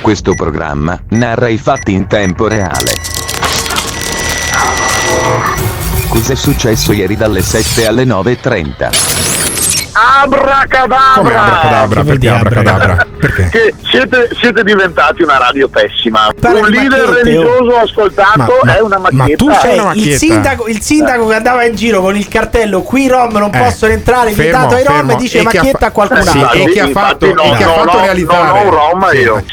Questo programma narra i fatti in tempo reale. Cos'è successo ieri dalle 7 alle 9.30? Abracadabra! Come abracadabra? Perché abracadabra? Perché? Che siete, siete diventati una radio pessima. Parla un leader macchiette, religioso ascoltato Ma- ma- è una ma macchietta. tu sei una il sindaco, il sindaco che andava in giro con il cartello qui Rom non Eh, possono entrare, fermo, invitato ai Rom fermo. dice E macchietta a qualcun Sì, altro. e chi ha fatto, no, e chi ha no, fatto no, realizzare? No, no, Roma Sì. io.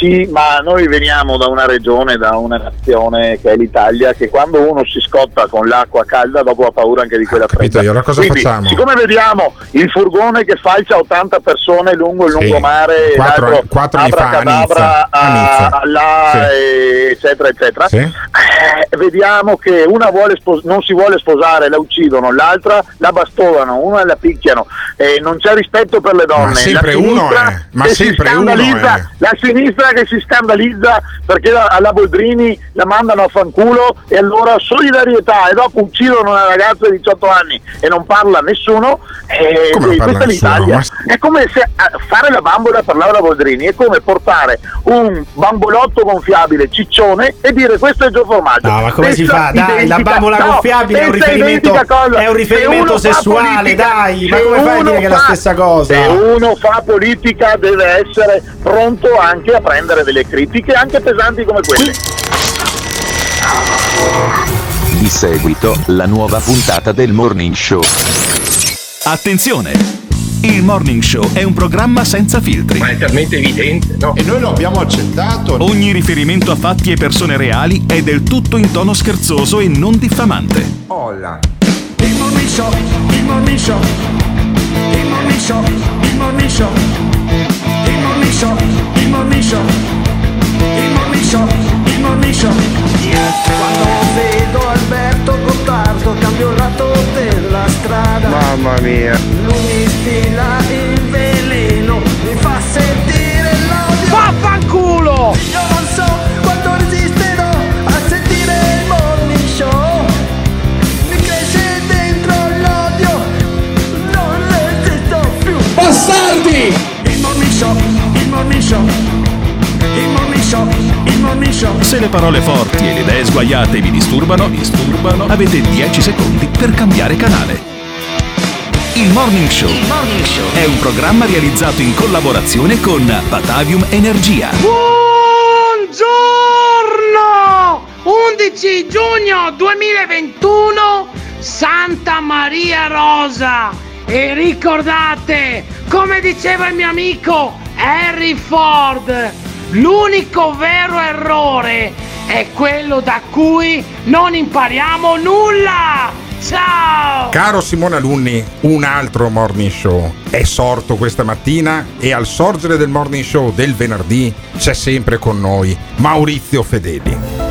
Sì, ma noi veniamo da una regione, da una nazione che è l'Italia, che quando uno si scotta con l'acqua calda dopo ha paura anche di quella Ah, fredda. io, cosa Quindi, facciamo? Siccome vediamo il furgone che falcia 80 persone lungo il Sì. lungomare, Quattro- quattro anni fa a abracadabra Nizza. A là, Sì. eccetera, eccetera, Sì. eh, vediamo che una spos- non si vuole sposare, la uccidono, l'altra la bastonano, una la picchiano, e non c'è rispetto per le donne. Ma sempre uno è, ma sempre uno è. La sinistra che si scandalizza perché la- alla Boldrini la mandano a fanculo e allora solidarietà e dopo uccidono una ragazza di 18 anni e non parla nessuno. E, Come e parla questa è nessuno? l'Italia. Ma- È come se a fare la bambola per Laura Boldrini è come portare un bambolotto gonfiabile ciccione e dire questo è Gio Formaggio. No, ma come si Pensa fa? Dai, la identica- bambola no, gonfiabile è un riferimento- è un Se riferimento fa sessuale, politica- dai, ma se come fai a dire che è la fa- stessa cosa? Se uno fa politica deve essere pronto anche a prendere delle critiche anche pesanti come quelle. Di seguito, la nuova puntata del Morning Show. Attenzione! Il Morning Show è un programma senza filtri. Ma è talmente evidente, no? E noi lo abbiamo accettato. Ogni riferimento a fatti e persone reali è del tutto in tono scherzoso e non diffamante. Olla. Il morning show, il morning show, il morning show, il morning show, il morning show, il show, il show, il show. Quando vedo Alberto Gottardo cambio lato della strada. Mamma mia. Lui mi stila il veleno, mi fa sentire l'odio. Vaffanculo! Io Se le parole forti e le idee sguaiate vi disturbano, disturbano, avete 10 secondi per cambiare canale. Il Morning Show è un programma realizzato in collaborazione con Batavium Energia. Buongiorno! 11 giugno 2021, Santa Maria Rosa. E ricordate, come diceva il mio amico Harry Ford, l'unico vero errore è quello da cui non impariamo nulla. Ciao! Caro Simone Alunni, un altro morning show è sorto questa mattina e al sorgere del morning show del venerdì c'è sempre con noi Maurizio Fedeli.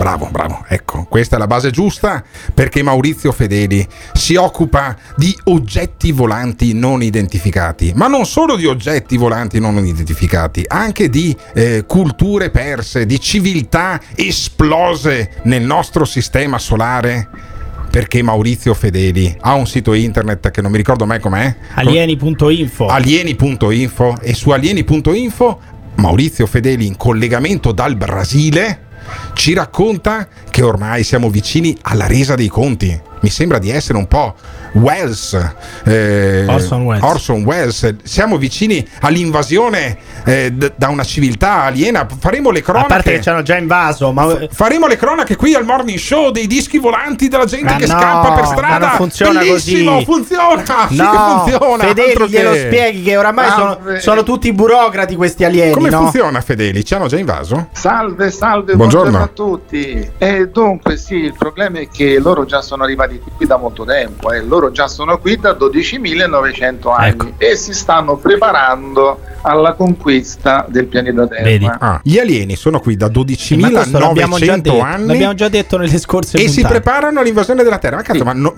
Bravo, bravo, ecco, questa è la base giusta perché Maurizio Fedeli si occupa di oggetti volanti non identificati, ma non solo di oggetti volanti non identificati, anche di eh, culture perse, di civiltà esplose nel nostro sistema solare perché Maurizio Fedeli ha un sito internet che non mi ricordo mai com'è. Alieni.info. Alieni.info e su alieni.info Maurizio Fedeli in collegamento dal Brasile ci racconta che ormai siamo vicini alla resa dei conti. Mi sembra di essere un po' Wells, eh, Orson Welles. Orson Welles. Siamo vicini all'invasione eh, d- da una civiltà aliena. Faremo le A cronache. parte che ci hanno già invaso, ma Faremo le cronache qui al morning show dei dischi volanti della gente Ma che no, scappa per ma strada. non funziona Bellissimo, così. funziona. sì che No, funziona. Fedeli glielo che- spieghi che oramai Ah, sono, beh. sono tutti burocrati questi alieni, Come no? funziona Fedeli? Ci hanno già invaso? Salve, salve, Buongiorno. buongiorno, a tutti. E dunque sì, il problema è che loro già sono arrivati qui da molto tempo, eh. loro loro già sono qui da 12.900 anni Ecco. e si stanno preparando alla conquista del pianeta Terra. Vedi. Ah, gli alieni sono qui da Ma questo l'abbiamo già 12.900 detto, anni l'abbiamo già detto nelle scorse e si puntate. preparano all'invasione della Terra. Ma cazzo, Sì. ma no-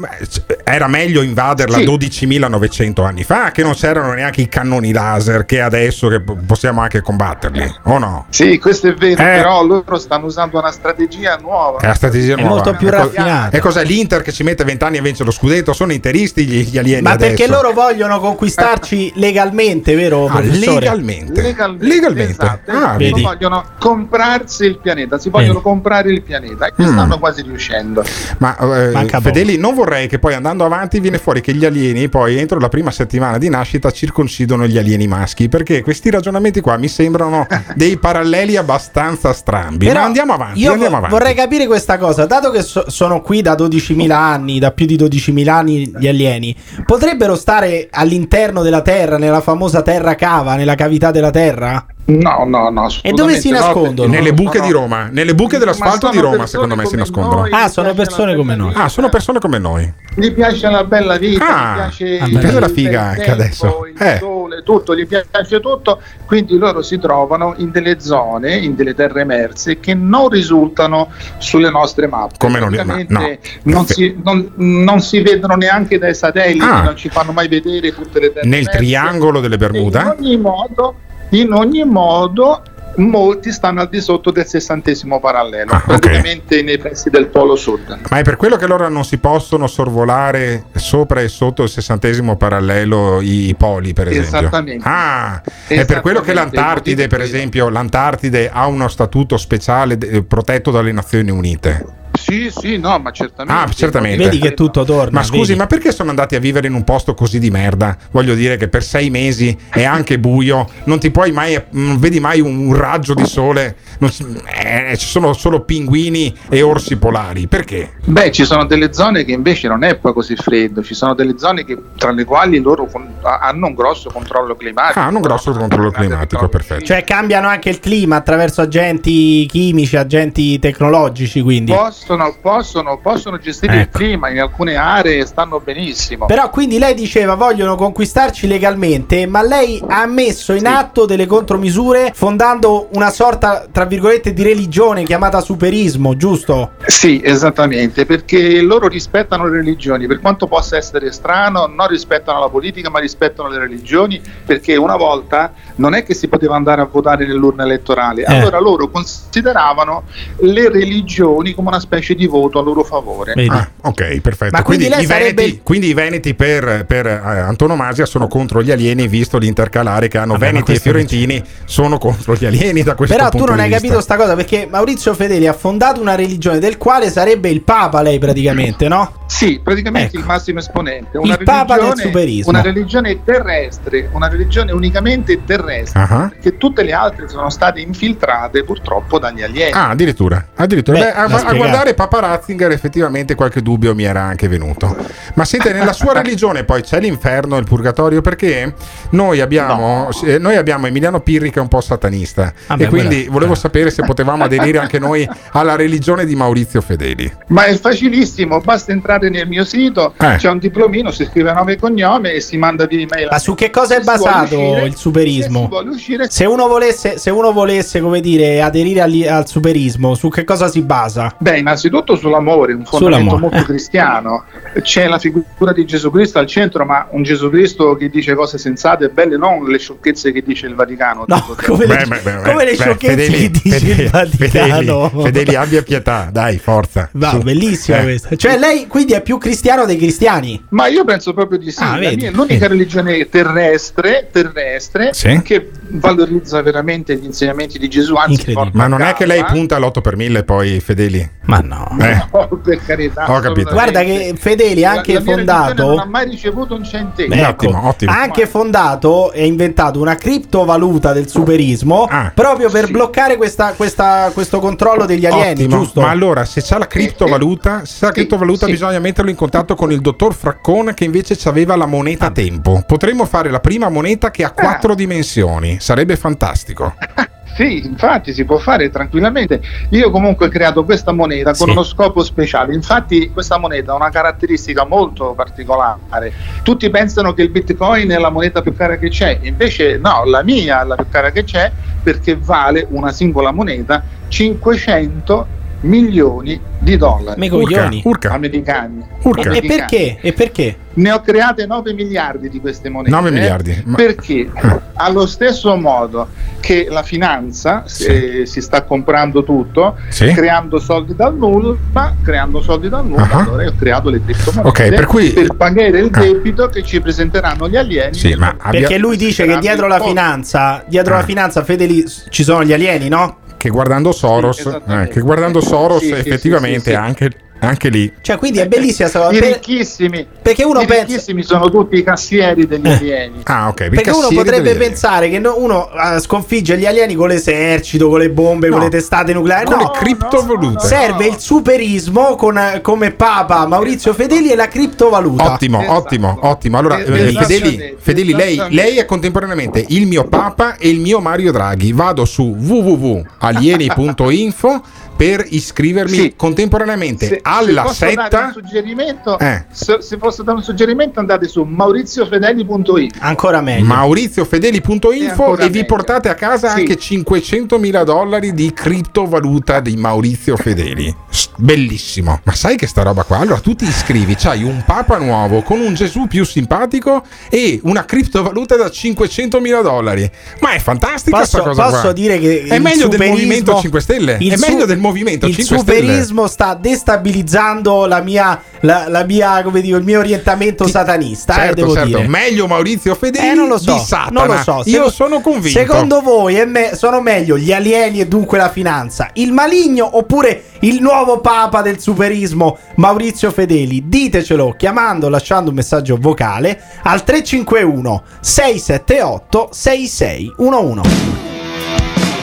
era meglio invaderla Sì. 12.900 anni fa, che non c'erano neanche i cannoni laser che adesso che possiamo anche combatterli, o no? Sì, questo è vero, Eh. però loro stanno usando una strategia nuova. È la strategia È nuova. molto più E co- raffinata. E cos'è l'Inter che ci mette 20 anni a vincere lo scudetto? Sono interisti gli, gli alieni Ma adesso. perché loro vogliono conquistarci legalmente, vero Ah, legalmente. Legalmente, Legalmente. esatto. Ah, vogliono comprarsi il pianeta, si vogliono Vedi. comprare il pianeta e Mm. stanno quasi riuscendo. Ma eh. Fedeli, non vorrei che poi andando avanti viene fuori che gli alieni poi entro la prima settimana di nascita circoncidono gli alieni maschi, perché questi ragionamenti qua mi sembrano dei paralleli abbastanza strambi. Però Ma andiamo avanti, Io andiamo avanti. vorrei capire questa cosa, dato che so- sono qui da 12.000 anni, da più di 12.000 anni gli alieni, potrebbero stare all'interno della Terra, nella famosa terra cava, nella cavità della Terra? No, no, no. E dove si no, nascondono? perché Nelle buche sono- di Roma, nelle buche dell'asfalto di Roma, secondo me si nascondono. noi, Ah, gli sono persone come noi. Ah, sono persone come noi. Gli piace la bella vita, Ah, gli piace, ah, mi piace la figa anche tempo, adesso. il Eh. Tutto, gli piace tutto, quindi loro si trovano in delle zone, in delle terre emerse che non risultano sulle nostre mappe. Come non- ma- no. non, si, non- non si vedono neanche dai satelliti, Ah. non ci fanno mai vedere tutte le terre Nel emerse. triangolo delle In Bermuda? ogni modo, in ogni modo molti stanno al di sotto del sessantesimo parallelo, Ah, praticamente nei pressi del polo sud. Ma è per quello che allora non si possono sorvolare sopra e sotto il sessantesimo parallelo i, poli, per esempio. Esattamente. Ah, è per quello che Esattamente, l'Antartide, per esempio, l'Antartide ha uno statuto speciale protetto dalle Nazioni Unite. Sì, sì, no, ma certamente. Ah, certamente. Vedi che tutto torna. Ma scusi, vedi? ma perché sono andati a vivere in un posto così di merda? Voglio dire che per sei mesi è anche buio, non ti puoi mai, non vedi mai un, raggio di sole, non eh, ci sono solo pinguini e orsi polari. Perché? Beh, ci sono delle zone che invece non è poi così freddo, ci sono delle zone che, tra le quali loro con- hanno un grosso controllo climatico. Ah, hanno un grosso controllo climatico, perfetto. Cioè cambiano anche il clima attraverso agenti chimici, agenti tecnologici, quindi. Possono, possono, possono gestire Ecco. il clima in alcune aree stanno benissimo. Però quindi lei diceva vogliono conquistarci legalmente, ma lei ha messo in Sì. atto delle contromisure fondando una sorta, tra virgolette, di religione chiamata superismo, giusto? Sì, esattamente, perché loro rispettano le religioni, per quanto possa essere strano, non rispettano la politica, ma rispettano le religioni, perché una volta non è che si poteva andare a votare nell'urna elettorale, Eh. allora loro consideravano le religioni come una specie di voto a loro favore. Ah, ok, perfetto. Ma quindi lei i sarebbe- Veneti, quindi i Veneti per, per, eh, antonomasia sono contro gli alieni, visto l'intercalare che hanno Vabbè, ma Veneti e Fiorentini, sono contro gli alieni da questo Però punto tu non hai capito sta cosa perché Maurizio Fedeli ha fondato una religione del quale sarebbe il Papa lei praticamente, no? Sì, praticamente Ecco. il massimo esponente. Una Il papa del religione- superismo. Una religione terrestre, una religione unicamente terrestre, Ah. perché tutte le altre sono state infiltrate purtroppo dagli alieni. Ah, addirittura. addirittura. Beh, Beh, a, a spiegato. Guardare Papa Ratzinger effettivamente qualche dubbio mi era anche venuto. Ma sente, nella sua religione poi c'è l'inferno e il purgatorio perché noi abbiamo, eh, noi abbiamo Emiliano Pirri che è un po' satanista Vabbè, e quindi quella- volevo eh. sapere se potevamo aderire anche noi alla religione di Maurizio Fedeli. Ma è facilissimo, basta entrare nel mio sito, Eh. c'è un diplomino, si scrive nome e cognome e si manda via email. Ma su che cosa è basato uscire- il superismo? Se uscire, Se uno volesse, se uno volesse come dire, aderire al, al superismo, su che cosa si basa? Beh, innanzitutto sull'amore, un fondamento Sull'amore, molto cristiano. C'è la figura di Gesù Cristo al centro, ma un Gesù Cristo che dice cose sensate e belle, non le sciocchezze che dice il Vaticano. No, come le, Beh, beh, beh, come le beh, sciocchezze Fedeli, che dice Fedeli, il Vaticano. Fedeli, Fedeli, abbia pietà, dai, forza. Va, Su. bellissima Eh. questa. Cioè lei quindi è più cristiano dei cristiani? Ma io penso proprio di sì. Ah, La vedi, mia è l'unica vedi. religione terrestre, terrestre Sì. che valorizza veramente gli insegnamenti di Gesù. Anzi, Ma non è che lei punta all'8 per 1000 poi, Fedeli? Ma no. Eh. No, per carità. Ho capito. Guarda che Fedeli ha La- anche la religione fondato Non ha mai ricevuto un centesimo. Beh, ottimo, ottimo. Ha anche fondato e inventato una criptovaluta del superismo Ah, proprio per sì. bloccare questa- questa- questo controllo degli alieni, Ottimo. giusto? Ma allora, se c'ha la criptovaluta, se ha la criptovaluta sì. bisogna metterlo in contatto con il dottor Fraccone che invece aveva la moneta tempo. Potremmo fare la prima moneta che ha quattro dimensioni. Sarebbe fantastico. Sì, infatti si può fare tranquillamente. Io comunque ho creato questa moneta con Sì. uno scopo speciale. Infatti questa moneta ha una caratteristica molto particolare. Tutti pensano che il Bitcoin è la moneta più cara che c'è, invece no, la mia è la più cara che c'è perché vale una singola moneta 500 milioni di dollari Me coglioni. Urca. americani. Urca. E Americani. perché? E perché? Ne ho create 9 miliardi di queste monete. 9 eh, miliardi, ma- Perché allo stesso modo che la finanza eh, si sta comprando tutto, Sì. creando soldi dal nulla, creando soldi dal nulla, Ah. allora io ho creato le criptomonete Ok, per cui- pagare il Ah. debito che ci presenteranno gli alieni. Sì, ma abbia- Perché lui dice che dietro la finanza, dietro Ah. la finanza, Fedeli, ci sono gli alieni, no? Che guardando Soros, Sì, eh, che guardando Soros Sì, effettivamente sì. Anche, anche lì Cioè, quindi è bellissima sta cosa. I ricchissimi, perché uno i pensa- ricchissimi sono tutti i cassieri degli Eh. alieni. Ah, ok. Perché uno potrebbe degli alieni. pensare che no- uno ah, sconfigge gli alieni con l'esercito, con le bombe, No. con le testate nucleari. Con No, le criptovalute. serve il superismo con, eh, come Papa Maurizio Fedeli e la criptovaluta. Ottimo, Esatto. ottimo, ottimo. Allora, eh, esattamente, Fedeli, Fedeli lei, lei è contemporaneamente il mio Papa e il mio Mario Draghi. Vado su www.alieni.info per iscrivermi Sì. contemporaneamente Se- alla se setta. un suggerimento, Eh. se, se posso dare un suggerimento andate su mauriziofedeli.it Ancora meglio. mauriziofedeli.info E e vi portate a casa Sì. anche 500 mila dollari di criptovaluta di Maurizio Fedeli. Bellissimo. Ma sai che sta roba qua? Allora tu ti iscrivi, c'hai un papa nuovo con un Gesù più simpatico e una criptovaluta da 500 mila dollari. Ma è fantastica Posso, sta cosa posso qua. dire che È meglio del Movimento 5 Stelle. È su- meglio del Movimento il 5 Stelle. superismo sta destabilizzando la mia, la, la mia come dico, il mio orientamento satanista. eh, Certo, devo certo. dire. Meglio Maurizio Fedeli Eh, non lo so, di Satana. non lo so. Io sono convinto. Secondo voi è me- sono meglio gli alieni e dunque la finanza, il maligno oppure il nuovo papa del superismo Maurizio Fedeli? Ditecelo chiamando, lasciando un messaggio vocale al 351 678 6611.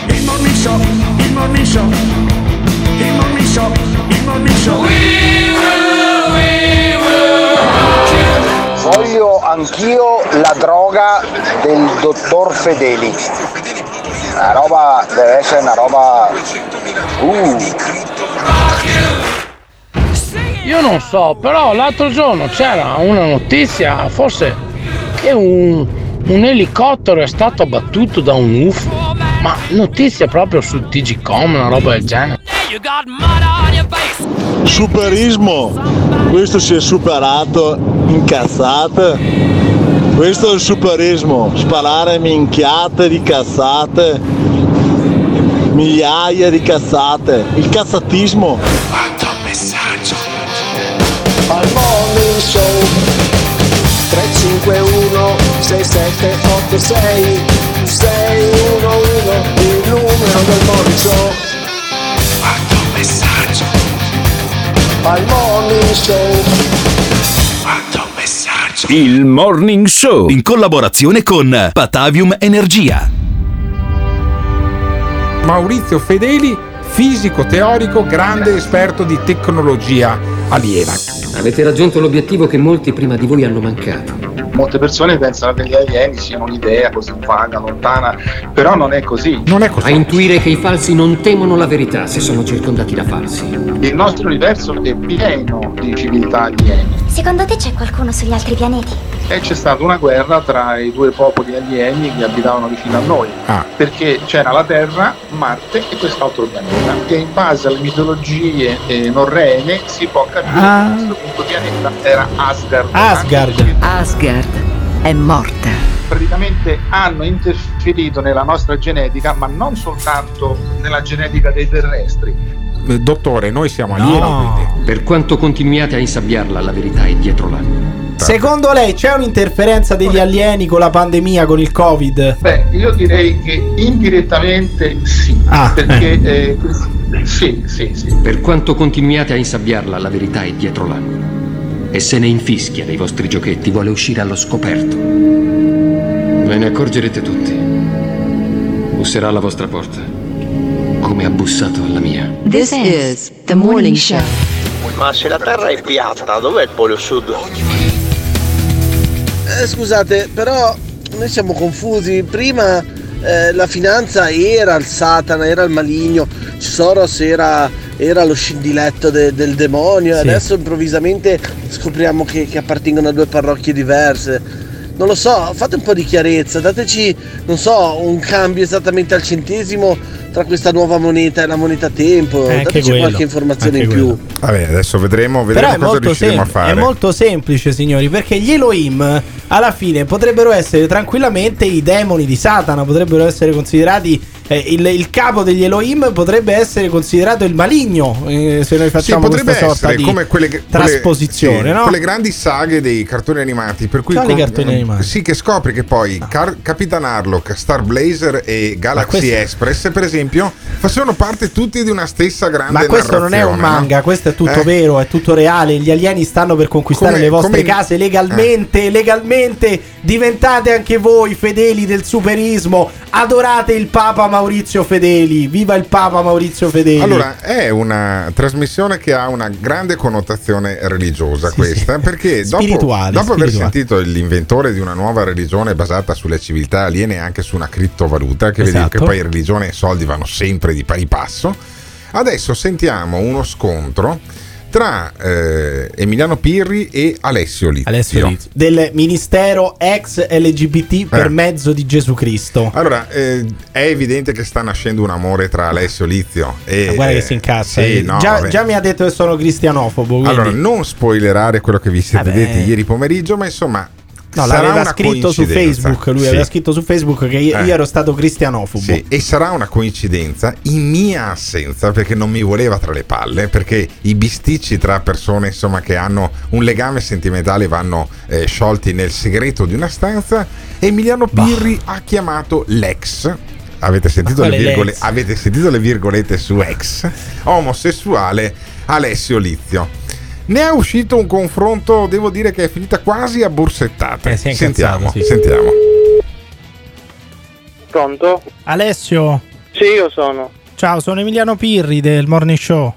Il morning show, il morning show, il morning show, il morning show. Voglio anch'io la droga del dottor Fedeli. La roba deve essere una roba. Uh. Io non so, però l'altro giorno c'era una notizia, forse che un, un elicottero è stato abbattuto da un UFO. Ma notizia proprio su TGCom, una roba del genere. Superismo, questo si è superato in cazzate. Questo è il superismo, sparare minchiate di cazzate, migliaia di cazzate, il cazzatismo. Al morning show. 351 6786 611 il numero del morning show Al morning show Il Morning Show in collaborazione con Patavium Energia. Maurizio Fedeli, fisico teorico, grande esperto di tecnologia aliena. Avete raggiunto l'obiettivo che molti prima di voi hanno mancato. Molte persone pensano che gli alieni siano un'idea così vaga, lontana, però non è così. Non è A così. intuire che i falsi non temono la verità se sono circondati da falsi. Il nostro universo è pieno di civiltà alieni Secondo te c'è qualcuno sugli altri pianeti? e c'è stata una guerra tra i due popoli alieni che abitavano vicino a noi. Ah, Perché c'era la Terra, Marte e quest'altro pianeta. E in base alle mitologie eh, norrene si può capire Ah. che questo punto pianeta era Asgard. Asgard. Asgard è morta. praticamente hanno interferito nella nostra genetica, ma non soltanto nella genetica dei terrestri. Eh, dottore, noi siamo alieni. No. Per quanto continuiate a insabbiarla, la verità è dietro l'angolo. Secondo lei c'è un'interferenza degli alieni con la pandemia, con il Covid? Beh, io direi che indirettamente sì, Ah, perché eh, sì, sì, sì. Per quanto continuiate a insabbiarla, la verità è dietro l'angolo. E se ne infischia dei vostri giochetti, vuole uscire allo scoperto. Ve ne accorgerete tutti. Busserà alla vostra porta, come ha bussato alla mia. This is the morning show. Ma se la Terra è piatta, dov'è il polo sud? Eh, scusate, però noi siamo confusi. Prima eh, la finanza era il Satana, era il maligno, Soros era, era lo scindiletto de- del demonio e Sì. adesso improvvisamente scopriamo che, che appartengono a due parrocchie diverse. Non lo so, fate un po' di chiarezza, dateci, non so, un cambio esattamente al centesimo tra questa nuova moneta e la moneta tempo, Eh, anche dateci quello, qualche informazione in più. Vabbè, adesso vedremo, vedremo cosa riusciremo a sem- fare. è molto semplice, signori, perché gli Elohim alla fine potrebbero essere tranquillamente i demoni di Satana, potrebbero essere considerati eh, il, il capo degli Elohim potrebbe essere considerato il maligno, eh, se noi Sì, facciamo potrebbe questa sorta essere di come quelle, quelle- trasposizione, sì, no? quelle grandi saghe dei cartoni animati. Per cui con- cartoni animati? Sì, che scopri che poi Car- Capitan Harlock, Star Blazer e Galaxy questo- Express, per esempio, facevano parte tutti di una stessa grande Ma questo non è un narrazione, no? manga, questo è tutto Eh. vero, è tutto reale. Gli alieni stanno per conquistare Come- le vostre come- case legalmente, legalmente. Diventate anche voi fedeli del superismo. Adorate il Papa Maurizio Fedeli. Viva il Papa Maurizio Fedeli. Allora, è una trasmissione che ha una grande connotazione religiosa questa, perché dopo, Spirituale, dopo aver sentito l'inventore di una nuova religione basata sulle civiltà aliene e anche su una criptovaluta, che vedi Esatto. che poi religione e soldi vanno sempre di pari passo, adesso sentiamo uno scontro tra eh, Emiliano Pirri e Alessio Lizio. Alessio Lizio. Del ministero ex LGBT per Eh. mezzo di Gesù Cristo. Allora, eh, è evidente che sta nascendo un amore tra Alessio Lizio e... Ma guarda che si incazza. sì, no, già, già mi ha detto che sono cristianofobo. Quindi... Allora, non spoilerare quello che vi siete Vabbè. detti ieri pomeriggio, ma insomma. No, l'aveva scritto su. Facebook. Lui Sì. aveva scritto su Facebook che io, Eh. io ero stato cristianofobo. Sì, e sarà una coincidenza in mia assenza perché non mi voleva tra le palle, perché i bisticci tra persone insomma, che hanno un legame sentimentale vanno eh, sciolti nel segreto di una stanza. Emiliano Pirri ha chiamato l'ex. Avete sentito, virgole- l'ex? avete sentito le virgolette su ex? Omosessuale Alessio Lizio. Ne è uscito un confronto, devo dire che è finita quasi a borsettate. Eh, si è incazzato, sentiamo, sì. sentiamo. Pronto? Alessio, Sì, io sono. ciao, sono Emiliano Pirri del Morning Show.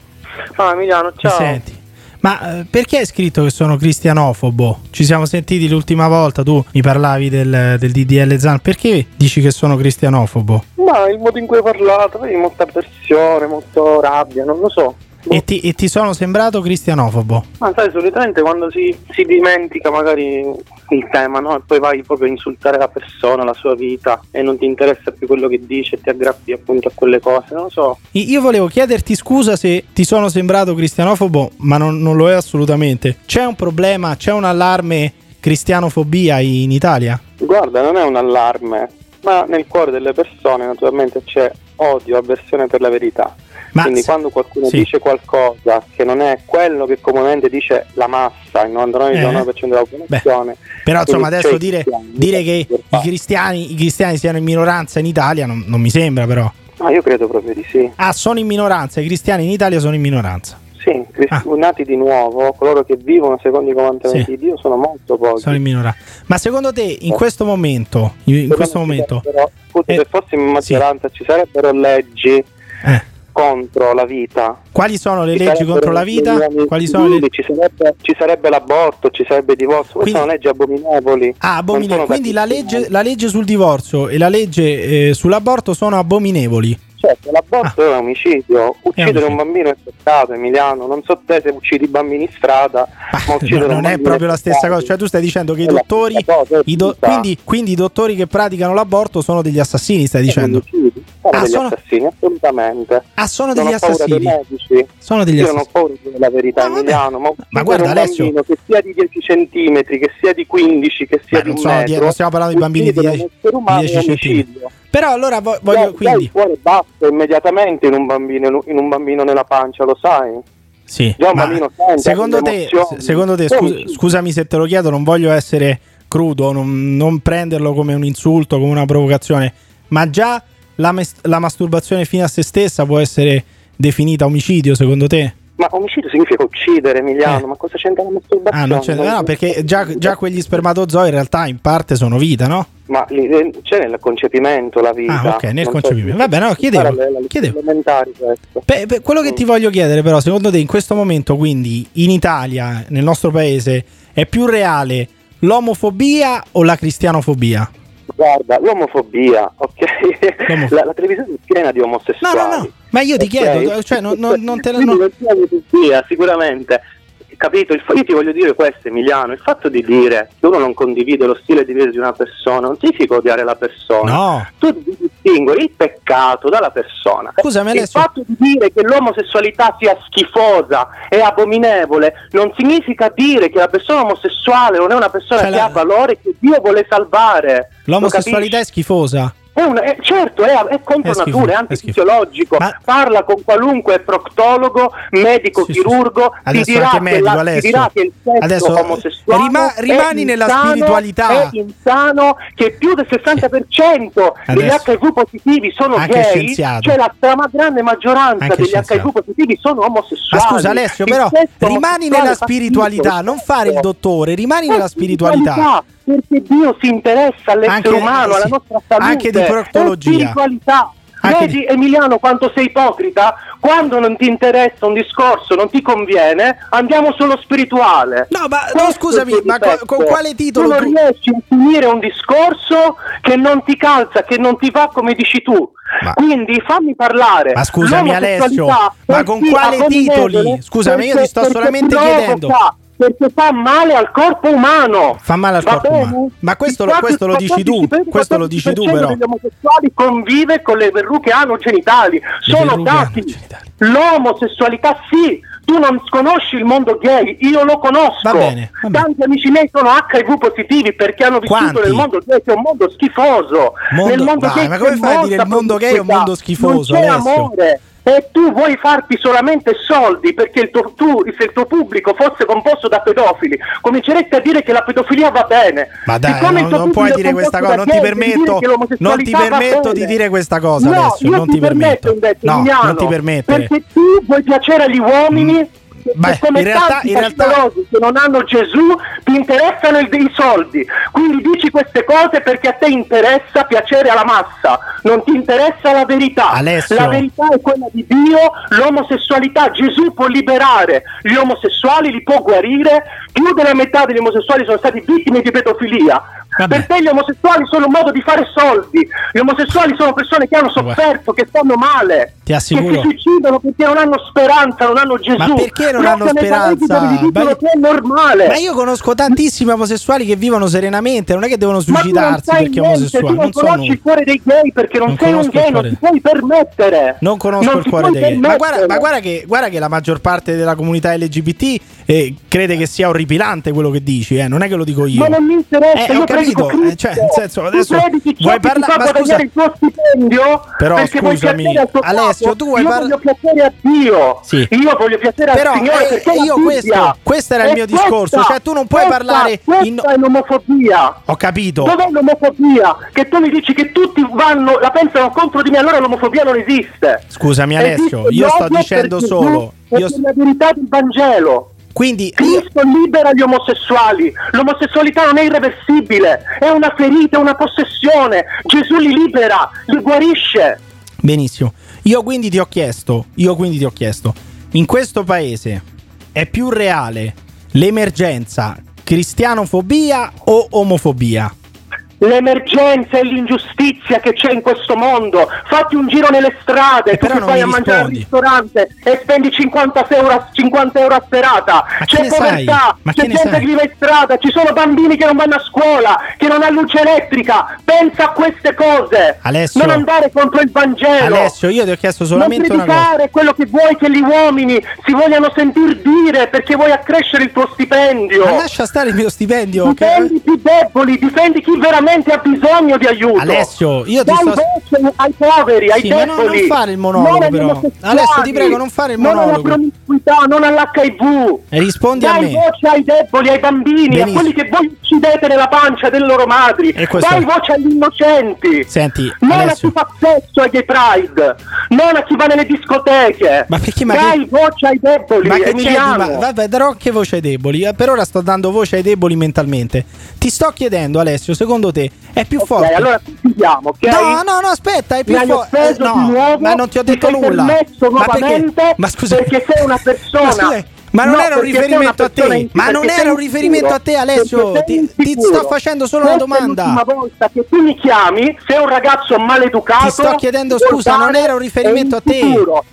Ah, Emiliano, Mi ciao. senti? Ma eh, perché hai scritto che sono cristianofobo? Ci siamo sentiti l'ultima volta, tu mi parlavi del, del DDL Zan, perché dici che sono cristianofobo? Ma il modo in cui hai parlato, vedi, molta pressione, molto rabbia, non lo so. E ti, e ti sono sembrato cristianofobo? Ma sai, solitamente quando si, si dimentica magari il tema, no? E poi vai proprio a insultare la persona, la sua vita, e non ti interessa più quello che dice, ti aggrappi appunto a quelle cose, non lo so. Io volevo chiederti scusa se ti sono sembrato cristianofobo, ma non, non lo è assolutamente. C'è un problema, c'è un allarme cristianofobia in Italia? Guarda, non è un allarme, ma nel cuore delle persone naturalmente c'è odio, avversione per la verità. Ma Quindi quando qualcuno sì. dice qualcosa che non è quello che comunemente dice la massa, il 99,9% della popolazione, Però insomma adesso c'è dire, dire che i cristiani, i cristiani siano in minoranza in Italia non, non mi sembra però. Ah, io credo proprio di sì. Ah, sono in minoranza, i cristiani in Italia sono in minoranza. Sì, cristi- nati di nuovo, coloro che vivono secondo i comandamenti Sì. di Dio sono molto pochi. Sono in minoranza. Ma secondo te in questo momento, in in questo momento, Però, scusa, Eh, se fossimo in maggioranza ci sarebbero leggi contro la vita. quali sono le Ci leggi contro la vita? Quali sono le ci, sarebbe, ci sarebbe l'aborto, ci sarebbe il divorzio, queste sono leggi abominevoli. Ah, abominevoli. Quindi la legge, la legge sul divorzio e la legge eh, sull'aborto sono abominevoli. Certo, l'aborto è un omicidio, uccidere omicidio. un bambino è peccato, Emiliano. Non so te se uccidi i bambini in strada, ma uccidere Non, è proprio la stessa cosa. Cioè, tu stai dicendo che i dottori. i do- quindi, quindi i dottori che praticano l'aborto sono degli assassini, stai dicendo? Sono Ah, degli sono- assassini, assolutamente. Ah, sono Non degli dei assassini. Sono degli Io assassini. non ho paura della verità, Emiliano. Ma, uccidere guarda, Alessio- che sia di 10 centimetri, che sia di 15, che sia Beh, di non un sono metro. non stiamo parlando di bambini di uccidere 10 un essere umano di è 10 omicidio. Però allora vo- voglio Dai- quindi. il cuore basta immediatamente in un bambino, in un bambino nella pancia, lo sai? Sì, Già un ma bambino sente secondo te, secondo te scus- scusami se te lo chiedo, non voglio essere crudo, non, non prenderlo come un insulto, come una provocazione, ma già la, mes- la masturbazione fino a se stessa può essere definita omicidio, secondo te? Ma omicidio significa uccidere, Emiliano, ma cosa c'entra la masturbazione? Ah, non c'è, no, perché già, già quegli spermatozoi in realtà in parte sono vita, no? Ma eh, c'è nel concepimento la vita. Ah, ok, nel Non concepimento. Vabbè, no, chiedevo, chiedevo. Beh, beh, quello che ti voglio chiedere, però, secondo te in questo momento, quindi in Italia, nel nostro paese, è più reale l'omofobia o la cristianofobia? Guarda, l'omofobia, ok? La, la televisione è piena di omosessuali. No, no, no. Ma io ti Ok? chiedo, cioè, non, non- non te la. Non sicuramente. Capito? Il fa- io ti voglio dire questo, Emiliano. Il fatto di dire che uno non condivide lo stile di vita di una persona non significa odiare la persona. No. Tu devi distinguere il peccato dalla persona. Scusami, il Alessio. fatto di dire che l'omosessualità sia schifosa e abominevole non significa dire che la persona omosessuale non è una persona Cioè, che la- ha valore che Dio vuole salvare. Lo L'omosessualità è schifosa. È una- è- certo, è, è contro È schifo, natura, è antifisiologico. Parla con qualunque proctologo, medico, chirurgo, ti Adesso dirà, anche che medico, la- ti dirà che il sesso Adesso, omosessuale rima- è rimani nella insano, spiritualità. È insano che più del 60% degli. HIV positivi sono gay, scienziato. cioè la stragrande maggioranza Anche degli scienziato. HIV positivi sono Ma omosessuali. scusa Alessio, però rimani nella spiritualità, non fare il dottore, rimani nella spiritualità. Perché Dio si interessa all'essere Anche- umano, alla nostra salute. anche di proctologia. Spiritualità. Vedi Emiliano quanto sei ipocrita? Quando non ti interessa un discorso, non ti conviene, andiamo sullo spirituale. No, ma no, scusami, ma co- con quale titolo Tu non tu- riesci a finire un discorso che non ti calza, che non ti va come dici tu. Quindi fammi parlare. Ma scusami, Alessio, ma con quale titoli? Scusami, io ti sto solamente chiedendo. Perché fa male al corpo umano. Fa male al Va corpo bene? umano. Ma questo, lo, questo lo 14, dici tu, 14, questo lo dici tu 14% però. degli omosessuali convive con le verruche anogenitali. Sono verruche dati. L'omosessualità sì. Tu non conosci il mondo gay, io lo conosco. Va bene, va bene. Tanti amici miei sono HIV positivi perché hanno vissuto Quanti? nel mondo gay, che è un mondo schifoso. Mondo- nel mondo dai, gay ma come fai a dire il mondo gay è un mondo schifoso, Non c'è Alessio? amore. E tu vuoi farti solamente soldi perché il tuo, tu, se il tuo pubblico fosse composto da pedofili, cominceresti a dire che la pedofilia va bene. Ma dai, Siccome non, non puoi dire questa cosa, non ti permetto, che non ti permetto di dire questa cosa, No, Alessio, io non ti permetto. invece, No, non ti permettere. Perché tu vuoi piacere agli uomini. Beh, come in realtà- tanti in realtà- che non hanno Gesù ti interessano il- i soldi. Quindi dici queste cose perché a te interessa piacere alla massa non ti interessa la verità. Alessio. la verità è quella di Dio l'omosessualità. Gesù può liberare gli omosessuali li può guarire più della metà degli omosessuali sono stati vittime di pedofilia per te gli omosessuali sono un modo di fare soldi gli omosessuali sono persone che hanno sofferto che stanno male che si suicidano perché non hanno speranza non hanno Gesù Ma perché non Proprio hanno speranza? Ma- che è normale Ma io conosco tantissimi omosessuali che vivono serenamente, non è che devono non suicidarsi perché niente, omosessuali, tu non non so conosci il cuore dei gay perché non, Non sei un gay, non ti puoi permettere. Non conosco Non il cuore dei gay. Ma guarda, ma guarda che, guarda che la maggior parte della comunità LGBT eh, crede che sia orripilante quello che dici, eh, non è che lo dico io. Ma non mi interessa, Eh, io predico capito, eh, cioè, nel senso, Tu adesso vuoi parlare- fa ma scusa- il tuo stipendio Però perché vuoi scusami, Alessio, tu vuoi io parla- voglio piacere a Dio. Sì. Io voglio piacere Però, al Signore eh, io questo- questo era il mio discorso, cioè tu non puoi parlare questa in- è l'omofobia. Ho capito. Dov'è l'omofobia? Che tu mi dici che tutti vanno, la pensano contro di me, allora l'omofobia non esiste. Scusami Alessio, Esiste io sto dicendo solo. Io la verità del Vangelo. Quindi Cristo libera gli omosessuali. L'omosessualità non è irreversibile, è una ferita, è una possessione. Gesù li libera, li guarisce. Benissimo. Io quindi ti ho chiesto, io quindi ti ho chiesto, in questo paese è più reale l'emergenza cristianofobia o omofobia? L'emergenza e l'ingiustizia che c'è in questo mondo. Fatti un giro nelle strade, tu vai a mangiare al ristorante e spendi 50 euro, 50 euro a serata. Ma c'è povertà, c'è gente sai? che vive in strada, ci sono bambini che non vanno a scuola, che non hanno luce elettrica. Pensa a queste cose. Alessio. non andare contro il Vangelo. Alessio, io ti ho chiesto solamente non predicare quello che vuoi che gli uomini si vogliano sentir dire perché vuoi accrescere il tuo stipendio. Ma lascia stare il mio stipendio. Difendi i più deboli, difendi chi veramente ha bisogno di aiuto. Alessio, io ti Dai sto- voce ai poveri, ai Sì, deboli. non fare il monologo, però. Alessio, ti prego, non fare il Non alla monologo. promiscuità, non all'HIV. Rispondi a Dai me. voce ai deboli, ai bambini, Benissimo. a quelli che voi uccidete nella pancia delle loro madri. E Dai voce agli innocenti. Senti, Non a Alessio. chi fa sesso ai gay pride, non a chi va nelle discoteche. Ma perché ma Dai che- voce ai deboli, Ma che c'è ma- Vabbè, darò anche voce ai deboli. eh, Per ora sto dando voce ai deboli mentalmente. Ti sto chiedendo, Alessio, secondo te è più forte? allora chiudiamo, ok? No, no, no, aspetta, è più forte. di nuovo, ma non ti ho ti detto sei nulla. Ma perché? Ma scusa, perché sei una persona Ma scusa, Ma non No, era un riferimento una a te. Ma non era un riferimento insicuro. a te, Alessio. Ti, ti sto facendo solo una Questa è domanda. l'ultima volta che tu mi chiami, sei un ragazzo maleducato. Ti sto chiedendo scusa, non era un riferimento a te.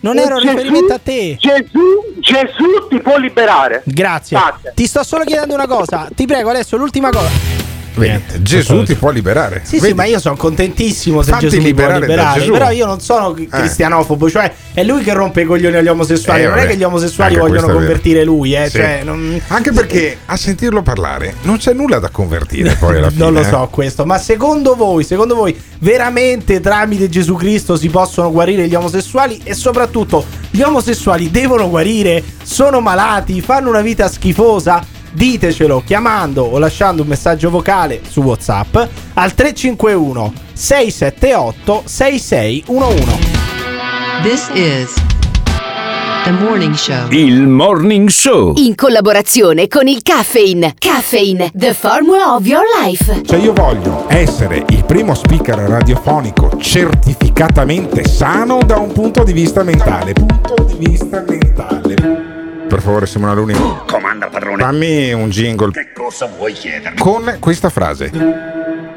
Non era un Gesù- riferimento a te. Gesù, Gesù ti può liberare. Grazie. Grazie. Ti sto solo chiedendo una cosa. Ti prego, Alessio, l'ultima cosa. Vedi, Gesù ti può liberare. Sì, sì, Vedi? ma io sono contentissimo se Fatti Gesù mi può liberare. Però io non sono cristianofobo, cioè è lui che rompe i coglioni agli omosessuali. Eh, non è che gli omosessuali Anche vogliono convertire lui, eh. Sì. Cioè, non... Anche perché a sentirlo parlare non c'è nulla da convertire poi alla fine. Non lo eh. so questo, ma secondo voi, secondo voi veramente tramite Gesù Cristo si possono guarire gli omosessuali e soprattutto gli omosessuali devono guarire, sono malati, fanno una vita schifosa? Ditecelo chiamando o lasciando un messaggio vocale su WhatsApp al 351 678 6611. This is the morning show. Il Morning Show. In collaborazione con il Caffeine. Caffeine, the formula of your life. Cioè io voglio essere il primo speaker radiofonico certificatamente sano da un punto di vista mentale. Punto di vista mentale. Per favore, Simona Luni. Comanda padrone. Fammi un jingle Che cosa vuoi chiedermi? con questa frase.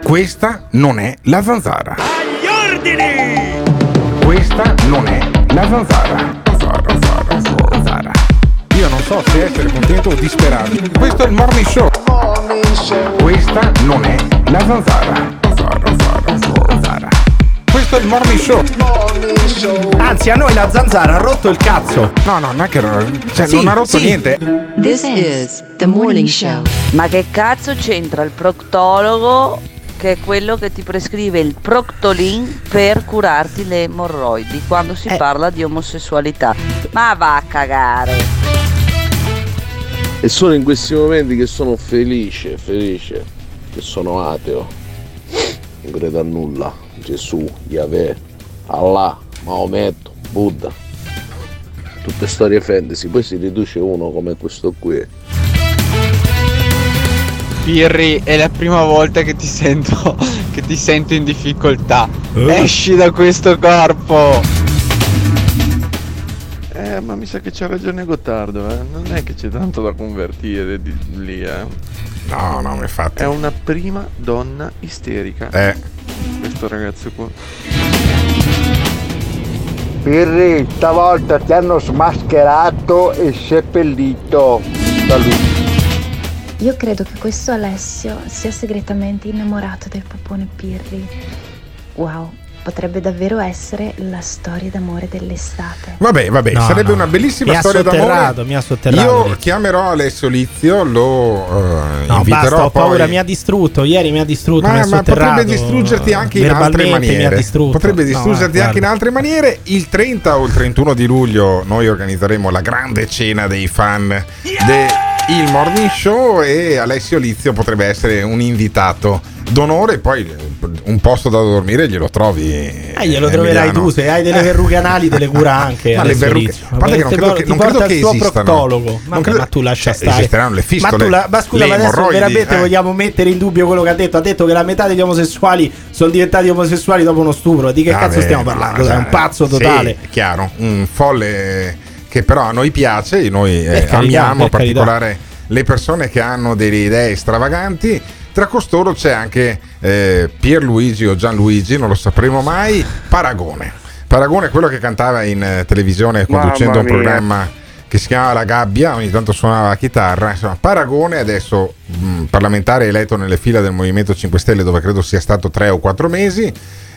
Questa non è la zanzara. Agli ordini! Questa non è la zanzara. Zanzara, zanzara, zanzara. Io non so se essere contento o disperato. Questo è il morning show. Questa non è la zanzara. Zanzara, zanzara, zanzara. Questo è il morning show. Anzi, a noi la zanzara ha rotto il cazzo. No, no, non è che cioè, Sì, non ha rotto sì. niente. This is the morning show. Ma che cazzo c'entra il proctologo che è quello che ti prescrive il Proctolin per curarti le emorroidi quando si parla di omosessualità? Ma va a cagare. E sono in questi momenti che sono felice, felice, che sono ateo. Non credo a nulla. Gesù, Yahweh, Allah, Maometto, Buddha. Tutte storie fantasy, poi si riduce uno come questo qui. Pirri, è la prima volta che ti sento che ti sento in difficoltà. Esci da questo corpo. Ma mi sa che c'ha ragione Gottardo, eh. Non è che c'è tanto da convertire di lì, eh. No, no, infatti. È una prima donna isterica. Eh. Questo ragazzo qua. Pirri, stavolta ti hanno smascherato e seppellito. Saluti. Io credo che questo Alessio sia segretamente innamorato del popone Pirri. Wow, potrebbe davvero essere la storia d'amore dell'estate. Vabbè, vabbè, No, sarebbe no. una bellissima Mi ha storia sotterrato, d'amore. mi ha sotterrato, Io Lizio. chiamerò Alessio Lizio, lo eh, No, inviterò basta, ho poi. paura, mi ha distrutto. Ieri mi ha distrutto, mi Ma, ha ma potrebbe distruggerti anche in altre Verbalmente mi ha maniere. distrutto. Potrebbe No, distruggerti eh, anche in guarda. altre maniere. Il 30 o il 31 di luglio noi organizzeremo la grande cena dei fan del Morning Show e Alessio Lizio potrebbe essere un invitato d'onore. Poi eh, un posto da dormire glielo trovi. Eh, glielo troverai tu, se hai delle verrughe anali te le cura anche. Ma le verrughe- a parte che non credo che- non credo il che esistano. Vabbè, credo- ma tu lascia cioè, stare. esisteranno le fistole, Ma, la- ma scusa, ma adesso veramente eh. vogliamo mettere in dubbio quello che ha detto? Ha detto che la metà degli omosessuali sono diventati omosessuali dopo uno stupro. Di che Vabbè, cazzo stiamo no, parlando? cioè, È un pazzo sì, totale. è chiaro, un folle che però a noi piace, noi eh, carità, amiamo in particolare le persone che hanno delle idee stravaganti. Tra costoro c'è anche eh, Pierluigi o Gianluigi, non lo sapremo mai, Paragone. Paragone è quello che cantava in eh, televisione conducendo un programma che si chiamava La Gabbia, ogni tanto suonava la chitarra. Insomma, Paragone adesso mh, parlamentare eletto nelle fila del Movimento 5 Stelle dove credo sia stato tre o quattro mesi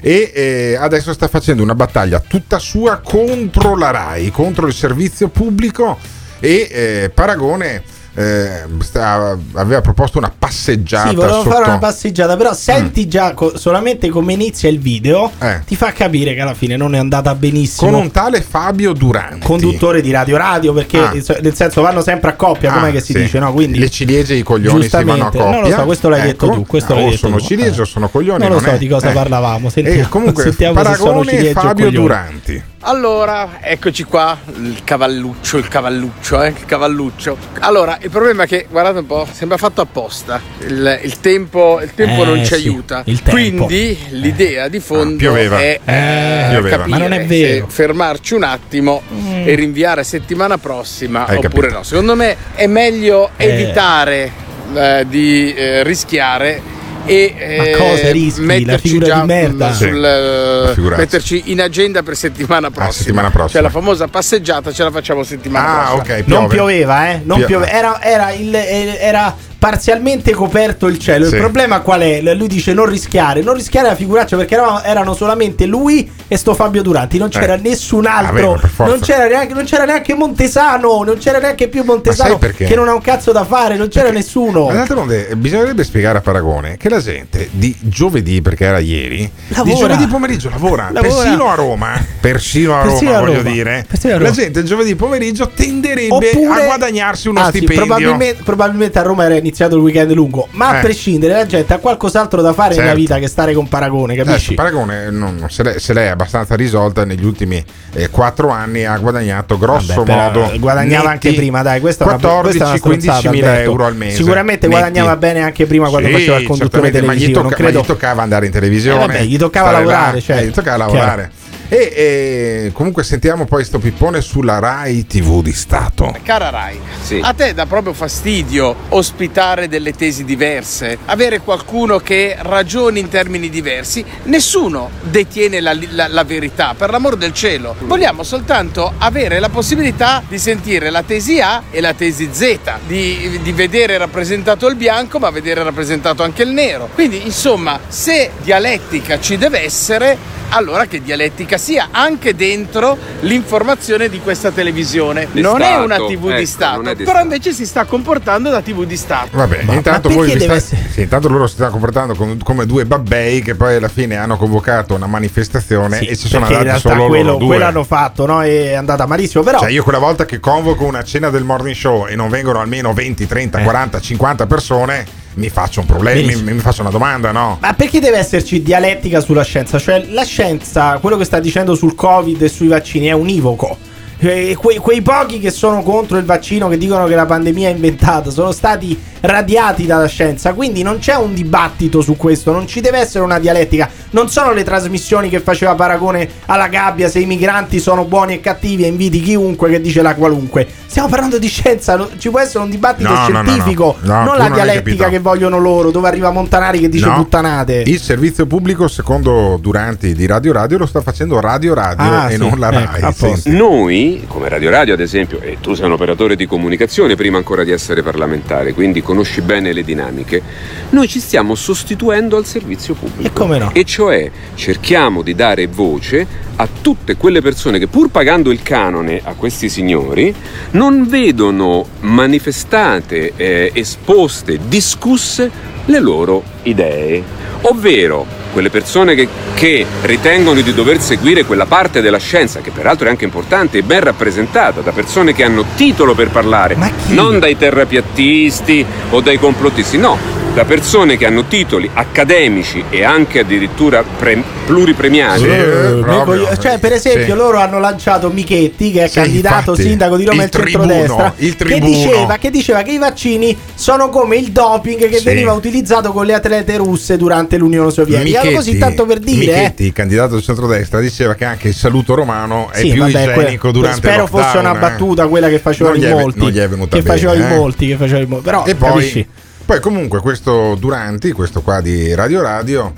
e eh, adesso sta facendo una battaglia tutta sua contro la RAI, contro il servizio pubblico e eh, Paragone eh, sta- aveva proposto una passeggiata Sì, volevo sotto... fare una passeggiata, però senti già co- solamente come inizia il video, ti fa capire che alla fine non è andata benissimo. Eh. con un tale Fabio Duranti conduttore di Radio Radio, perché Ah. eh, nel senso vanno sempre a coppia, Ah, com'è che si sì. dice, no? Quindi le ciliegie e i coglioni si vanno a coppia Non lo so, questo l'hai detto Ecco. tu, questo Ah, l'hai o detto sono tu. ciliegie o sono coglioni Non lo so è- di cosa eh. parlavamo, sentiamo- comunque sentiamo se sono Paragone Fabio. Duranti Allora, eccoci qua, il cavalluccio, il cavalluccio, eh, il cavalluccio. Allora, il problema è che, guardate un po', sembra fatto apposta. Il, il tempo, il tempo Eh, non ci sì, aiuta. il tempo. Quindi l'idea di fondo pioveva. è Eh, eh, capire Ma non è se fermarci un attimo Mm. e rinviare settimana prossima Hai oppure capito. no. Secondo me è meglio Eh. evitare eh, di eh, rischiare e eh, cosa rischi? La metterci già di merda? sul, Sì, eh, metterci in agenda per settimana prossima. settimana prossima. Cioè la famosa passeggiata ce la facciamo settimana Ah, prossima. ok. Non piove. pioveva, eh? Non Pio- piove- Era, era il- eh, era parzialmente coperto il cielo. Sì. Il problema qual è? Lui dice non rischiare. Non rischiare la figuraccia perché eravamo- erano solamente lui e sto Fabio Duranti. Non c'era Eh. nessun Ah, altro. forza. non, c'era neanche, non c'era neanche Montesano. Non c'era neanche più Montesano perché? che non ha un cazzo da fare. Non c'era nessuno. Ma d'altronde eh, bisognerebbe spiegare a Paragone che la gente di giovedì, perché era ieri, Lavora. di giovedì pomeriggio lavora. Lavora. Persino a Roma, persino a Persino Roma, a voglio Roma. dire, Persino a la Roma. gente giovedì pomeriggio tenderebbe Oppure- a guadagnarsi uno Anzi, stipendio. Probabilmente, probabilmente a Roma era iniziato il weekend lungo. Ma a Eh. prescindere, la gente ha qualcos'altro da fare nella Certo. vita che stare con Paragone, Adesso, capisci? Paragone non- non- se, lei, se lei è abbastanza risolta negli ultimi eh, quattro anni ha guadagnato grosso Vabbè, modo eh, guadagnava netti anche prima, dai, questa è una- 14 questa è una 15 stronzata, mila Alberto. euro al mese. Sicuramente netti. guadagnava bene anche prima quando Sì, faceva il conduttore certamente, ma gli, televisivo. tocca- non ma credo... gli toccava andare in televisione. Eh, vabbè, gli toccava lavorare, là, certo. eh, gli toccava lavorare. E, e comunque sentiamo poi sto pippone sulla Rai TV di Stato. Cara Rai, a te dà proprio fastidio ospitare delle tesi diverse, avere qualcuno che ragioni in termini diversi. Nessuno detiene la, la- la verità, per l'amor del cielo. Vogliamo soltanto avere la possibilità di sentire la tesi A e la tesi Z, di, di vedere rappresentato il bianco ma vedere rappresentato anche il nero. Quindi, insomma, se dialettica ci deve essere, allora che dialettica sia anche dentro l'informazione di questa televisione. Di non è Stato, una TV ecco, di Stato, non è di però Stato. invece si sta comportando da TV di Stato. Vabbè, Ma- intanto, ma voi perché vi deve sta- sì, intanto loro si stanno comportando com- come due babbei che poi alla fine hanno convocato una manifestazione Sì, e ci sono andati solo quello, loro due. quello hanno fatto, no? È andata malissimo. Però Cioè io quella volta che convoco una cena del morning show e non vengono almeno 20, 30, 40, 50 persone, mi faccio un problema, mi, mi faccio una domanda, no? Ma perché deve esserci dialettica sulla scienza? Cioè, la scienza, quello che sta dicendo sul Covid e sui vaccini è univoco. Eh, quei, quei pochi che sono contro il vaccino, che dicono che la pandemia è inventata, sono stati radiati dalla scienza. Quindi non c'è un dibattito su questo, non ci deve essere una dialettica. Non sono le trasmissioni che faceva paragone alla gabbia se i migranti sono buoni e cattivi e inviti chiunque che dice la qualunque. Stiamo parlando di scienza, ci può essere un dibattito No, no, no, no. scientifico, No, non la non dialettica che vogliono loro, dove arriva Montanari che dice No. puttanate. Il servizio pubblico, secondo Duranti di Radio Radio, lo sta facendo Radio Radio Ah, e sì, non la ecco, Rai. Senti. Noi, come Radio Radio ad esempio, e tu sei un operatore di comunicazione prima ancora di essere parlamentare, quindi conosci bene le dinamiche, noi ci stiamo sostituendo al servizio pubblico. E come no? E cioè cerchiamo di dare voce a tutte quelle persone che pur pagando il canone a questi signori non vedono manifestate, eh, esposte, discusse le loro idee. Ovvero quelle persone che, che ritengono di dover seguire quella parte della scienza, che peraltro è anche importante e ben rappresentata da persone che hanno titolo per parlare, non dai terrapiattisti o dai complottisti, no, da persone che hanno titoli accademici e anche addirittura pre- pluripremiati. Eh, mico- cioè, per esempio, Sì. loro hanno lanciato Michetti, che è Sì, candidato infatti. sindaco di Roma Il e centrodestra, tribuno, il che tribuno. diceva, che diceva che i vaccini sono come il doping che Sì. veniva utilizzato con le atlete russe durante l'Unione Sovietica. Allora, così tanto per dire, eh. Michetti, candidato di centrodestra, diceva che anche il saluto romano è Sì, più vabbè, igienico que- durante spero fosse una eh. battuta quella che facevano in è- molti. che facevano in eh. molti, che facevano in molti. Però e capisci? Poi, comunque questo Duranti, questo qua di Radio Radio,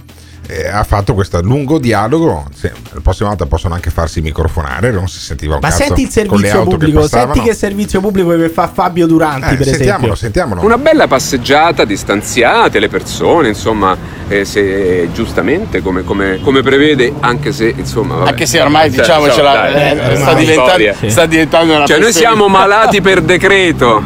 eh, ha fatto questo lungo dialogo. Sì, la prossima volta possono anche farsi microfonare, non si sentiva un Ma cazzo senti il servizio che pubblico, passavano. senti che servizio pubblico che fa Fabio Duranti, Eh, per sentiamolo, esempio. sentiamolo. Una bella passeggiata, distanziate le persone, insomma, eh, se giustamente come, come- come prevede, anche se insomma. vabbè. Anche se ormai, Cioè, diciamocela, eh, è sta diventando- storia. sta diventando una Cioè, noi siamo malati per decreto.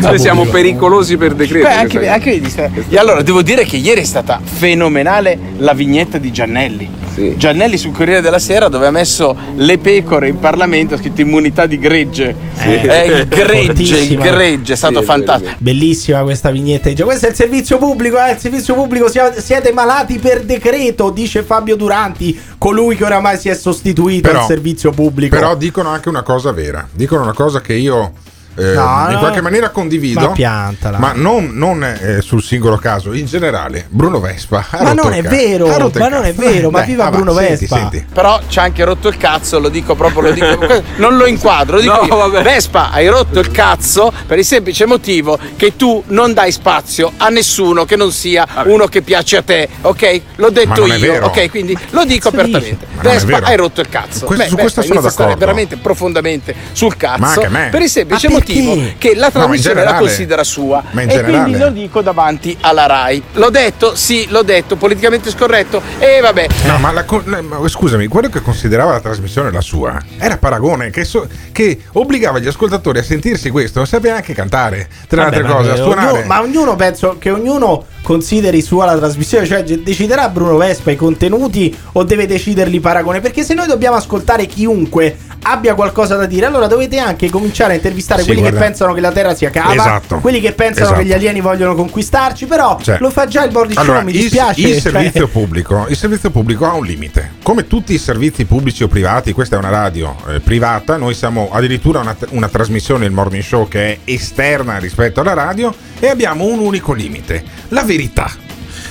noi siamo pericolosi per decreto. Beh, anche, anche vedi, sta- E allora devo dire che ieri è stata fenomenale la vignetta di Giannelli. Giannelli sul Corriere della Sera dove ha messo le pecore in Parlamento, ha scritto immunità di gregge. Eh, Eh, il gregge, gregge, è stato fantastico. Bellissima questa vignetta. Dice, Questo è il servizio pubblico, eh, il servizio pubblico siete malati per decreto, dice Fabio Duranti, colui che oramai si è sostituito Però- al servizio pubblico. Però dicono anche una cosa vera. Dicono una cosa che io eh, No, in no. qualche maniera condivido. Ma piantala. Ma non, non, eh, sul singolo caso, in generale. Bruno Vespa. Ma non è vero, ma non è vero, ma viva va, va, Bruno senti, Vespa. senti. Però ci ha anche rotto il cazzo, lo dico proprio, lo dico, non lo inquadro, lo dico No, vabbè. Vespa, hai rotto il cazzo per il semplice motivo che tu non dai spazio a nessuno che non sia uno che piace a te, ok? L'ho detto Ma non è io, vero. ok? Quindi lo dico apertamente. Vespa, hai rotto il cazzo. Questo- su questo sono a d'accordo. veramente profondamente sul cazzo Ma anche me. per il semplice Ma motivo che la No, trasmissione la generale. considera sua Ma in e generale. quindi lo dico davanti alla RAI. L'ho detto? Sì, l'ho detto, politicamente scorretto e vabbè. No, ma, la ma scusami, quello che considerava la trasmissione la sua era Paragone che, so- che obbligava gli ascoltatori a sentirsi questo, non sapeva anche cantare, tra le Vabbè, altre cose, a ognuno- ma ognuno penso che ognuno consideri sua la trasmissione, cioè deciderà Bruno Vespa i contenuti o deve deciderli Paragone? Perché se noi dobbiamo ascoltare chiunque abbia qualcosa da dire, allora dovete anche cominciare a intervistare Sì, quelli guarda. che pensano che la Terra sia cava, Esatto. quelli che pensano Esatto. che gli alieni vogliono conquistarci, però Cioè, lo fa già il Morning Allora, Show, mi il- dispiace. Il, cioè- servizio pubblico, il servizio pubblico ha un limite. Come tutti i servizi pubblici o privati, questa è una radio eh, privata, noi siamo addirittura una, una trasmissione, il morning show, che è esterna rispetto alla radio e abbiamo un unico limite, la verità.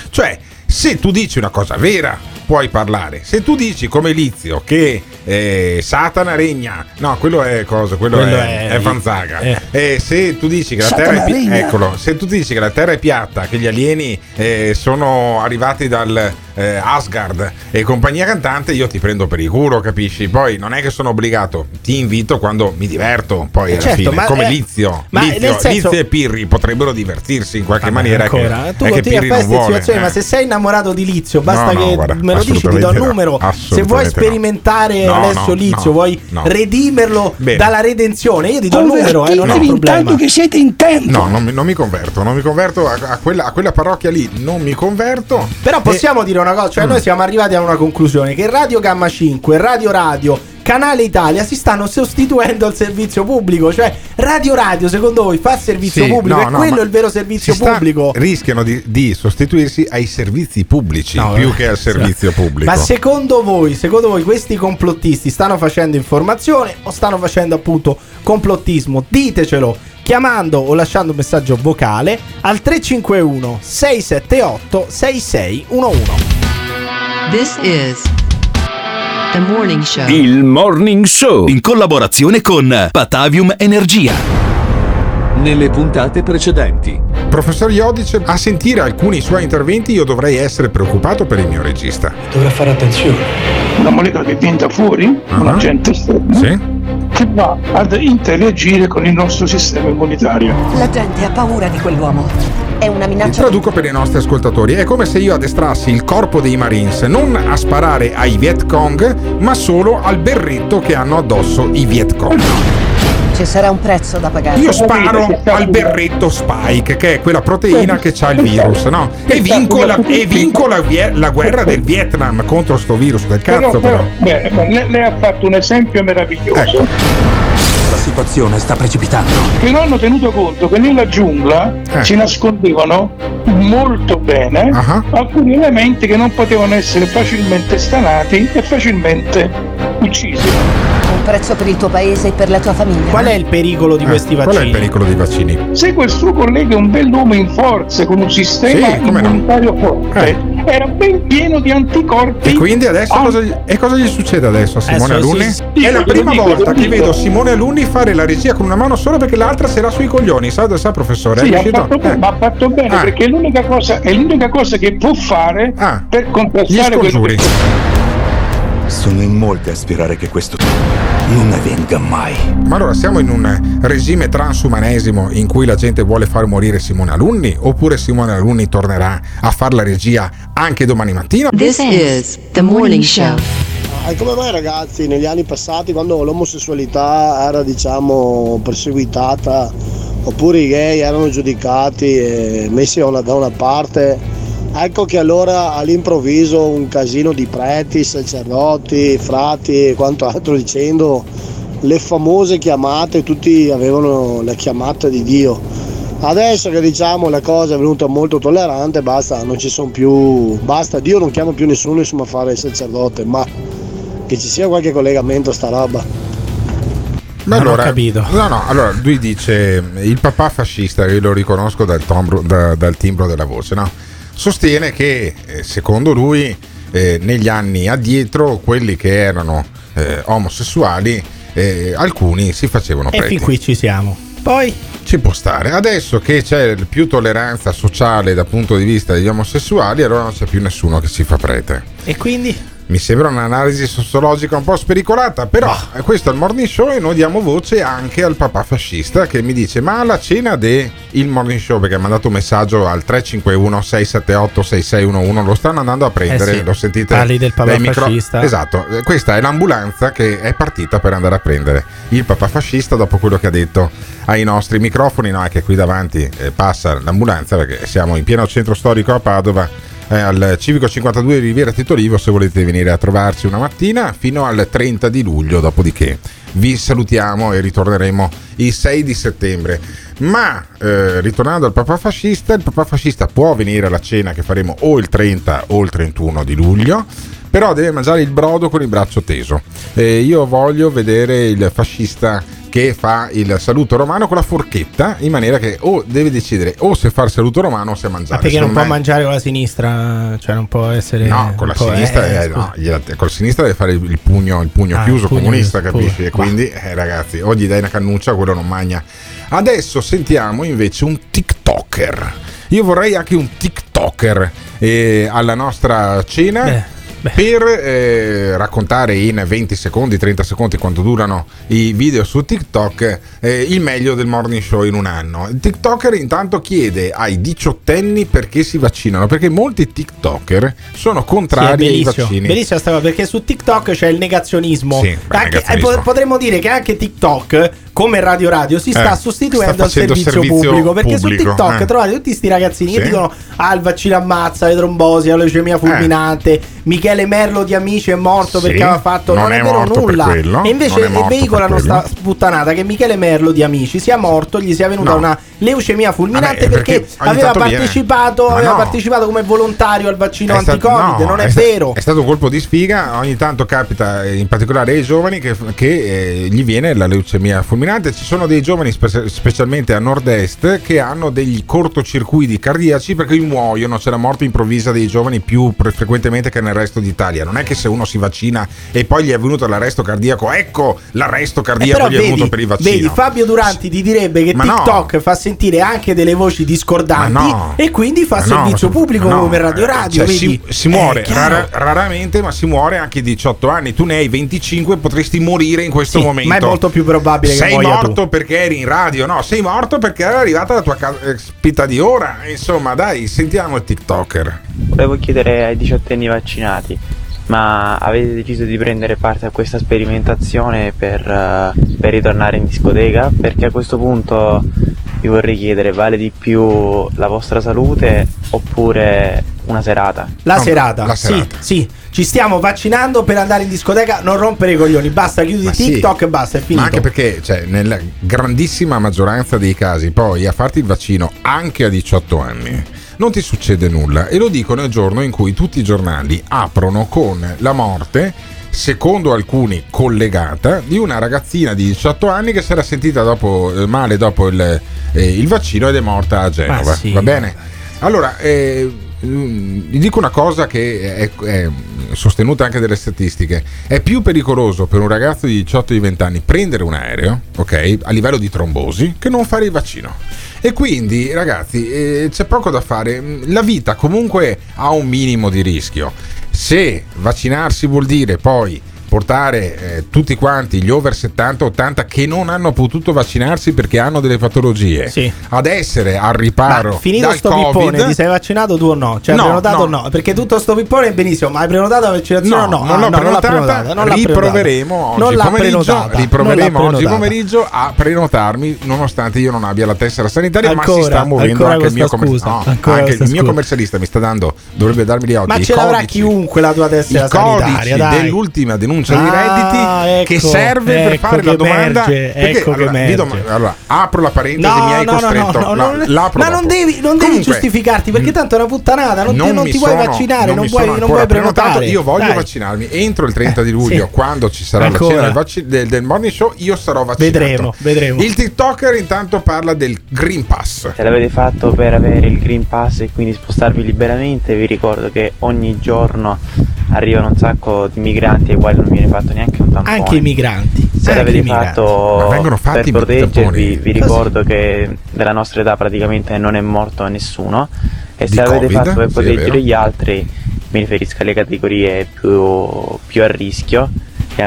Cioè, se tu dici una cosa vera, puoi parlare. Se tu dici come Lizio che eh, Satana regna, no, quello è cosa, quello, Quello è, è- è Vanzaga. eh. E se tu dici che la Satana Terra è pi- eccolo, se tu dici che la Terra è piatta, che gli alieni eh, sono arrivati dal eh, Asgard e compagnia cantante, io ti prendo per il culo, capisci? Poi non è che sono obbligato, ti invito quando mi diverto, poi alla Certo, fine, come è- Lizio, ma Lizio, senso- Lizio e Pirri potrebbero divertirsi in qualche Vabbè, maniera ancora. che, tu continui a fare queste situazioni, eh. ma se sei innamorato di Lizio, basta No, no, che guarda, me lo dici, ti do il assolutamente no. numero. Se vuoi sperimentare no, Lizio, no, vuoi no. redimerlo Bene. dalla redenzione, io ti do il numero, eh, non è un problema. che siete in tempo. No, non mi, non mi converto, non mi converto a, a quella, a quella parrocchia lì, non mi converto. Però possiamo dire una cosa, cioè Mm. noi siamo arrivati a una conclusione che Radio Gamma 5, Radio Radio, Canale Italia si stanno sostituendo al servizio pubblico, cioè Radio Radio secondo voi fa servizio Sì, pubblico no, e no, quello è il vero servizio si sta- pubblico. Rischiano di, di sostituirsi ai servizi pubblici No, più eh, che al servizio pubblico. Ma secondo voi, secondo voi questi complottisti stanno facendo informazione o stanno facendo appunto complottismo? Ditecelo chiamando o lasciando un messaggio vocale al 351 678 6611. This is the morning show. Il Morning Show in collaborazione con Patavium Energia. Nelle puntate precedenti. Professor Iodice, a sentire alcuni suoi interventi io dovrei essere preoccupato per il mio regista. Dovrà fare attenzione. Una molecola che viene da fuori, un agente esterno, che va ad interagire con il nostro sistema immunitario. La gente ha paura di quell'uomo. È una minaccia. traduco per i nostri ascoltatori, è come se io addestrassi il corpo dei Marines non a sparare ai Viet Cong, ma solo al berretto che hanno addosso i Viet Cong. Ci sarà un prezzo da pagare. Io sparo al berretto Spike, che è quella proteina che ha il virus, no? E vinco, la, e vinco la, la guerra del Vietnam contro sto virus del cazzo, però. beh, beh, lei, lei ha fatto un esempio meraviglioso. Ecco. La situazione sta precipitando. Però hanno tenuto conto che nella giungla Eh. si nascondevano molto bene Ah. alcuni elementi che non potevano essere facilmente stanati e facilmente uccisi. Prezzo per il tuo paese e per la tua famiglia. Qual è il pericolo di questi Eh, Qual è il vaccini? pericolo dei vaccini? Se quel suo collega è un bell'uomo in forza con un sistema Sì, come no. immunitario forte, era ben pieno di anticorpi. E quindi adesso cosa, gli- e cosa gli succede adesso a Simone Adesso Alunni? sì, sì, è la prima dico, volta che vedo Simone Alunni fare la regia con una mano sola perché l'altra se l'ha sui coglioni. Sa, sa professore? Sì, è ha riuscito? fatto, Eh. ma ha fatto bene Ah. perché è l'unica, cosa, è l'unica cosa che può fare per Gli contrastare quello che Sono in molti a sperare che questo non avvenga mai. Ma allora siamo in un regime transumanesimo in cui la gente vuole far morire Simone Alunni? Oppure Simone Alunni tornerà a fare la regia anche domani mattina? This is the morning show. E come mai ragazzi negli anni passati quando l'omosessualità era diciamo perseguitata oppure i gay erano giudicati e messi da una, da una parte Ecco che allora all'improvviso un casino di preti, sacerdoti, frati e quanto altro dicendo le famose chiamate, tutti avevano la chiamata di Dio. Adesso che diciamo la cosa è venuta molto tollerante, basta, non ci sono più, basta, Dio non chiama più nessuno insomma a fare il sacerdote, ma che ci sia qualche collegamento a sta roba. Ma allora, No, no, allora lui dice il papà fascista, io lo riconosco dal, tombro, da- dal timbro della voce, no? Sostiene che eh, secondo lui eh, negli anni addietro quelli che erano eh, omosessuali, eh, alcuni si facevano E preti. fin qui ci siamo. Poi Ci può stare. Adesso che c'è più tolleranza sociale dal punto di vista degli omosessuali, allora non c'è più nessuno che si fa prete. E quindi? Mi sembra un'analisi sociologica un po' spericolata, però eh, questo è il morning show e noi diamo voce anche al papà fascista che mi dice ma alla cena del morning show, perché ha mandato un messaggio al 351 678 6611, lo stanno andando a prendere, Eh sì, lo sentite? parli del papà micro- fascista. Esatto, eh, questa è l'ambulanza che è partita per andare a prendere il papà fascista dopo quello che ha detto ai nostri microfoni, no, è che qui davanti eh, passa l'ambulanza perché siamo in pieno centro storico a Padova eh, al Civico 52 di Riviera Tito Olivo se volete venire a trovarci una mattina fino al 30 di luglio, dopodiché vi salutiamo e ritorneremo il 6 di settembre. Ma eh, ritornando al papà fascista, il papà fascista può venire alla cena che faremo o il 30 o il 31 di luglio. Però deve mangiare il brodo con il braccio teso. Eh, io voglio vedere il fascista che fa il saluto romano con la forchetta in maniera che o deve decidere o se fare il saluto romano o se Ma mangiare. perché non Secondo può me- mangiare con la sinistra? Cioè non può essere... No, con la può- sinistra, eh, eh, no, gliela- con la sinistra deve fare il pugno, il pugno Ah, chiuso il pugno comunista, chiuso, capisci? pure. E quindi, eh, ragazzi, o gli dai una cannuccia, quello non magna. Adesso sentiamo invece un TikToker. Io vorrei anche un TikToker eh, alla nostra cena. Per eh, raccontare in 20 secondi, 30 secondi quanto durano i video su TikTok eh, il meglio del morning show in un anno. Il TikToker intanto chiede ai diciottenni perché si vaccinano, perché molti TikToker sono Sì, contrari ai bellissimo. vaccini. Bellissima sta cosa perché su TikTok c'è il negazionismo. Sì, Anche- negazionismo. eh, po- potremmo dire che anche TikTok, come Radio Radio, si sta Eh, sostituendo sta al servizio, servizio pubblico. Perché su pubblico, TikTok eh. trovate tutti sti ragazzini che Sì. dicono: Ah, il vaccino ammazza, le trombosi, la leucemia fulminante. Michele Merlo di Amici è morto Sì, perché aveva fatto. non Non, è è vero nulla. quello, E invece veicolano sta sputtanata che Michele Merlo di Amici sia morto, gli sia venuta No. una leucemia fulminante Vabbè, perché, perché ogni aveva partecipato, aveva no. partecipato come volontario al vaccino È anti-Covid. no, non è, vero. È stato un colpo di sfiga. Ogni tanto capita, eh, in particolare ai giovani, che, che, eh, gli viene la leucemia fulminante. Ci sono dei giovani, spe- specialmente a nord-est, che hanno degli cortocircuiti cardiaci perché muoiono. C'è la morte improvvisa dei giovani più pre- frequentemente che nel resto d'Italia. Non è che se uno si vaccina e poi gli è venuto l'arresto cardiaco, ecco l'arresto Eh, cardiaco però gli è vedi, venuto per il vaccino. vedi, Fabio Duranti ti direbbe che Ma no. TikTok fa sentire anche delle voci discordanti no. e quindi fa Ma no, servizio ma- pubblico no, come Radio eh, Radio. cioè, si, si muore Eh, rara- raramente, ma si muore anche a 18 anni. Tu ne hai 25, potresti morire in questo Sì, momento. ma è molto più probabile che sei muoia tu. morto perché eri in radio, no? Sei morto perché era arrivata la tua caspita di ora. Insomma, dai, sentiamo il TikToker. Volevo chiedere ai diciottenni vaccinati, ma avete deciso di prendere parte a questa sperimentazione per, eh, per ritornare in discoteca? Perché a questo punto vi vorrei chiedere, vale di più la vostra salute oppure una serata? La serata, sì, sì, ci stiamo vaccinando per andare in discoteca, non rompere i coglioni, basta, chiudi Ma sì, TikTok e basta, è finito. Ma anche perché, cioè, nella grandissima maggioranza dei casi, poi a farti il vaccino anche a 18 anni non ti succede nulla. E lo dico nel giorno in cui tutti i giornali aprono con la morte. Secondo alcuni collegata di una ragazzina di 18 anni che si era sentita dopo, eh, male dopo il, eh, il vaccino ed è morta a Genova. Sì. Va bene? Allora, eh, mm, vi dico una cosa che è, è sostenuta anche dalle statistiche. È più pericoloso per un ragazzo di 18-20 anni prendere un aereo, ok, a livello di trombosi, che non fare il vaccino. E quindi, ragazzi, eh, c'è poco da fare. La vita comunque ha un minimo di rischio. Se vaccinarsi vuol dire poi portare eh, tutti quanti gli over 70-80 che non hanno potuto vaccinarsi perché hanno delle patologie ad essere al riparo Ma finito dal sto Covid. pippone, ti sei vaccinato tu o no? Cioè, No, prenotato o no. no? Perché tutto sto pippone è benissimo, ma hai prenotato la vaccinazione o no? non Ah, l'ho no, non l'ha prenotata, non riproveremo oggi Non pomeriggio, riproveremo oggi pomeriggio a prenotarmi nonostante io non abbia la tessera sanitaria ma si Ancora, sta muovendo ancora anche il mio, questa commer- scusa, no, ancora anche il mio commercialista mi sta dando dovrebbe darmi oggi Ma ce l'avrà chiunque la tua tessera sanitaria, dell'ultima denuncia di Ah, redditi che ecco, serve per ecco fare che la domanda emerge, perché, ecco che allora, dom- allora, apro la parentesi No, mi hai no, costretto no, no, la- no, l'apro ma non devi, non devi Comunque, giustificarti perché tanto è una puttanata. Non, ti, non mi ti vuoi sono- vaccinare, non, vuoi, non vuoi prenotare. Io voglio Dai. vaccinarmi entro il 30 di luglio, Sì. quando ci sarà Ancora. la cena del, vacci- del- del morning show. Io sarò vaccinato. Vedremo, vedremo. Il TikToker intanto parla del Green Pass. Se l'avete fatto per avere il Green Pass e quindi spostarvi liberamente, vi ricordo che ogni giorno arrivano un sacco di migranti ai quali non viene fatto neanche un tampone. Anche i migranti. Se l'avete fatto Ma vengono fatti per i proteggervi, vi ricordo che della nostra età praticamente non è morto nessuno. E Di se l'avete Covid? fatto per Sì, proteggere vero. gli altri, mi riferisco alle categorie più, più a rischio,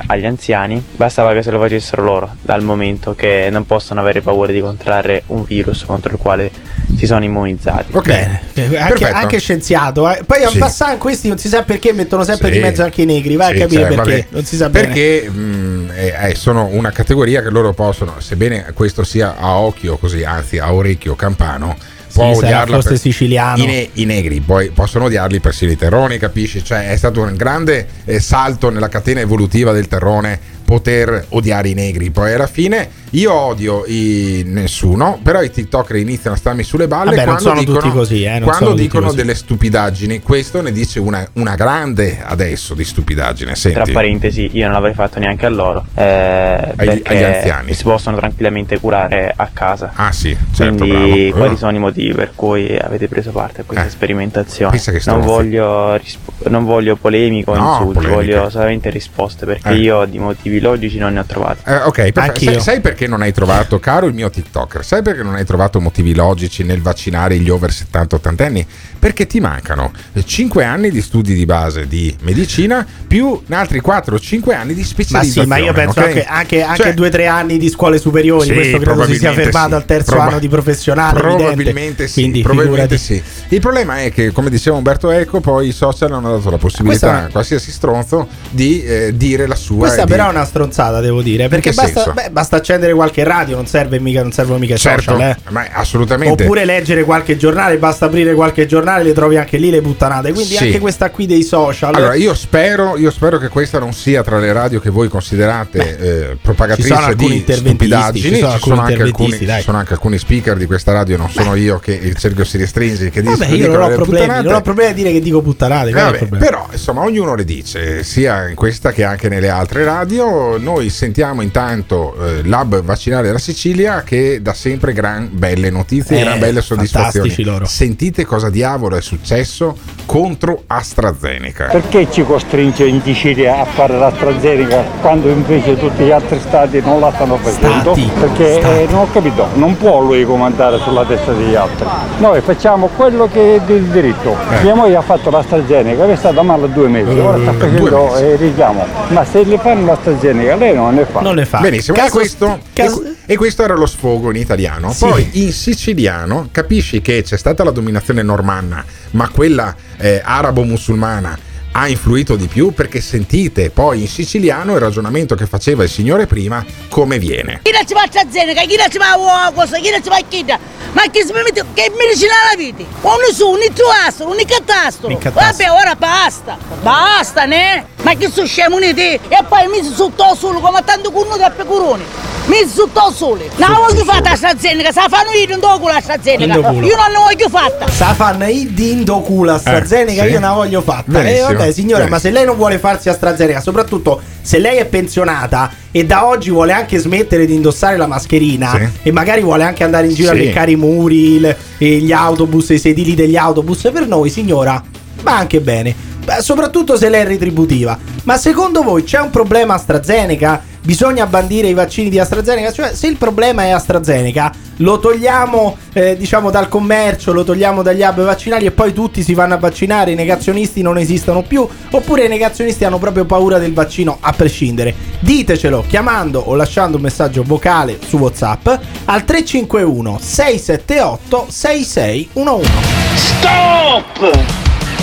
agli anziani, bastava che se lo facessero loro, dal momento che non possono avere paura di contrarre un virus contro il quale si sono immunizzati. Bene, eh, anche, anche scienziato. eh. Poi a Sì. passare questi non si sa perché mettono sempre Sì. di mezzo anche i negri. Vai Sì, a capire cioè, perché. vabbè. Non si sa. Perché mh, eh, eh, sono una categoria che loro possono, sebbene questo sia a occhio così, anzi a orecchio campano, può Sì, odiarla per- siciliano. I, ne- i negri poi possono odiarli persino i terroni, capisci? Cioè è stato un grande eh, salto nella catena evolutiva del terrone poter odiare i negri. Poi alla fine io odio i- nessuno, però i TikToker iniziano a starmi sulle balle Vabbè, quando sono dicono, tutti così, eh, non quando sono tutti dicono così. delle stupidaggini. Questo ne dice una, una grande adesso di stupidaggine. Senti. Tra parentesi, io non l'avrei fatto neanche a loro. eh, perché agli anziani. Si possono tranquillamente curare a casa. Ah, sì, certo, Quindi, bravo. quali Eh. sono i motivi per cui avete preso parte a questa Eh, sperimentazione? pensa che Non voglio, risp- non voglio polemico o No, insulti, voglio solamente risposte perché Eh. io di motivi logici non ne ho trovati. Eh, ok. Sai, sai perché non hai trovato, caro il mio TikToker, sai perché non hai trovato motivi logici nel vaccinare gli over 70-80 anni? Perché ti mancano 5 anni di studi di base di medicina più altri 4-5 anni di Ma specializzazione. sì, ma io penso ok? anche, anche, anche Cioè, due o tre anni di scuole superiori. Sì, questo credo si sia fermato sì. al terzo Proba- anno di professionale. Probabilmente sì, Quindi, probabilmente sì. Il problema è che, come diceva Umberto Eco, poi i social hanno dato la possibilità Questa- a qualsiasi stronzo di eh, dire la sua. Questa di- però è una stronzata, devo dire. Perché basta, beh, basta accendere qualche radio, non serve mica, non servono mica Certo, social. eh. ma assolutamente. Oppure leggere qualche giornale, basta aprire qualche giornale, le trovi anche lì le puttanate. Quindi Sì. anche questa qui dei social. Allora, io spero, io spero che questa non sia tra le radio che voi considerate eh, propagatrici ci sono alcuni di stupidaggini. ci sono Ci sono, anche alcuni, dai. ci sono anche alcuni speaker di questa radio, non sono io che il cerchio si restringe, che Vabbè, io non ho problemi, non ho problemi a dire che dico puttanate. Eh, vabbè, però insomma ognuno le dice sia in questa che anche nelle altre radio noi sentiamo intanto eh, l'hub vaccinale della Sicilia che dà sempre gran belle notizie Eh, gran belle soddisfazioni sentite cosa diavolo è successo contro AstraZeneca Perché ci costringe in Sicilia a fare l'AstraZeneca quando invece tutti gli altri stati non la stanno facendo? Stati, Perché stati. eh, non ho capito, non può lui comandare sulla testa degli altri. Noi facciamo quello che è del diritto. Mia moglie ha fatto l'AstraZeneca, è stata male due mesi, ora sta facendo eh, richiamo. Ma se le fanno l'AstraZeneca lei non ne fa. Non le fa. Benissimo, Caso- e, questo, caso- e questo era lo sfogo in italiano. Sì. Poi in siciliano capisci che c'è stata la dominazione normanna, ma quella eh, arabo-musulmana ha influito di più perché sentite poi in siciliano il ragionamento che faceva il signore prima come viene. Chi non ci fa AstraZeneca, chi non ci fa una cosa, chi non ci fa chida. Ma che, si permette- che medicina la vita? Uno su, un trastro, un catastro. Un catastro. Vabbè, ora basta. Basta, ne? Ma che sono scemo ne te? E poi mi sotto al sole come tanto cuno da pecoroni. Mi sotto sole. Non la voglio fatta AstraZeneca, se la fanno io. In do culo. Io non la voglio fatta. Sa fanno i dindo culo AstraZeneca, Eh, sì. io non la voglio fatta. E Benissimo, vabbè, signora, ma benissimo. se lei non vuole farsi AstraZeneca, soprattutto se lei è pensionata e da oggi vuole anche smettere di indossare la mascherina Sì. e magari vuole anche andare in giro Sì. a leccare i muri, il- e gli autobus, i sedili degli autobus, per noi, signora, va anche bene. Beh, soprattutto se lei è retributiva. Ma secondo voi c'è un problema AstraZeneca? Bisogna bandire i vaccini di AstraZeneca. Cioè, se il problema è AstraZeneca, lo togliamo eh, diciamo dal commercio, lo togliamo dagli hub vaccinali e poi tutti si vanno a vaccinare, i negazionisti non esistono più, oppure i negazionisti hanno proprio paura del vaccino a prescindere. Ditecelo chiamando o lasciando un messaggio vocale su WhatsApp al 351 678 6611. Stop!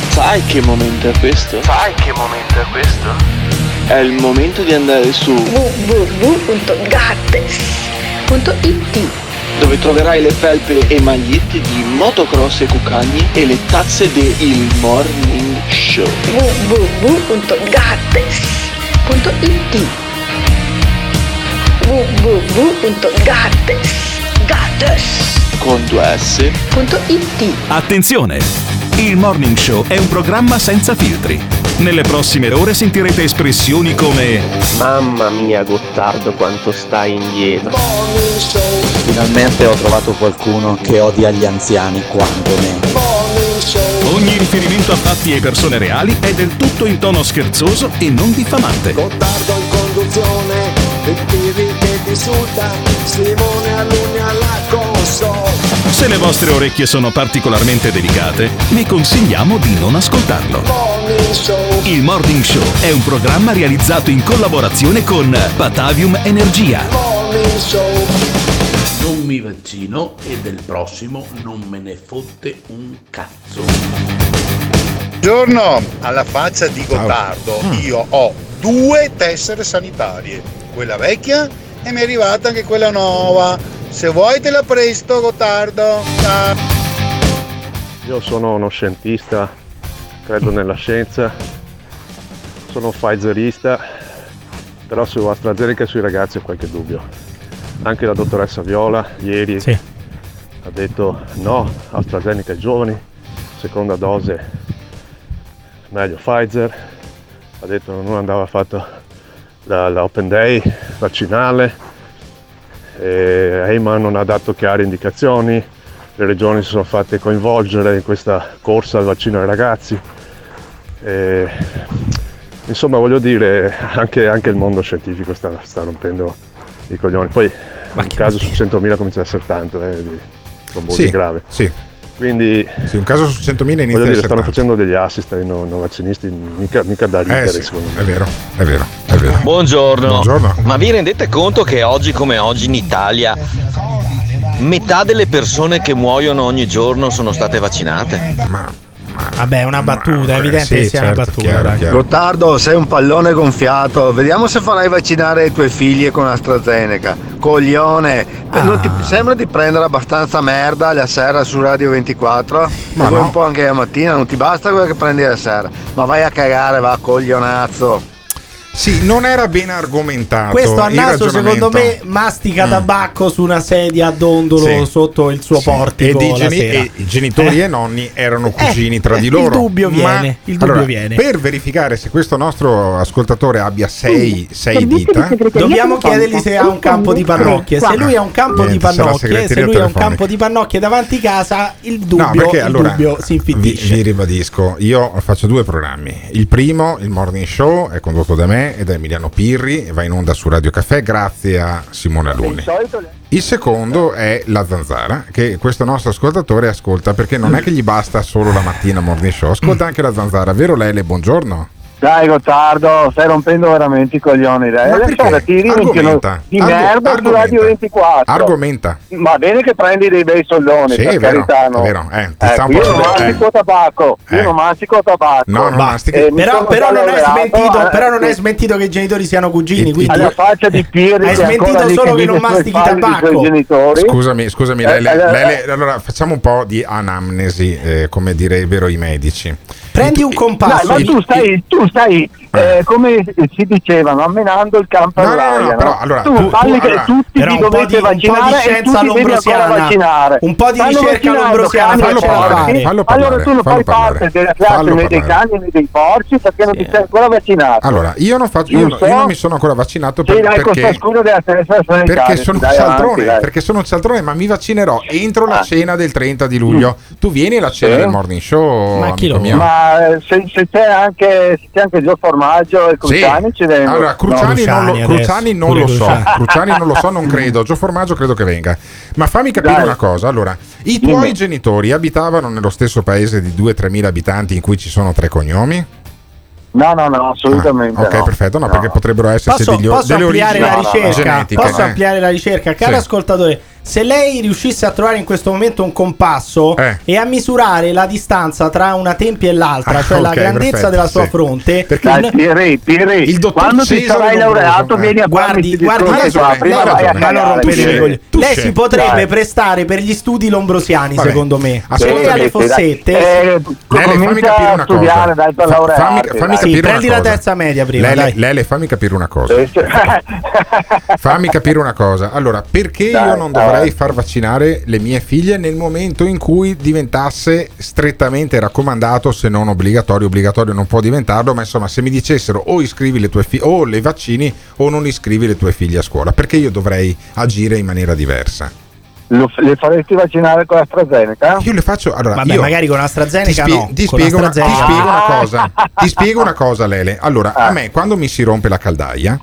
Sai che momento è questo? Sai che momento è questo? È il momento di andare su www.gattes.it dove troverai le felpe e magliette di motocross e cucagni e le tazze del Morning Show. www.gattes.it www.gattes Con due S. .it Attenzione! Il Morning Show è un programma senza filtri. Nelle prossime ore sentirete espressioni come Mamma mia Gottardo quanto stai indietro. Finalmente ho trovato qualcuno che odia gli anziani quanto me. Ogni riferimento a fatti e persone reali è del tutto in tono scherzoso e non diffamante. Gottardo in conduzione, il Pirri che ti insulta, Simone Alunni alla console. Se le vostre orecchie sono particolarmente delicate, vi consigliamo di non ascoltarlo. Il Morning Show è un programma realizzato in collaborazione con Batavium Energia. Non mi vaccino e del prossimo non me ne fotte un cazzo. Buongiorno, alla faccia di Gottardo, io ho due tessere sanitarie, quella vecchia e mi è arrivata anche quella nuova. Se vuoi te la presto, Gottardo. Ciao. Io sono uno scientista, credo nella scienza, sono un Pfizerista, però su AstraZeneca e sui ragazzi ho qualche dubbio. Anche la dottoressa Viola ieri ha detto no, AstraZeneca ai giovani, seconda dose meglio Pfizer, ha detto non andava fatto la, la Open Day vaccinale, Eyman non ha dato chiare indicazioni, le regioni si sono fatte coinvolgere in questa corsa al vaccino ai ragazzi. E, insomma voglio dire, anche, anche il mondo scientifico sta, sta rompendo i coglioni. Poi in caso su 100.000 comincia a essere tanto eh, di trombosi Sì, grave. sì. Quindi Sì, un caso su 100.000 inizia voglio dire, stanno facendo degli assist ai non, non vaccinisti, mica, mica da ridere Eh sì, secondo me. è vero, è vero, è vero. Buongiorno. Buongiorno. Ma vi rendete conto che oggi come oggi in Italia metà delle persone che muoiono ogni giorno sono state vaccinate? Vabbè, è una battuta, è evidente che sia una battuta. dai. Gottardo, sei un pallone gonfiato. Vediamo se farai vaccinare i tuoi figli con AstraZeneca. Coglione, non ti sembra di prendere abbastanza merda la sera su Radio 24? Ma poi no. un po' anche la mattina, non ti basta quello che prendi la sera. Ma vai a cagare, va coglionazzo. Sì, non era ben argomentato. Questo a il naso, secondo me, mastica tabacco su una sedia a dondolo Sì. sotto il suo Sì, portico. e, geni- sera. e i genitori Eh. e nonni erano cugini Eh, tra di il loro. dubbio Ma- viene, il dubbio allora, viene. Per verificare se questo nostro ascoltatore abbia sei, sei dita, Dobbiamo chiedergli se ha un campo di pannocchie. Se lui ha un campo di Niente, pannocchie, se lui ha un campo di pannocchie davanti casa, il dubbio, No, perché il allora dubbio si vi, infittisce. vi ribadisco, io faccio due programmi. Il primo, il Morning Show, è condotto da me e da Emiliano Pirri va in onda su Radio Caffè grazie a Simone Alunni. Il secondo è La Zanzara, che questo nostro ascoltatore ascolta perché non è che gli basta solo la mattina Morning Show, ascolta anche La Zanzara, vero Lele? Buongiorno. Dai Gottardo, stai rompendo veramente i coglioni. Dai. Ma Adesso perché? ti riempiono Argomenta. di Argo- merda su argomenta. Radio 24. Argomenta. Va bene che prendi dei bei soldoni, Sì, per è vero, carità. No. è vero, eh, ti Ecco, io non mastico eh. tabacco, io Eh. non mastico tabacco. No, non Ma, mastichi. eh, Però, però non hai laureato, smentito, eh, però non sì. hai smentito che i genitori siano cugini. Quindi alla faccia di Pirri hai smentito solo che non mastichi tabacco. genitori. Scusami, scusami, Eh, Lele, eh, Lele, allora facciamo un po' di anamnesi, eh, come direbbero i medici. Prendi un Dai, compasso. ma tu stai, tu stai eh, come si diceva, no? menando il campo No, no, all'aria. no, no? però, allora, tu, tu- parli tu- che allora, tutti vi po' dovete di- un vaccinare e tutti devi ancora vaccinare. Un po' di Stanno ricerca lombrosiana, fallo parlare, fallo parlare, allora tu non fallo fai parlare, parte della classe fallo né dei parlare. cani né dei porci perché non ti sei ancora vaccinato. Allora, io non, faccio, io, io non mi sono ancora vaccinato per- Sì, dai, perché, perché sono un cialtrone, perché sono un cialtrone, ma mi vaccinerò entro la Ah. cena del 30 di luglio. Tu vieni alla cena del morning show, Ma chi amico lo mio. Ma ma se, se c'è anche se c'è anche Gio Formaggio e Cruciani ci vengono. Allora, Cruciani, No, non, lo, Cruciani non lo so, Cruciani. Non lo so, non credo. Gio Formaggio credo che venga. Ma fammi capire Dai. una cosa. Allora, i tuoi Dimmi. genitori abitavano nello stesso paese di 2-3 mila abitanti in cui ci sono tre cognomi? No, no, no, assolutamente. Ok, no. perfetto. No, perché potrebbero esserci Posso, degli, posso delle ampliare origini la ricerca? genetiche. Posso eh. ampliare la ricerca? Caro Sì. ascoltatore, se lei riuscisse a trovare in questo momento un compasso Eh. e a misurare la distanza tra una tempia e l'altra, Ah, cioè la ok, grandezza perfetto, della sua sì. fronte, Dai, Pierri, Pierri, Il dottor quando ti sarai laureato eh. vieni a Guardi, guardi, lei, vai a. Tu si potrebbe Dai. prestare per gli studi lombrosiani, Vabbè, secondo me. Se assolutamente. lei ha le fossette, Eh, fammi capire una cosa. fammi, capire prendi la terza media prima, Lele, fammi capire una cosa. Fammi capire una cosa. Allora, perché io non dai. Dovrei far vaccinare le mie figlie nel momento in cui diventasse strettamente raccomandato, se non obbligatorio, obbligatorio non può diventarlo, ma insomma, se mi dicessero o iscrivi le tue figlie o le vaccini o non iscrivi le tue figlie a scuola, perché io dovrei agire in maniera diversa? Lo- le faresti vaccinare con AstraZeneca? Io le faccio allora, Vabbè, io magari con ti, AstraZeneca spie- no. ti spiego una, ti spiego una cosa. Ti spiego una cosa, Lele. Allora, Ah. a me quando mi si rompe la caldaia,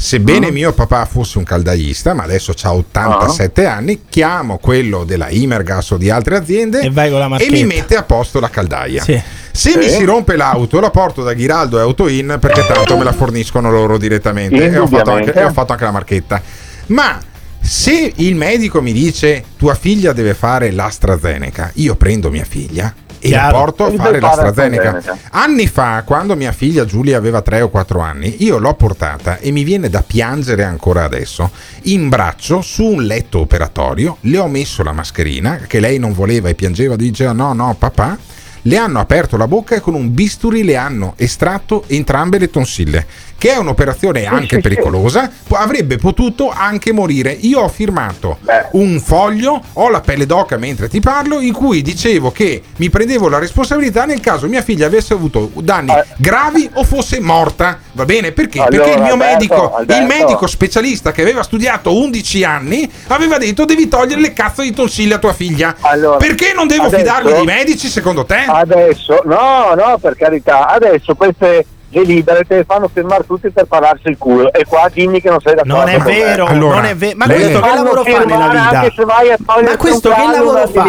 sebbene mio papà fosse un caldaista, ma adesso ha 87 anni, chiamo quello della Imergas o di altre aziende E vai con la e mi mette a posto la caldaia. Sì. Se mi si rompe l'auto, la porto da Ghiraldo e Autoin perché tanto me la forniscono loro direttamente. E ho, fatto anche, e ho fatto anche la marchetta. Ma se il medico mi dice tua figlia deve fare l'AstraZeneca, io prendo mia figlia e la Chiaro. porto a fare l'AstraZeneca. AstraZeneca. Anni fa, quando mia figlia Giulia aveva 3 o 4 anni, io l'ho portata e mi viene da piangere ancora adesso in braccio su un letto operatorio. Le ho messo la mascherina che lei non voleva e piangeva, diceva no, no, papà. Le hanno aperto la bocca e con un bisturi le hanno estratto entrambe le tonsille, che è un'operazione anche pericolosa. Avrebbe potuto anche morire. Io ho firmato un foglio, ho la pelle d'oca mentre ti parlo, in cui dicevo che mi prendevo la responsabilità nel caso mia figlia avesse avuto danni gravi o fosse morta. Va bene? Perché? Allora, Perché il mio Alberto, medico, Alberto. il medico specialista che aveva studiato 11 anni, aveva detto devi togliere le cazzo di tonsille a tua figlia. Allora, Perché non devo adesso- fidarmi dei medici secondo te? Adesso, no, no, per carità, adesso queste te le fanno firmare tutti per pararsi il culo e qua dimmi che non sei d'accordo Non è vero, Allora, non è vero. Ma lei- questo che lavoro fa nella vita? Anche se vai a togliere Ma questo che lavoro fa?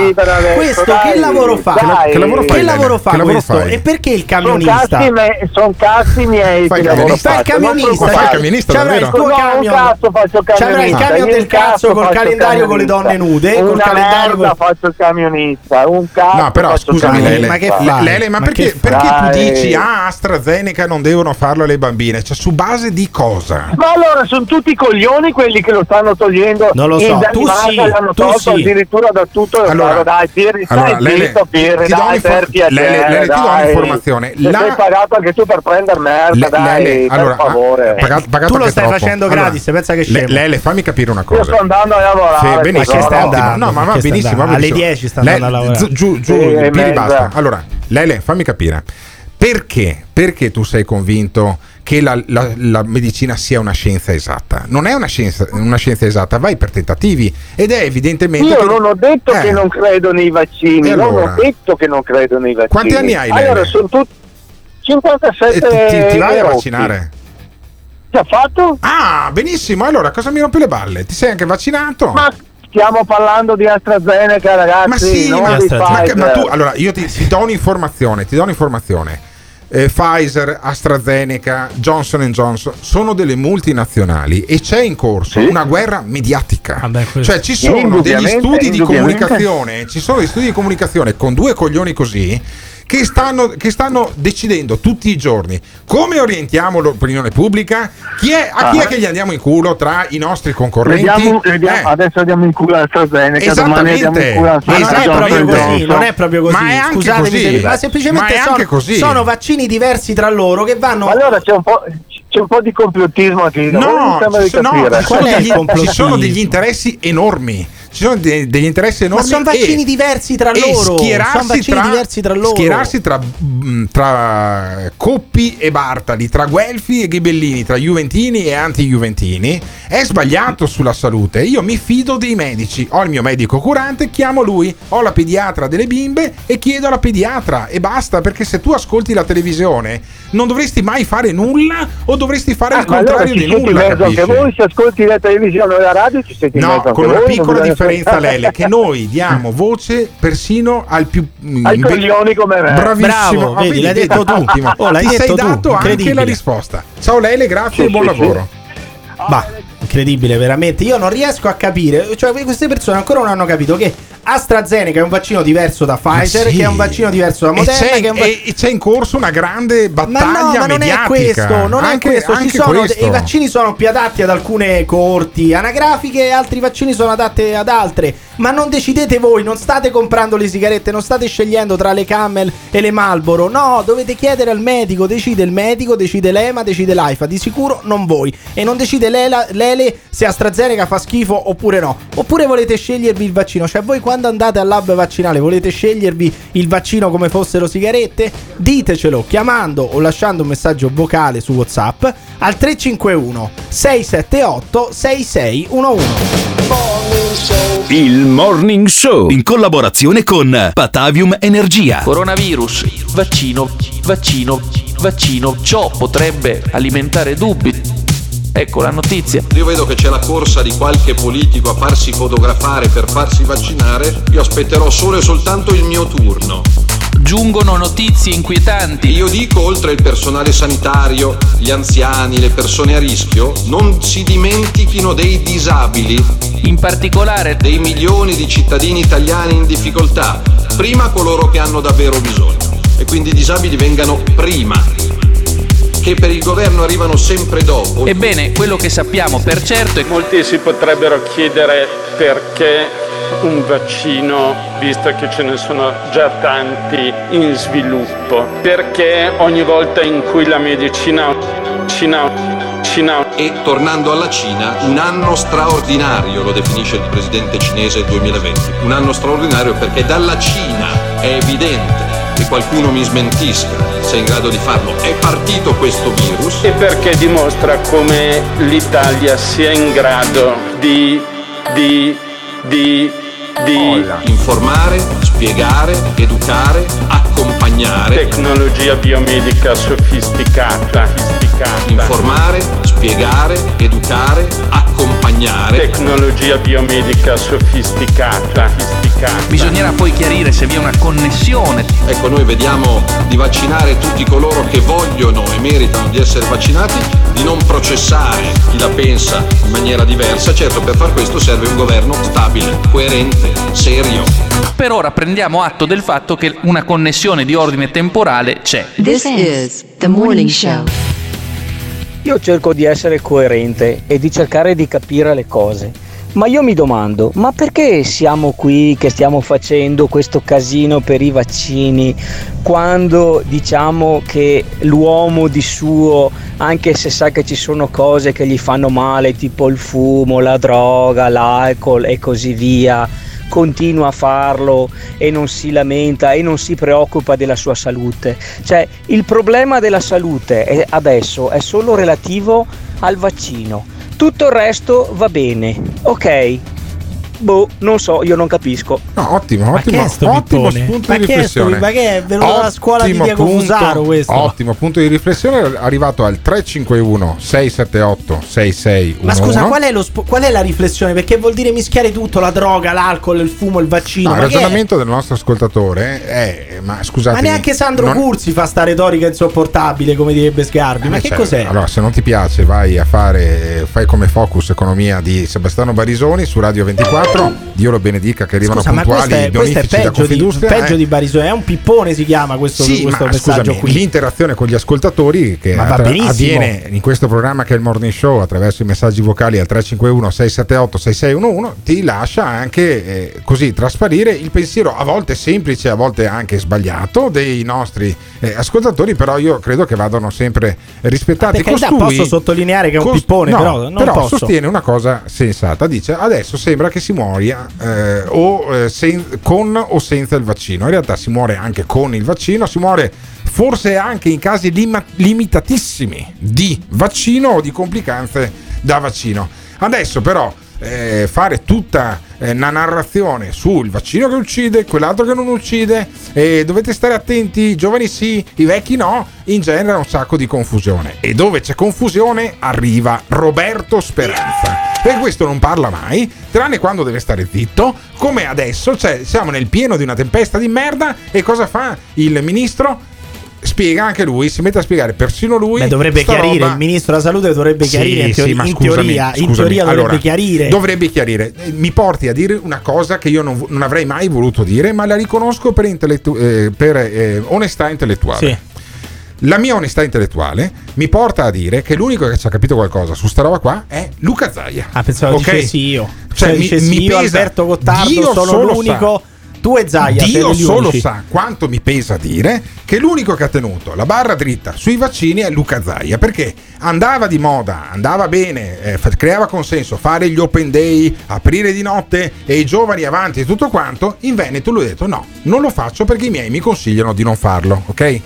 Questo che lavoro fa? Dai, Che lavoro fai, Che lavoro fa Che lavoro questo? fai? E perché il Sono camionista? cazzi, me- son cazzi miei Fai che il lavoro camionista? Fai il camionista, Ma fai il camionista, C'avrai il tuo camion. cazzo faccio il C'avrai il camionista. camion Io del cazzo col calendario con le donne nude, col Una calendario faccio il camionista, un cazzo No, però scusami. Lele, ma che fai? Lele, ma, perché, tu Dai. dici ah, AstraZeneca non devono farlo alle bambine? Cioè, su base di cosa? Ma allora sono tutti coglioni quelli che lo stanno togliendo. Non lo so, in tu sì, l'hanno tu tolto sì. addirittura da tutto. Allora, dai, Pirri, allora, stai Lele, zitto, Pirri, dai, per piacere, Lele, Lele, ti do dai. un'informazione. Se La- sei pagato anche tu per prendere merda, Le- dai, Lele, per allora, favore. ha pagato- pagato Tu lo stai troppo. facendo Allora, gratis, pensa che Le- scemo. Lele, fammi capire una Io cosa. sto andando a lavorare. Sì, benissimo. stai andando? No, ma va benissimo. Alle benissimo. 10 sta Le- andando a lavorare. giù- Giù, e mezza. basta. Allora, Lele, fammi capire. Perché? Perché tu sei convinto che la, la- la medicina sia una scienza esatta? Non è una scienza, una scienza esatta, vai per tentativi ed è evidentemente... Io che- non ho detto Eh. che non credo nei vaccini, E non allora? ho detto che non credo nei vaccini. Quanti anni hai, Lele? Allora, sono tutti 57 Eh, ti, ti- ti vai a vaccinare? Già fatto? Ah, benissimo. Allora, cosa mi rompe le balle? Ti sei anche vaccinato? Ma stiamo parlando di AstraZeneca, ragazzi, Ma sì, ma, ma ma tu, allora io ti, ti do un'informazione, ti do un'informazione. Eh, Pfizer, AstraZeneca, Johnson Johnson sono delle multinazionali e c'è in corso una guerra mediatica. Vabbè, questo- Cioè ci sono degli studi di comunicazione, ci sono degli studi di comunicazione con due coglioni così che stanno, che stanno decidendo tutti i giorni come orientiamo l'opinione pubblica, chi è- a chi Ah. è che gli andiamo in culo tra i nostri concorrenti. Vediamo, vediamo- Eh. Adesso andiamo in culo AstraZeneca, domani andiamo in Esattamente. culo Ma non è AstraZeneca. proprio Esattamente. così, non è proprio così. Ma è anche Scusatemi, così. se- ma semplicemente Ma è sono, così. sono vaccini diversi tra loro che vanno. Ma allora c'è un po', c'è un po' di complottismo lì. No, no, capire. ci sono degli interessi enormi. Ci sono de- degli interessi Ma enormi. sono vaccini e- diversi tra e loro. schierarsi Sono vaccini tra- diversi tra loro. Schierarsi tra, mm, tra Coppi e Bartali, tra Guelfi e Ghibellini, tra Juventini e anti-Juventini è sbagliato sulla salute. Io mi fido dei medici. Ho il mio medico curante, chiamo lui. Ho la pediatra delle bimbe e chiedo alla pediatra e basta. Perché se tu ascolti la televisione non dovresti mai fare nulla o dovresti fare Ah, il ma allora contrario ci di nulla. anche voi, se ascolti la televisione o la radio ci in No, con una voi, piccola bisogna- differenza, Lele, che noi diamo voce persino al più mm, Ai inve- coglioni come me. Bravissimo, Bravo, Ah, vedi, l'hai detto tu. Oh, l'hai Ti sei detto tu, dato anche la risposta. Ciao Lele, grazie Sì, e buon sì, sì. lavoro. Incredibile, veramente. Io non riesco a capire. Cioè, queste persone ancora non hanno capito che AstraZeneca è un vaccino diverso da Pfizer, sì. che è un vaccino diverso da E Moderna, c'è, che è un va- e- e c'è in corso una grande Ma battaglia no, ma non è mediatica. questo, non Anche- è questo. Ci sono, questo. I vaccini sono più adatti ad alcune coorti anagrafiche e altri vaccini sono adatti ad altre. Ma non decidete voi, non state comprando le sigarette, non state scegliendo tra le Camel e le Marlboro. No, dovete chiedere al medico, decide il medico, decide l'EMA, decide l'AIFA. Di sicuro non voi. E non decide l'ELA- l'ELE se AstraZeneca fa schifo oppure no. Oppure volete scegliervi il vaccino. Cioè voi quando andate al lab vaccinale volete scegliervi il vaccino come fossero sigarette? Ditecelo chiamando o lasciando un messaggio vocale su WhatsApp al 351 678 6611. Il Morning Show in collaborazione con Patavium Energia. Coronavirus, vaccino, vaccino, vaccino. Ciò potrebbe alimentare dubbi. Ecco la notizia. Io vedo che c'è la corsa di qualche politico a farsi fotografare per farsi vaccinare. Io aspetterò solo e soltanto il mio turno. Giungono notizie inquietanti. Io dico, oltre il personale sanitario, gli anziani, le persone a rischio, non si dimentichino dei disabili. In particolare dei milioni di cittadini italiani in difficoltà. Prima coloro che hanno davvero bisogno. E quindi i disabili vengano prima. Che per il governo arrivano sempre dopo. Ebbene, quello che sappiamo per certo è che Molti si potrebbero chiedere perché un vaccino, visto che ce ne sono già tanti in sviluppo, perché ogni volta in cui la medicina, Cina, Cina E tornando alla Cina, un anno straordinario, lo definisce il presidente cinese 2020. Un anno straordinario perché dalla Cina è evidente che qualcuno mi smentisca se è in grado di farlo. È partito questo virus. e perché dimostra come l'Italia sia in grado di, di, di, di Informare, spiegare, educare, accompagnare. tecnologia biomedica sofisticata, sofisticata. Informare, spiegare, educare, accompagnare. Tecnologia biomedica sofisticata, sofisticata. bisognerà poi chiarire se vi è una connessione. Ecco, noi vediamo di vaccinare tutti coloro che vogliono e meritano di essere vaccinati, di non processare chi la pensa in maniera diversa. Certo, per far questo serve un governo stabile, coerente, serio. Per ora prendiamo atto del fatto che una connessione di ordine temporale c'è. This is the morning show. Io cerco di essere coerente e di cercare di capire le cose. Ma io mi domando, ma perché siamo qui che stiamo facendo questo casino per i vaccini quando diciamo che l'uomo di suo, anche se sa che ci sono cose che gli fanno male, tipo il fumo, la droga, l'alcol e così via, continua a farlo e non si lamenta e non si preoccupa della sua salute. Cioè, il problema della salute è- adesso è solo relativo al vaccino. Tutto il resto va bene. Ok. Boh, non so, io non capisco. No, ottimo, ottimo, sto ottimo spunto Ma di che è sto riflessione. pi- ma che è venuto dalla scuola di Ottimo Diego punto- Fusaro questo? Ottimo punto di riflessione, è arrivato al 351 678 6611. Ma scusa, qual è, lo sp- qual è la riflessione? Perché vuol dire mischiare tutto, la droga, l'alcol, il fumo, il vaccino. No, il ragionamento del nostro ascoltatore è, ma scusate, Ma neanche Sandro Curzi fa sta retorica insopportabile, come direbbe Sgarbi. Ma che cos'è? Allora, se non ti piace, vai a fare, fai come Focus Economia di Sebastiano Barisoni su Radio 24. Dio lo benedica che arrivano Scusa, ma puntuali questo è, questo è peggio, di, peggio eh. di Barisone. È un pippone, si chiama questo, Sì, questo ma messaggio scusami, qui. l'interazione con gli ascoltatori che Ma attra- avviene in questo programma che è il Morning Show attraverso i messaggi vocali al 351 678 6611 ti lascia anche eh, così trasparire il pensiero a volte semplice, a volte anche sbagliato dei nostri eh, ascoltatori, però io credo che vadano sempre rispettati. Carità, Costui- posso sottolineare che è un cos- pippone, no, però posso. sostiene una cosa sensata, dice adesso sembra che si muoia eh, o, eh, sen- con o senza il vaccino. In realtà si muore anche con il vaccino, si muore forse anche in casi lima- limitatissimi di vaccino o di complicanze da vaccino. Adesso però eh, fare tutta eh, una narrazione sul vaccino che uccide, quell'altro che non uccide, e dovete stare attenti, i giovani sì, i vecchi no, in genere un sacco di confusione. E dove c'è confusione arriva Roberto Speranza. E questo non parla mai, tranne quando deve stare zitto, come adesso, cioè siamo nel pieno di una tempesta di merda e cosa fa il ministro? Spiega anche lui, si mette a spiegare persino lui. Beh, dovrebbe chiarire, roba. il ministro della salute dovrebbe Sì, chiarire in, sì, teori- ma in scusami, teoria, in scusami. teoria dovrebbe Allora, chiarire. Dovrebbe chiarire. Mi porti a dire una cosa che io non, non avrei mai voluto dire, ma la riconosco per, intellettu- eh, per eh, onestà intellettuale. Sì. La mia onestà intellettuale mi porta a dire che l'unico che ci ha capito qualcosa su sta roba qua è Luca Zaia. Ah, pensavo Ok? dicessi io. Cioè, Cioè, mi, dicessi mi io, pesa, Alberto Gottardo, Dio sono l'unico. sa. Tu e Zaia, Dio solo unici. sa quanto mi pesa dire che l'unico che ha tenuto la barra dritta sui vaccini è Luca Zaia perché andava di moda, andava bene, eh, creava consenso fare gli open day, aprire di notte e i giovani avanti e tutto quanto. In Veneto lui ha detto no, non lo faccio perché i miei mi consigliano di non farlo, ok?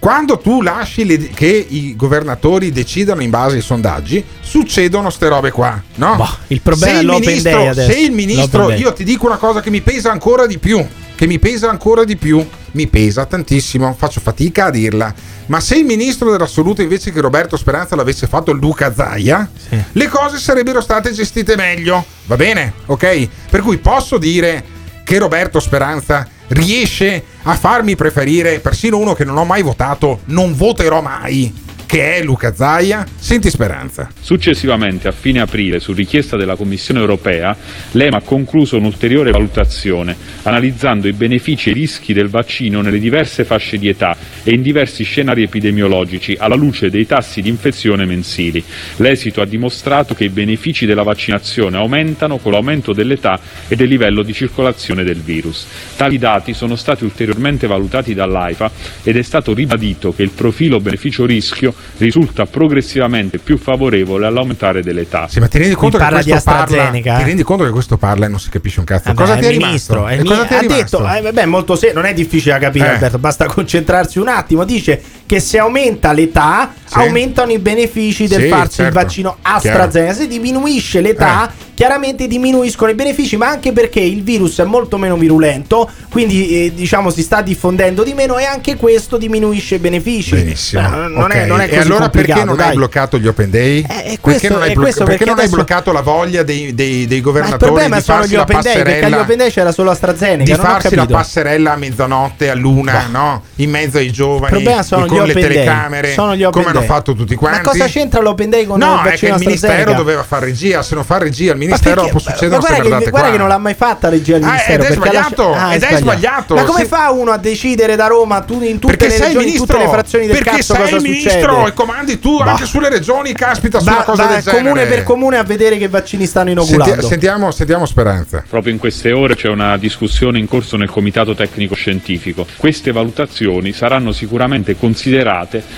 Quando tu lasci le- che i governatori decidano in base ai sondaggi, succedono ste robe qua, no? Boh, il problema se è l'open ministro, day adesso. Se il ministro, L'open day. io ti dico una cosa che mi pesa ancora di più, che mi pesa ancora di più, mi pesa tantissimo, faccio fatica a dirla, ma se il ministro della salute invece che Roberto Speranza l'avesse fatto Luca Zaia, le cose sarebbero state gestite meglio, va bene? Ok? Per cui posso dire che Roberto Speranza riesce a farmi preferire persino uno che non ho mai votato, non voterò mai, che è Luca Zaia. Senti Speranza. Successivamente, a fine aprile, su richiesta della Commissione europea, l'EMA ha concluso un'ulteriore valutazione, analizzando i benefici e i rischi del vaccino nelle diverse fasce di età e in diversi scenari epidemiologici, alla luce dei tassi di infezione mensili. L'esito ha dimostrato che i benefici della vaccinazione aumentano con l'aumento dell'età e del livello di circolazione del virus. Tali dati sono stati ulteriormente valutati dall'AIFA ed è stato ribadito che il profilo beneficio-rischio risulta progressivamente più favorevole all'aumentare dell'età. Sì, ma ti rendi conto che parla di questo parla, ti rendi conto che questo parla e non si capisce un cazzo. Vabbè, cosa è ti è il rimasto? ministro, cosa mi- ti è ha rimasto? detto, eh, vabbè, molto se- non è difficile da capire, Eh. Alberto, basta concentrarsi un attimo. Dice che se aumenta l'età, Sì. aumentano i benefici del Sì, farsi certo. il vaccino AstraZeneca. Se diminuisce l'età, Eh. chiaramente diminuiscono i benefici, ma anche perché il virus è molto meno virulento, quindi eh, diciamo si sta diffondendo di meno e anche questo diminuisce i benefici. Benissimo. Beh, non, non Ok. è, non è e così allora perché non dai. hai bloccato gli open day? perché questo- non hai, blo- perché perché non hai adesso- bloccato la voglia dei, dei- dei Ma il governatori problema di sono gli open day, perché agli open day c'era solo AstraZeneca. di farsi la passerella a mezzanotte, a luna, no? In mezzo ai giovani, Il problema sono con le telecamere, Sono gli open come hanno fatto tutti quanti. Ma cosa c'entra l'open day con il No, è che vaccino il ministero doveva fare regia, se non fa regia il ministero perché- può succedere queste guarda, che, guarda che non l'ha mai fatta regia il Ah, ministero ed è perché sbagliato, lascia- Ah, ed è sbagliato. ma come Se- fa uno a decidere da Roma tu, in tutte perché le sei il regioni in tutte ministro, le frazioni del perché cazzo sei cosa il ministro succede e comandi tu Bah. anche sulle regioni, caspita, su una cosa va del genere. comune per comune a vedere che vaccini stanno Senti- sentiamo, sentiamo Speranza. Proprio in queste ore c'è una discussione in corso nel Comitato Tecnico Scientifico. Queste valutazioni saranno sicuramente considerate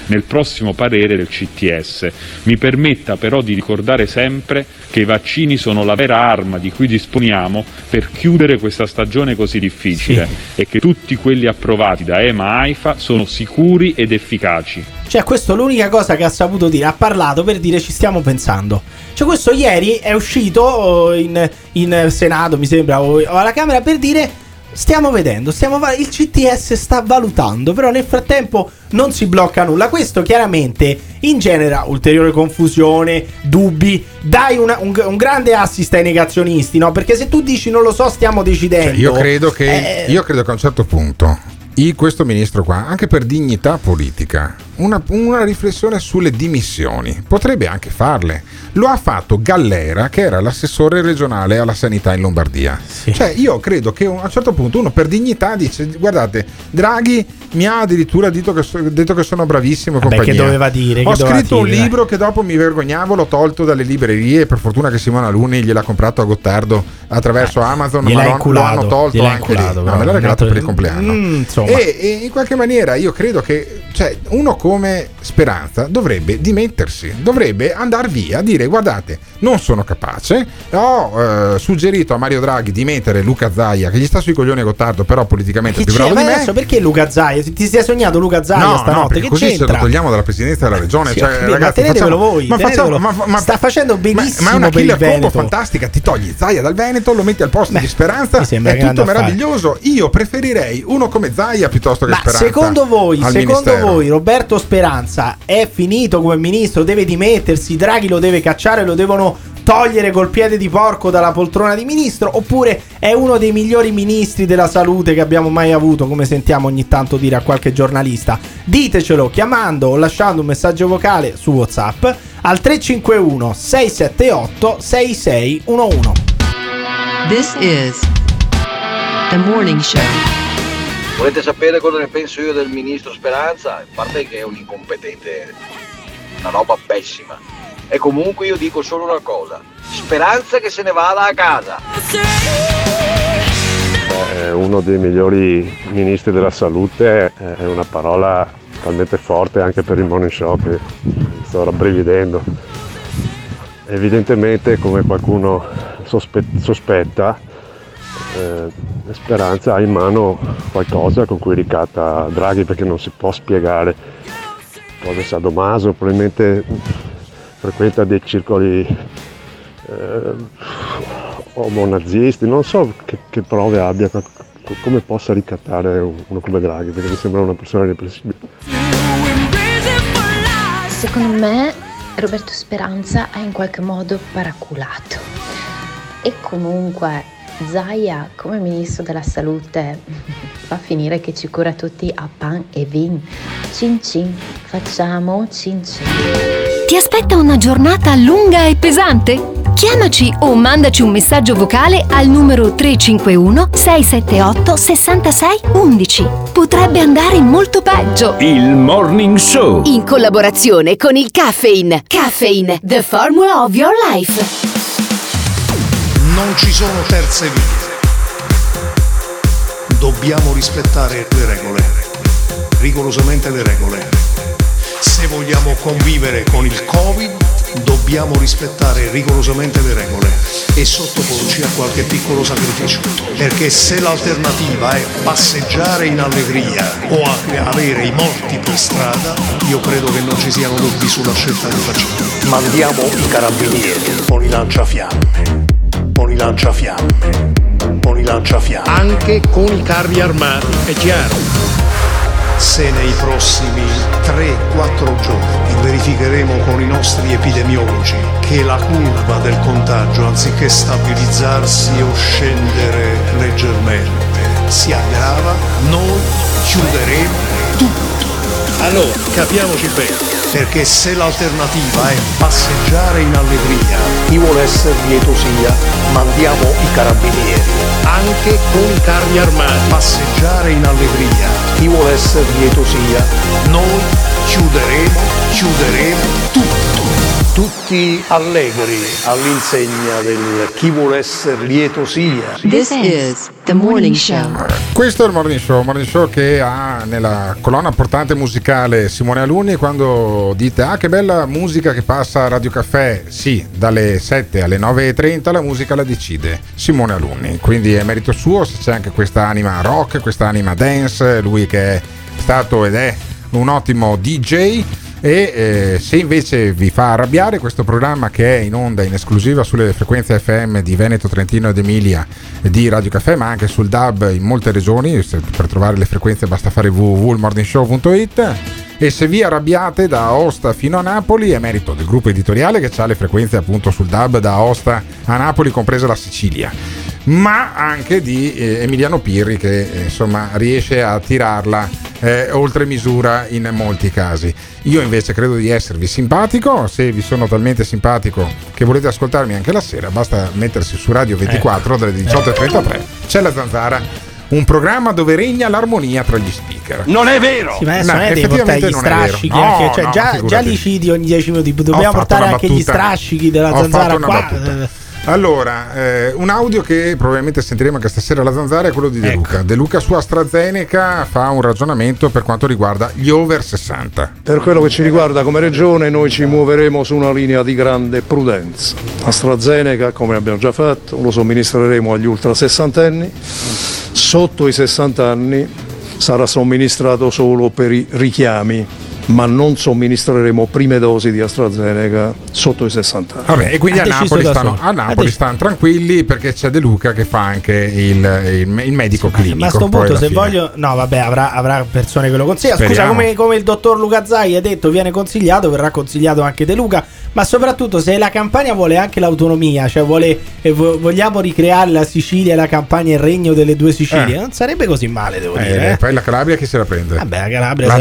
nel prossimo parere del CTS. Mi permetta però di ricordare sempre che i vaccini sono la vera arma di cui disponiamo per chiudere questa stagione così difficile e che tutti quelli approvati da EMA AIFA sono sicuri ed efficaci. Cioè, questo è l'unica cosa che ha saputo dire. Ha parlato per dire ci stiamo pensando. Cioè, questo ieri è uscito oh, in, in Senato, mi sembra, o alla Camera per dire. Stiamo vedendo, stiamo va- il CTS sta valutando, però nel frattempo non si blocca nulla. Questo chiaramente ingenera ulteriore confusione, dubbi, dai una- un, un grande assist ai negazionisti, no? Perché se tu dici non lo so, stiamo decidendo. Cioè, io, credo che, Eh, io credo che a un certo punto i- questo ministro qua, anche per dignità politica, una, una riflessione sulle dimissioni potrebbe anche farle. Lo ha fatto Gallera, che era l'assessore regionale alla sanità in Lombardia. Cioè, io credo che a un certo punto uno per dignità dice: Guardate, Draghi mi ha addirittura detto che, so- detto che sono bravissimo. Vabbè, compagnia. che doveva dire, Ho doveva scritto un dire, dai. libro che dopo mi vergognavo, l'ho tolto dalle librerie. Per fortuna che Simona Luni gliel'ha comprato a Gottardo attraverso Amazon, gliel'ha ma lo, lo hanno tolto anche lì. inculato, No, però, me l'ha regalato un per il compleanno. Mm. E, e in qualche maniera io credo che cioè, uno come Speranza dovrebbe dimettersi, dovrebbe andare via, dire guardate, non sono capace, ho eh, suggerito a Mario Draghi di mettere Luca Zaia, che gli sta sui coglioni a Gottardo, però politicamente è più bravo di me. adesso perché Luca Zaia? Ti sei sognato Luca Zaia No, no, stanotte? perché che così se c'entra? lo togliamo dalla presidenza della regione. Sì, cioè, capito, ragazzi, ma tenetevelo facciamo- voi, ma facciamo- ma- ma- Sta facendo benissimo Ma è una killer combo fantastica. Ti togli Zaia dal Veneto, lo metti al posto di Speranza. È tutto meraviglioso. Io preferirei uno come Zaia piuttosto che Ma Speranza. secondo voi, secondo Ministero. voi Roberto Speranza è finito come ministro, deve dimettersi, Draghi lo deve cacciare, lo devono togliere col piede di porco dalla poltrona di ministro oppure è uno dei migliori ministri della salute che abbiamo mai avuto, come sentiamo ogni tanto dire a qualche giornalista? Ditecelo chiamando o lasciando un messaggio vocale su WhatsApp al 351 678 6611. This is the morning show. Volete sapere cosa ne penso io del ministro Speranza? A parte che è un incompetente, una roba pessima. E comunque io dico solo una cosa. Speranza che se ne vada a casa. È uno dei migliori ministri della salute, è una parola talmente forte anche per il morning show che sto rabbrividendo. Evidentemente, come qualcuno sospe- sospetta, eh, Speranza ha in mano qualcosa con cui ricatta Draghi perché non si può spiegare. Cosa sadomaso, probabilmente frequenta dei circoli eh, omonazisti, non so che, che prove abbia, co- co- come possa ricattare uno come Draghi, perché mi sembra una persona irreprensibile. Secondo me Roberto Speranza ha in qualche modo paraculato. E comunque Zaia come ministro della salute fa finire che ci cura tutti a pan e vin. Cin cin, facciamo cin cin. Ti aspetta una giornata lunga e pesante? Chiamaci o mandaci un messaggio vocale al numero 351 678 66 11. Potrebbe andare molto peggio. Il Morning Show. In collaborazione con il Caffeine. Caffeine, the formula of your life. Non ci sono terze vie. Dobbiamo rispettare le regole, rigorosamente le regole. Se vogliamo convivere con il Covid, dobbiamo rispettare rigorosamente le regole e sottoporci a qualche piccolo sacrificio. Perché se l'alternativa è passeggiare in allegria o avere i morti per strada, io credo che non ci siano dubbi sulla scelta che facciamo. Mandiamo i carabinieri con i lanciafiamme con i lanciafiamme, con i lanciafiamme. Anche con i carri armati, è chiaro. Se nei prossimi 3-4 giorni verificheremo con i nostri epidemiologi che la curva del contagio, anziché stabilizzarsi o scendere leggermente, si aggrava, noi chiuderemo tutto. Allora, capiamoci bene, perché se l'alternativa è passeggiare in allegria, chi vuole essere lieto sia, mandiamo i carabinieri, anche con i carri armati. Passeggiare in allegria, chi vuole essere lieto sia, noi chiuderemo, chiuderemo tutto. Tutti allegri all'insegna del chi vuole essere lieto sia. This is the morning show. Questo è il Morning Show, Morning Show che ha nella colonna portante musicale Simone Alunni quando dite ah che bella musica che passa a Radio Caffè, sì, dalle 7 alle 9.30 la musica la decide Simone Alunni, quindi è merito suo se c'è anche questa anima rock, questa anima dance, lui che è stato ed è un ottimo DJ e eh, se invece vi fa arrabbiare questo programma che è in onda in esclusiva sulle frequenze FM di Veneto, Trentino ed Emilia di Radio Caffè ma anche sul DAB in molte regioni per trovare le frequenze basta fare www.morningshow.it e se vi arrabbiate da Aosta fino a Napoli è merito del gruppo editoriale che ha le frequenze appunto sul DAB da Aosta a Napoli compresa la Sicilia ma anche di eh, Emiliano Pirri che eh, insomma riesce a tirarla eh, oltre misura in molti casi. Io invece credo di esservi simpatico, se vi sono talmente simpatico che volete ascoltarmi anche la sera, basta mettersi su Radio 24 dalle 18.33. C'è la zanzara, un programma dove regna l'armonia tra gli speaker. Non è vero! Sì, ma adesso No, non è devi portare gli effettivamente non è vero. strascichi. No, anche- cioè, no, già, già li cidi ogni 10 minuti. Dobbiamo portare anche gli battuta. strascichi della zanzara qua. battuta. Allora, eh, un audio che probabilmente sentiremo anche stasera alla zanzara è quello di De Ecco. Luca. De Luca su AstraZeneca fa un ragionamento per quanto riguarda gli over 60. Per quello che ci riguarda come regione noi ci muoveremo su una linea di grande prudenza. AstraZeneca, come abbiamo già fatto, lo somministreremo agli ultra sessantenni, sotto i 60 anni sarà somministrato solo per i richiami, ma non somministreremo prime dosi di AstraZeneca sotto i 60 anni. Vabbè, e quindi a Napoli, stanno, a Napoli stanno tranquilli perché c'è De Luca che fa anche il, il- il medico clinico. Ma a sto poi punto, se fine. voglio, no, vabbè, avrà, avrà persone che lo consigliano. Scusa, come, come il dottor Luca Zai ha detto, viene consigliato, verrà consigliato anche De Luca. Ma soprattutto, se la campagna vuole anche l'autonomia, cioè vuole, e vo- vogliamo ricreare la Sicilia e la campagna, il regno delle due Sicilie, Eh. non sarebbe così male, devo Eh, dire. eh. Poi la Calabria chi se la prende? Vabbè, la Calabria La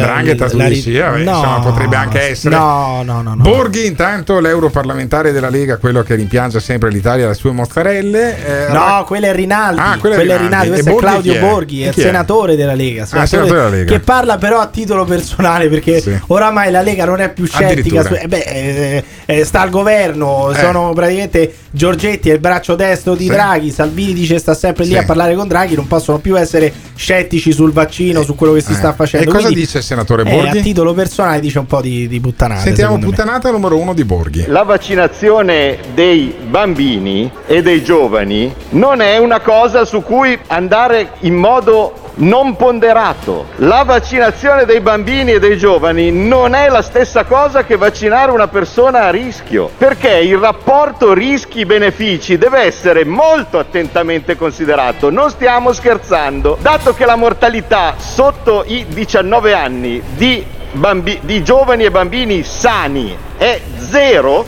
la dici, eh, vabbè, No, insomma, potrebbe anche essere. No, no, no. no. Borghi, intanto, l'europarlamentare della Lega, quello che rimpiange sempre l'Italia le sue mozzarelle. eh, No, quello è Rinaldi. Ah, quello è Rinaldi. Rinaldi. E Questo è Borghi Claudio è? Borghi, è il senatore della Lega. Ah, senatore della Lega. Che parla però a titolo personale perché oramai la Lega non è più scettica. Su- eh, beh, eh, eh, sta al governo. Eh. Sono praticamente Giorgetti è il braccio destro di Sì. Draghi. Salvini dice sta sempre lì Sì. a parlare con Draghi. Non possono più essere scettici sul vaccino, su quello che si Eh. sta facendo. E cosa Quindi, dice il senatore Borghi? a titolo personale dice un po' di, di puttanate. Sentiamo secondo me. puttanata numero uno di Borghi. La vaccinazione dei bambini e dei giovani non è una cosa su cui andare in modo non ponderato. La vaccinazione dei bambini e dei giovani non è la stessa cosa che vaccinare una persona a rischio, perché il rapporto rischi-benefici deve essere molto attentamente considerato. Non stiamo scherzando, dato che la mortalità sotto i 19 anni di bambi- di giovani e bambini sani è zero,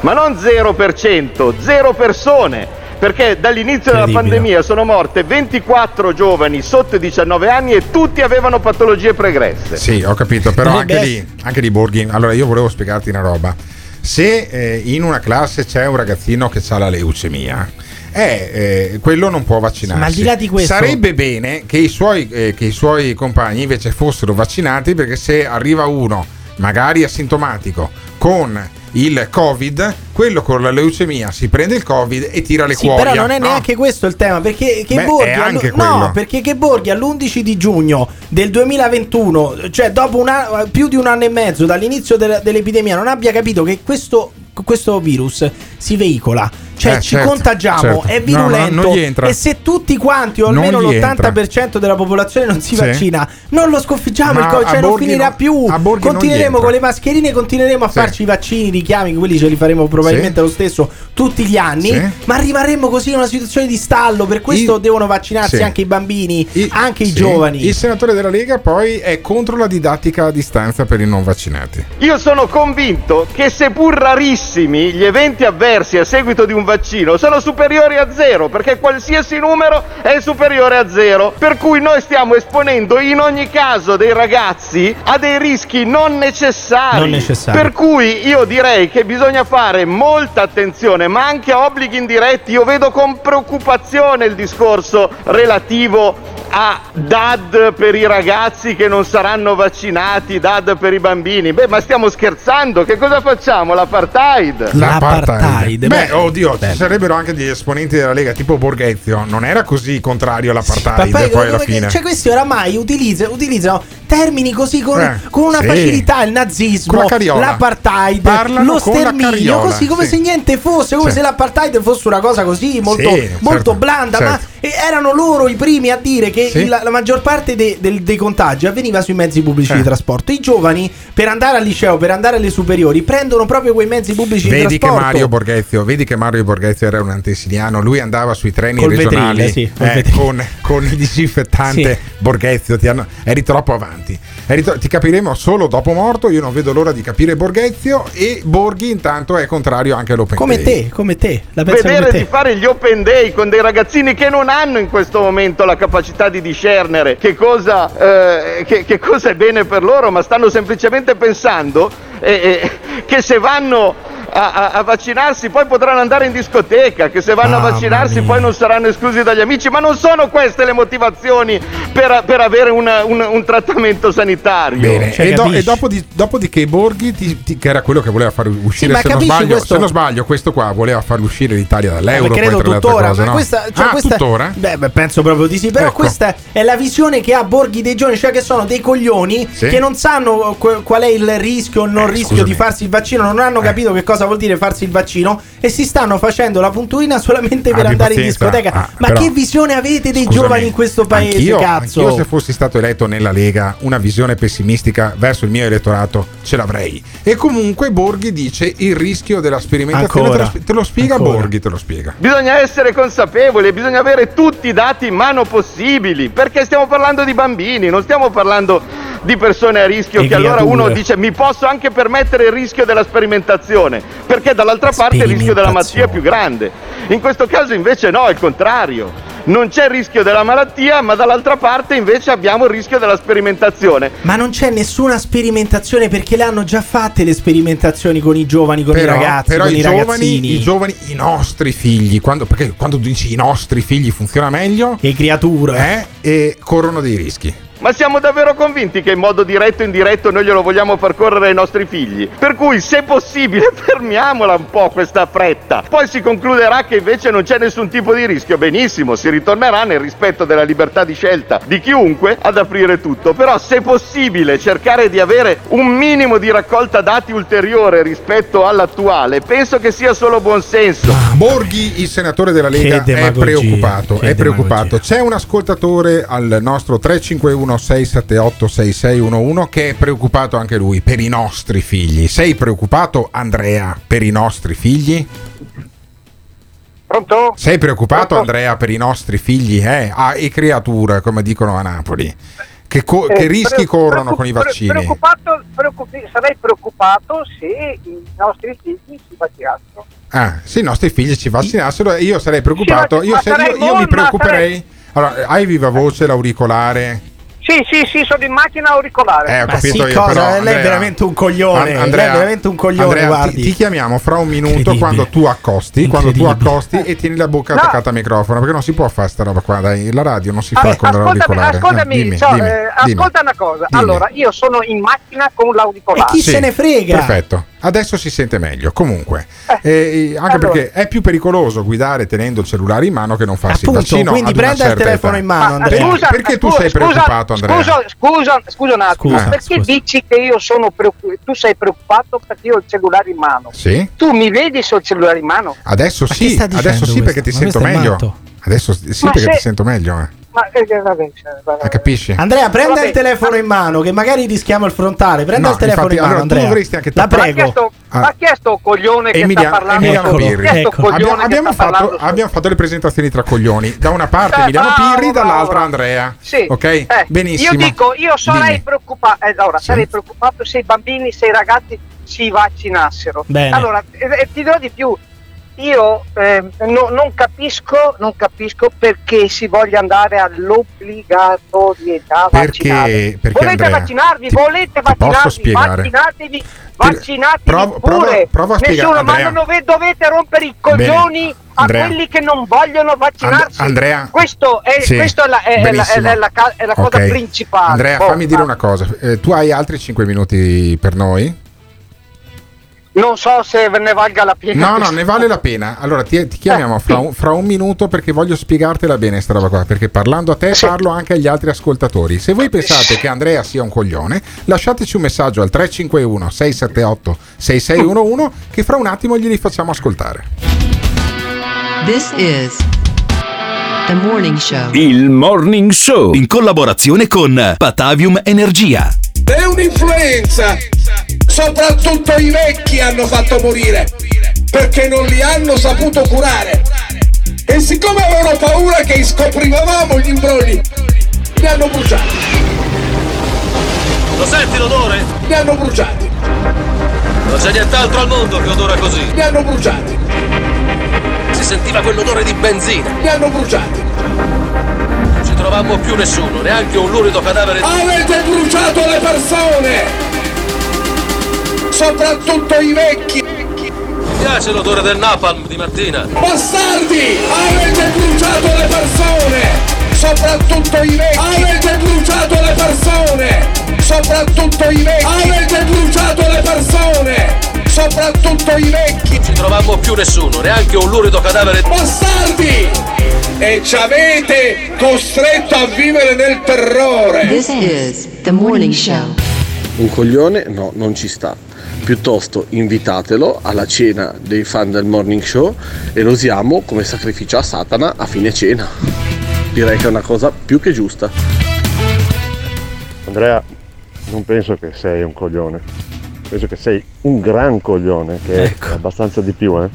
ma non 0%, zero persone. Perché dall'inizio della pandemia sono morte 24 giovani sotto i 19 anni e tutti avevano patologie pregresse. Sì, ho capito, però anche lì, anche di Borghi. Allora, io volevo spiegarti una roba. Se eh, in una classe c'è un ragazzino che ha la leucemia, eh, eh, quello non può vaccinarsi. Ma al di là di questo- Sarebbe bene che i, suoi, eh, che i suoi compagni invece fossero vaccinati perché se arriva uno, magari asintomatico, con il Covid, quello con la leucemia si prende il Covid e tira le Sì, cuoia. però non è no? neanche questo il tema. Perché che Beh, Borghi, anche no, perché che Borghi all'11 di giugno del 2021, cioè dopo un anno- più di un anno e mezzo dall'inizio della- dell'epidemia, non abbia capito che questo, questo virus si veicola. Cioè Eh, ci certo, contagiamo, certo. è No, no, virulento. gli entra. e se tutti quanti, o almeno gli l'80% della popolazione non si Sì. vaccina, non lo sconfiggiamo il Covid, cioè non finirà no- più. Continueremo entra. con le mascherine, continueremo a Sì. farci i vaccini, i richiami, quelli ce li faremo probabilmente lo stesso tutti gli anni. Sì. Ma arriveremo così in una situazione di stallo. Per questo Il- devono vaccinarsi Sì. anche i bambini, anche i Sì. giovani. Il senatore della Lega poi è contro la didattica a distanza per i non vaccinati. Io sono convinto che seppur rarissimi gli eventi avversi a seguito di un vaccino sono superiori a zero, perché qualsiasi numero è superiore a zero, per cui noi stiamo esponendo in ogni caso dei ragazzi a dei rischi non necessari. Non necessari. Per cui io direi che bisogna fare molta attenzione, ma anche a obblighi indiretti. Io vedo con preoccupazione il discorso relativo a DAD per i ragazzi che non saranno vaccinati, DAD per i bambini. Beh, ma stiamo scherzando? Che cosa facciamo? L'apartheid? L'apartheid. Beh, oddio, ci sarebbero anche degli esponenti della Lega, tipo Borghezio. Non era così contrario Ma all'apartheid poi, poi alla fine. cioè, questi oramai utilizzano, utilizzano termini così con, Eh, con una sì. facilità: il nazismo, la l'apartheid, Parlano lo sterminio, cariola, così come sì. se niente fosse, come Sì. se l'apartheid fosse una cosa così molto, Sì, molto certo, blanda. Ma certo. e erano loro i primi a dire che Sì. la, la maggior parte de- del- dei contagi avveniva sui mezzi pubblici Eh. di trasporto. I giovani, per andare al liceo, per andare alle superiori, prendono proprio quei mezzi pubblici Vedi di che trasporto. Mario Borghezio, vedi che Mario Borghezio era un antesiliano, lui andava sui treni Col regionali vetril, sì, col eh, con, con il disinfettante Borghezio, ti hanno- eri troppo avanti. Eri tro- ti capiremo solo dopo morto, io non vedo l'ora di capire Borghezio e Borghi intanto è contrario anche all'open Come day. te, come te, la pensa come Vedere te. di fare gli open day con dei ragazzini che non hanno in questo momento la capacità di discernere che cosa, eh, che, che cosa è bene per loro, ma stanno semplicemente pensando eh, eh, che se vanno a, a- a vaccinarsi poi potranno andare in discoteca, che se vanno a Mamma vaccinarsi mia. poi non saranno esclusi dagli amici, ma non sono queste le motivazioni per, per avere una- un, un trattamento sanitario. Bene, Cioè, e, do- e dopo di- dopodiché Borghi, ti- ti- che era quello che voleva far uscire, ma se, non sbaglio, questo- se non sbaglio, questo qua voleva far uscire l'Italia dall'euro. Poi, credo tuttora, cose, ma no? questa, cioè, ah, questa- tuttora? Beh, beh, penso proprio di sì. Però Ecco. questa è la visione che ha Borghi dei giorni, cioè che sono dei coglioni Sì. che non sanno qual è il rischio o non rischio scusami. di farsi il vaccino, non hanno capito che cosa vuol dire farsi il vaccino e si stanno facendo la punturina solamente per Abbi andare in pazienza. discoteca. Ah, ma però- che visione avete dei Scusami, giovani in questo paese, anch'io, cazzo? anch'io se fossi stato eletto nella Lega, una visione pessimistica verso il mio elettorato ce l'avrei. E comunque Borghi dice il rischio della sperimentazione. Te Ancora. lo, te lo spiega Ancora. Borghi, te lo spiega. Bisogna essere consapevoli bisogna avere tutti i dati in mano possibili, perché stiamo parlando di bambini, non stiamo parlando di persone a rischio E che allora uno dice mi posso anche permettere il rischio della sperimentazione, perché dall'altra parte il rischio della malattia è più grande. In questo caso invece no, è il contrario. Non c'è il rischio della malattia, ma dall'altra parte invece abbiamo il rischio della sperimentazione. Ma non c'è nessuna sperimentazione perché le hanno già fatte le sperimentazioni con i giovani, con però, i ragazzi, però con i, i, giovani, ragazzini. i giovani, i nostri figli, quando, perché quando tu dici i nostri figli funziona meglio, che creature, eh, e corrono dei rischi. Ma siamo davvero convinti che in modo diretto o indiretto noi glielo vogliamo far correre ai nostri figli? Per cui, se possibile, fermiamola un po' questa fretta. Poi si concluderà che invece non c'è nessun tipo di rischio. Benissimo, si ritornerà nel rispetto della libertà di scelta di chiunque ad aprire tutto. Però, se possibile, cercare di avere un minimo di raccolta dati ulteriore rispetto all'attuale, penso che sia solo buonsenso. Borghi, il senatore della Lega, è preoccupato. che È preoccupato. C'è un ascoltatore al nostro 351 678 6611 che è preoccupato anche lui per i nostri figli. Sei preoccupato, Andrea, per i nostri figli? Pronto? Sei preoccupato, Andrea, per i nostri figli? Eh? Ah, e creature, come dicono a Napoli. Che, co- che Eh, rischi pre- corrono preoccup- con i vaccini? Preoccupato, preoccupi- sarei preoccupato se i nostri figli si vaccinassero. Ah, se i nostri figli ci vaccinassero, io sarei preoccupato. Sì, Io, se- sarei io- io mi preoccuperei. Allora, hai viva voce, l'auricolare? Sì, sì, sì, sono in macchina auricolare. Eh, ho Ma capito sì, io, cosa? però, Lei è veramente un coglione. An- Andrea, lei è veramente un coglione, Andrea. Ti, ti chiamiamo fra un minuto quando tu accosti, quando tu accosti e tieni la bocca No. attaccata al microfono, perché non si può fare sta roba qua, dai, la radio non si Ah, fa con l'auricolare. ascoltami, No, dimmi, ciao, dimmi, eh, dimmi. ascolta una cosa. Dimmi. Allora, io sono in macchina con l'auricolare. E chi Sì, se ne frega? Perfetto. Adesso si sente meglio. Comunque, Eh, eh, anche allora. perché è più pericoloso guidare tenendo il cellulare in mano che non farsi Appunto, il vaccino. quindi prenda il telefono in mano, Ma, Andrea. scusa, perché tu sei preoccupato, Andrea? Scusa, scusa, scusa un attimo. Scusa, perché scusa. dici che io sono preoccupato? Tu sei preoccupato perché io ho il cellulare in mano. Sì? Tu mi vedi se ho il cellulare in mano? Adesso Ma sì, adesso sì perché ti? Ma sento meglio. matto. Adesso sì Ma perché se- ti sento meglio. eh. Ma vabbè, cioè, vabbè. Eh, capisci? Andrea, prenda Vabbè, il telefono in mano, che magari rischiamo il frontale. Prenda No, il telefono infatti, in mano, allora, tu Andrea. anche La tappare- Ma chi è prego. sto- Ah. Ma chi è sto coglione che Emilia- sta parlando? Emiliano? Pirri. Ecco. coglione Abbiamo, che abbiamo sta fatto, parlando abbiamo fatto le presentazioni tra coglioni. Da una parte Eh, Emiliano bravo, Pirri, dall'altra bravo. Andrea. Sì. Ok? Eh, Benissimo. Io dico, io sarei preoccupato, eh, allora, Sì. sarei preoccupato se i bambini, se i ragazzi si vaccinassero. Bene. Allora, eh, eh, ti dirò di più. Io eh, no- non, capisco, non capisco perché si voglia andare all'obbligatorietà Perché- vaccinale. perché, volete Andrea, vaccinarvi, ti- volete ti posso vaccinarvi, spiegare? vaccinatevi, vaccinatevi provo- pure. provo- provo a spiegare, Nessuno, ma Andrea. non dove- dovete rompere i coglioni Bene. a Andrea. quelli che non vogliono vaccinarsi. And- Andrea. Questo è, Sì, questo è la, è- la- è la- è la cosa Ok. principale. Andrea, Oh, fammi dire ah, una cosa. Eh, tu hai altri 5 minuti per noi? Non so se ve ne valga la pena. No, no, ne vale la pena. Allora ti, ti chiamiamo Eh, fra un, fra un minuto perché voglio spiegartela bene sta roba qua. Perché parlando a te parlo anche agli altri ascoltatori. Se voi pensate che Andrea sia un coglione, lasciateci un messaggio al 351 678 6611 che fra un attimo glieli facciamo ascoltare. This is the morning show. Il Morning Show in collaborazione con Patavium Energia. È un'influenza. Soprattutto i vecchi hanno fatto morire perché non li hanno saputo curare. E siccome avevano paura che scoprivamo gli imbrogli, li hanno bruciati. Lo senti l'odore? Li hanno bruciati. Non c'è nient'altro al mondo che odora così. Li hanno bruciati. Si sentiva quell'odore di benzina. Li hanno bruciati. Non ci trovammo più nessuno, neanche un lurido cadavere di... Avete bruciato le persone. Soprattutto i vecchi. piace l'odore del napalm di mattina? Bastardi! Avete bruciato le persone! Soprattutto i vecchi! Avete bruciato le persone! Soprattutto i vecchi! Avete bruciato le persone! Soprattutto i vecchi! Non ci trovammo più nessuno, neanche un lurido cadavere. Bastardi! E ci avete costretto a vivere nel terrore! This is the morning show. Un coglione no, non ci sta. Piuttosto invitatelo alla cena dei fan del morning show e lo usiamo come sacrificio a Satana a fine cena. Direi che è una cosa più che giusta. Andrea, non penso che sei un coglione. Penso che sei un gran coglione, che Ecco. è abbastanza di più, eh.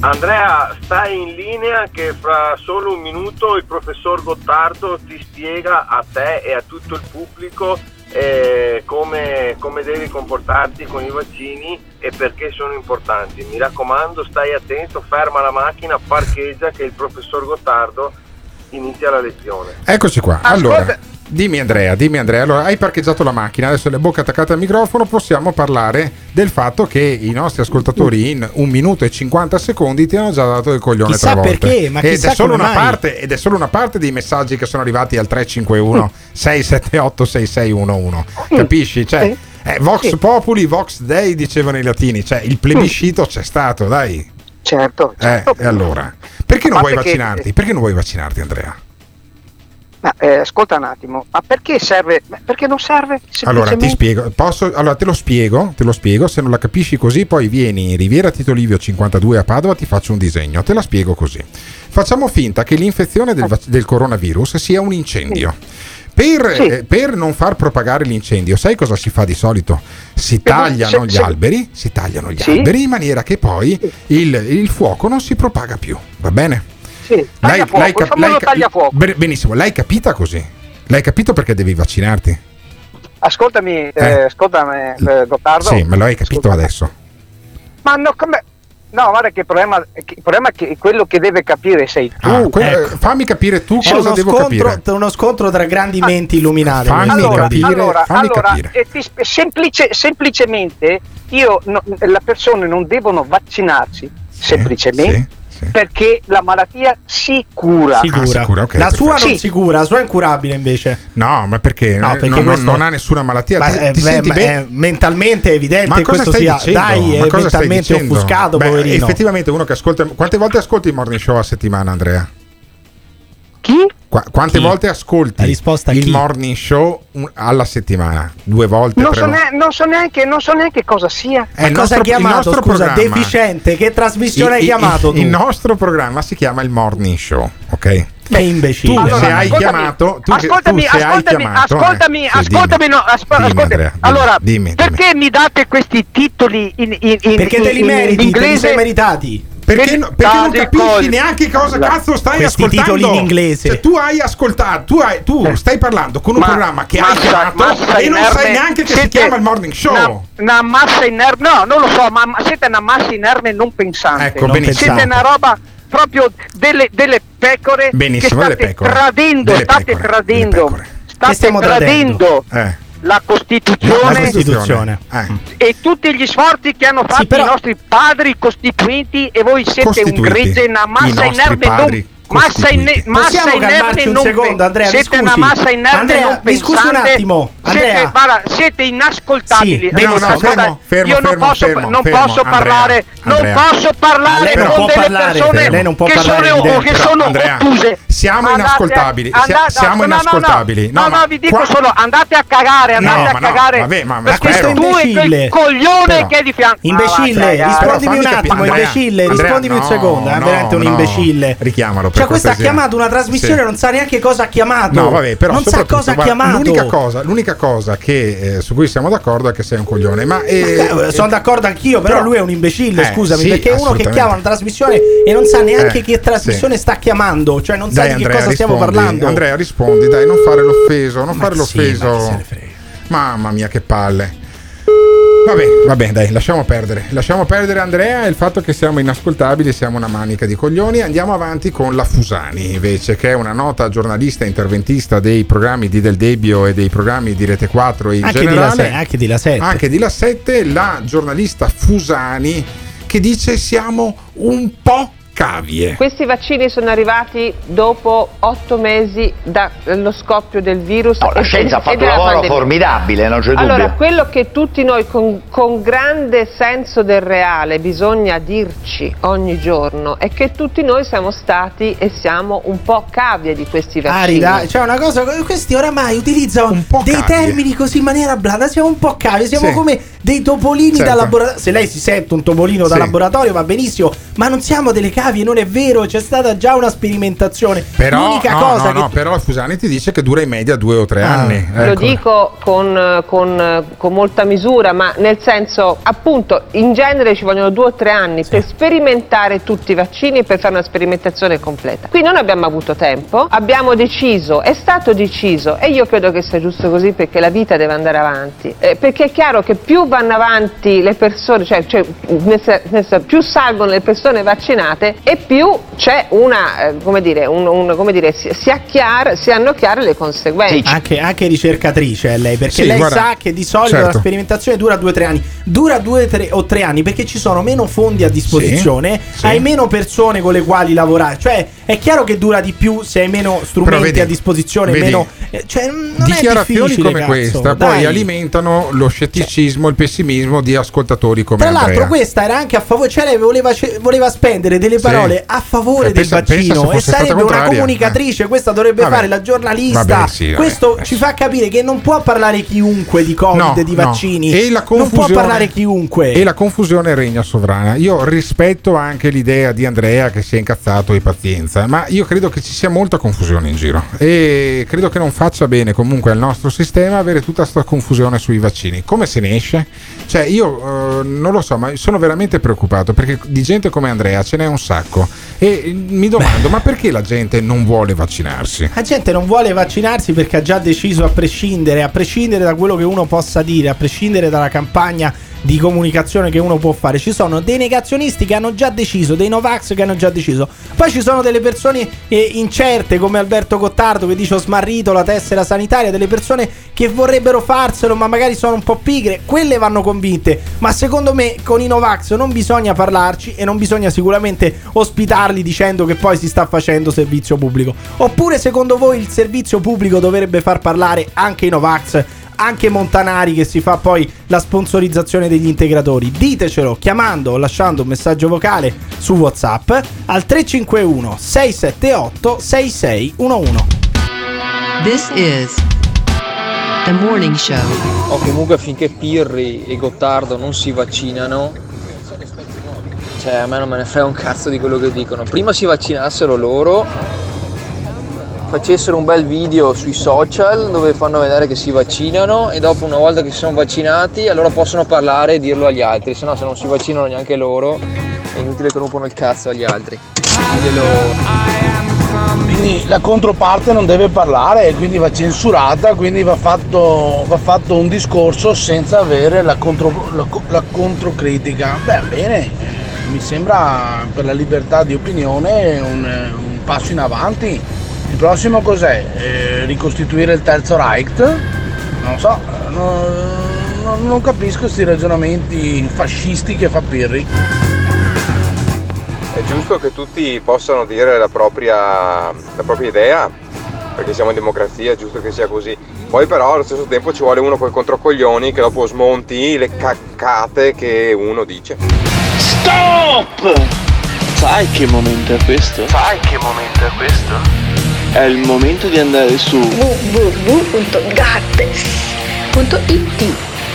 Andrea, stai in linea che fra solo un minuto il professor Gottardo ti spiega a te e a tutto il pubblico eh, come, come devi comportarti con i vaccini e perché sono importanti. Mi raccomando, stai attento, ferma la macchina, parcheggia che il professor Gottardo inizia la lezione. Eccoci qua. Allora, dimmi Andrea, dimmi Andrea. Allora, hai parcheggiato la macchina, adesso le bocche attaccate al microfono, possiamo parlare del fatto che i nostri ascoltatori in un minuto e 50 secondi ti hanno già dato il coglione Chissà tre volte. perché, ma ed, chissà è solo una mai. parte, ed è solo una parte dei messaggi che sono arrivati al 351 678 6611. Capisci? Cioè, eh, Vox Populi, Vox Dei dicevano i latini, cioè il plebiscito c'è stato, dai. Certo, Eh, e allora? Perché non vuoi perché- vaccinarti? Perché non vuoi vaccinarti, Andrea? Ma eh, ascolta un attimo, ma perché serve? Perché non serve? Allora ti spiego, posso, allora te lo spiego, te lo spiego, se non la capisci così poi vieni in Riviera Tito Livio 52 a Padova, ti faccio un disegno, te la spiego così. Facciamo finta che l'infezione del, del coronavirus sia un incendio. Per, Sì. eh, per non far propagare l'incendio, sai cosa si fa di solito? Si tagliano gli alberi, si tagliano gli Sì. alberi in maniera che poi il, il fuoco non si propaga più, va bene? Sì, il famoso cap- tagliafuoco. ben- benissimo, l'hai capita così? L'hai capito perché devi vaccinarti? Ascoltami, eh, ascoltami, eh, Gottardo. Sì, me lo hai capito adesso. Ma no, come... No, guarda che il problema, che il problema è che quello che deve capire sei tu. Ah, que- Ecco. Fammi capire tu C'è cosa devo scontro, capire. uno scontro tra grandi menti illuminati. Fammi allora, capire, allora, fammi allora, capire. eh, ti semplice- semplicemente io no- le persone non devono vaccinarsi semplicemente perché la malattia si cura. Ah, sicura, ok, la sua non si cura, la sua è incurabile invece. No, ma perché? No, Eh, perché non, questo- non ha nessuna malattia. Ma, Ti- eh, ti beh, senti ma è mentalmente evidente Ma che cosa questo stai sia. dicendo? Dai, Ma è mentalmente offuscato, Beh, poverino. Effettivamente uno che ascolta. Quante volte ascolti il morning show a settimana, Andrea? Chi? Quante Chi? volte ascolti il morning show alla settimana? Due volte? Non tre so, ne- non so neanche, non so neanche cosa sia. È il nostro- hai chiamato? il nostro Scusa, programma. deficiente. Che trasmissione hai Il- il- chiamato? Il, tu? nostro programma si chiama il morning show, ok? Che imbecille. Tu Allora, se hai chiamato, tu, ascoltami, tu hai ascoltami, chiamato, ascoltami, eh, ascoltami, no, asp- Dimmi, ascoltami. Andrea, dimmi, allora, dimmi, perché mi date questi titoli in, in, in Perché te li in- in meriti, te li inglese? sei meritati. Perché, no- perché non capisci cose. neanche cosa cazzo stai Questi ascoltando. titoli in inglese. Cioè, tu hai ascoltato, tu, hai- tu stai parlando con un Ma- programma che hai massa- chiamato e non sai neanche che si siete chiama il morning show. Una, una massa inerme, no, non lo so, ma ma siete una massa inerme non pensante. Ecco, benissimo. Siete una roba proprio delle, delle pecore Benissimo, che delle state pecore. Tradendo, Delle state pecore, tradendo, state tradendo Eh. la La Costituzione Costituzione. Eh. e tutti gli sforzi che hanno fatto però- i nostri padri costituenti e voi siete un gregge, una massa inerme non Massa, costituiti. massa Possiamo inerte calmarci un non secondo, Andrea? Siete scusi. una massa inerte Andrea, non scusi un pensante. attimo. Andrea. Siete, guarda, siete inascoltabili. Sì, benissimo, ascolta, fermo, fermo, io non fermo, posso, fermo, non fermo, posso Andrea, parlare, Andrea. non posso parlare Lei non con delle parlare, persone lei non può che parlare, sono, evidente. che sono Andrea, ottuse. siamo Andate- inascoltabili, andate- siamo no, no, no, inascoltabili. No, No, no, ma vi dico qua- solo andate a cagare, andate No, a ma no, cagare. vabbè, ma- ma perché tu e Imbecille. quel coglione che è di fianco. Imbecille, cagare. rispondimi un attimo, Andrea, imbecille, Andrea, rispondimi un no, secondo, è no, veramente un no. imbecille. Richiamalo Cioè, questa ha chiamato una trasmissione, Sì. non sa neanche cosa ha chiamato. No, vabbè, però non sa cosa ha chiamato. L'unica cosa, l'unica cosa che, eh, su cui siamo d'accordo è che sei un coglione. Ma eh, Eh, sono d'accordo anch'io, però, però- lui è un imbecille, Eh, scusami, sì, perché è uno che chiama una trasmissione e non sa neanche Eh, che trasmissione sta chiamando, cioè non sa dai, di che Andrea, cosa stiamo rispondi. parlando. Andrea, rispondi, dai, non fare l'offeso, non Ma fare ma l'offeso. Mamma mia, che palle. Vabbè, vabbè, dai, lasciamo perdere. Lasciamo perdere Andrea e il fatto che siamo inascoltabili, siamo una manica di coglioni. Andiamo avanti con la Fusani, invece, che è una nota giornalista interventista dei programmi di Del Debbio e dei programmi di Rete 4 in Anche di La generale. Anche di La 7. Anche di La 7, la giornalista Fusani che dice siamo un po' cavie. Questi vaccini sono arrivati dopo otto mesi dallo scoppio del virus. No, la scienza ha fatto un lavoro pandemia. formidabile, non c'è Allora, dubbio. quello che tutti noi con, con grande senso del reale bisogna dirci ogni giorno è che tutti noi siamo stati e siamo un po' cavie di questi vaccini. Arida, cioè una cosa, questi oramai utilizzano dei cavie. termini così in maniera blanda, siamo un po' cavi, siamo Sì. come dei topolini Certo. da laboratorio. Se lei si sente un topolino da Sì. laboratorio va benissimo, ma non siamo delle cavie, non è vero, c'è stata già una sperimentazione. Però, L'unica no, cosa no, che no, però Fusani ti dice che dura in media due o tre Ah. anni. Lo Ecco. dico con, con- con molta misura, ma nel senso, appunto, in genere ci vogliono due o tre anni per sperimentare tutti i vaccini e per fare una sperimentazione completa. Qui non abbiamo avuto tempo, abbiamo deciso, è stato deciso e io credo che sia giusto così perché la vita deve andare avanti. Eh, perché è chiaro che più vanno avanti le persone, cioè, cioè, nel nel più salgono le persone vaccinate e più c'è una, eh, come dire, un- un- come dire, si, si, acchiara- si hanno chiare le conseguenze. Anche, anche ricercatrice è lei, perché Sì, lei guarda, sa che di solito certo. la sperimentazione dura due o tre anni. Dura due tre, o tre anni perché ci sono meno fondi a disposizione, Sì, sì. hai meno persone con le quali lavorare. Cioè, è chiaro che dura di più se hai meno strumenti vedi, a disposizione, vedi, meno. eh, Cioè, non è Dichiarazioni come cazzo, questa dai. poi alimentano lo scetticismo, il pessimismo di ascoltatori come Tra l'altro, Andrea. questa era anche a favore, cioè lei voleva, voleva spendere delle Sì. parole a favore Eh, del pensa- pensa vaccino e fosse stata sarebbe una comunicatrice. Questa dovrebbe Vabbè. fare la giornalista. Vabbè, sì, vabbè, Questo ci fa capire che non può parlare chiunque di Covid No, e di no. vaccini. E la non può parlare chiunque. E la confusione regna sovrana. Io rispetto anche l'idea di Andrea che si è incazzato e pazienza, ma io credo che ci sia molta confusione in giro e credo che non faccia bene comunque al nostro sistema avere tutta questa confusione sui vaccini. Come se ne esce? Cioè io eh, non lo so, ma sono veramente preoccupato perché di gente come Andrea ce n'è un sacco e eh, mi domando ma perché la gente non vuole vaccinarsi? La gente non vuole vaccinarsi perché ha già deciso a prescindere, a prescindere da quello che uno possa dire, a prescindere dalla campagna di comunicazione che uno può fare. Ci sono dei negazionisti che hanno già deciso, dei Novax che hanno già deciso. Poi ci sono delle persone eh, incerte come Alberto Gottardo che dice ho smarrito la tessera sanitaria, delle persone che vorrebbero farselo ma magari sono un po' pigre, quelle vanno convinte. Ma secondo me con i Novax non bisogna parlarci e non bisogna sicuramente ospitarli dicendo che poi si sta facendo servizio pubblico. Oppure secondo voi il servizio pubblico dovrebbe far parlare anche i Novax? Anche Montanari che si fa poi la sponsorizzazione degli integratori. Ditecelo chiamando o lasciando un messaggio vocale su WhatsApp al 351 678 6611. This is the morning show. O comunque finché Pirri e Gottardo non si vaccinano, cioè a me non me ne frega un cazzo di quello che dicono. Prima si vaccinassero loro, facessero un bel video sui social dove fanno vedere che si vaccinano e dopo una volta che si sono vaccinati allora possono parlare e dirlo agli altri, se no se non si vaccinano neanche loro è inutile che rompono il cazzo agli altri. Quindi la controparte non deve parlare quindi va censurata, quindi va fatto, va fatto un discorso senza avere la, contro, la, la controcritica. Beh, bene, mi sembra per la libertà di opinione un, un passo in avanti. Il prossimo cos'è? Eh, ricostituire il terzo Reich? Non so, no- no- non capisco questi ragionamenti fascisti che fa Pirri. È giusto che tutti possano dire la propria, la propria idea, perché siamo in democrazia, è giusto che sia così. Poi però allo stesso tempo ci vuole uno con i controcoglioni che dopo smonti le caccate che uno dice. Stop! Sai che momento è questo? Sai che momento è questo? È il momento di andare su www.gattes.it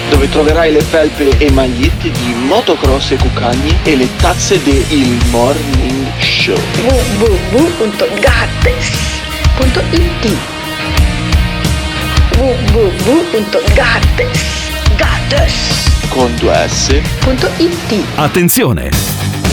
dove troverai le felpe e magliette di motocross e cucagni e le tazze del Morning Show. www.gattes.it www.gattes.it Con due S. Attenzione!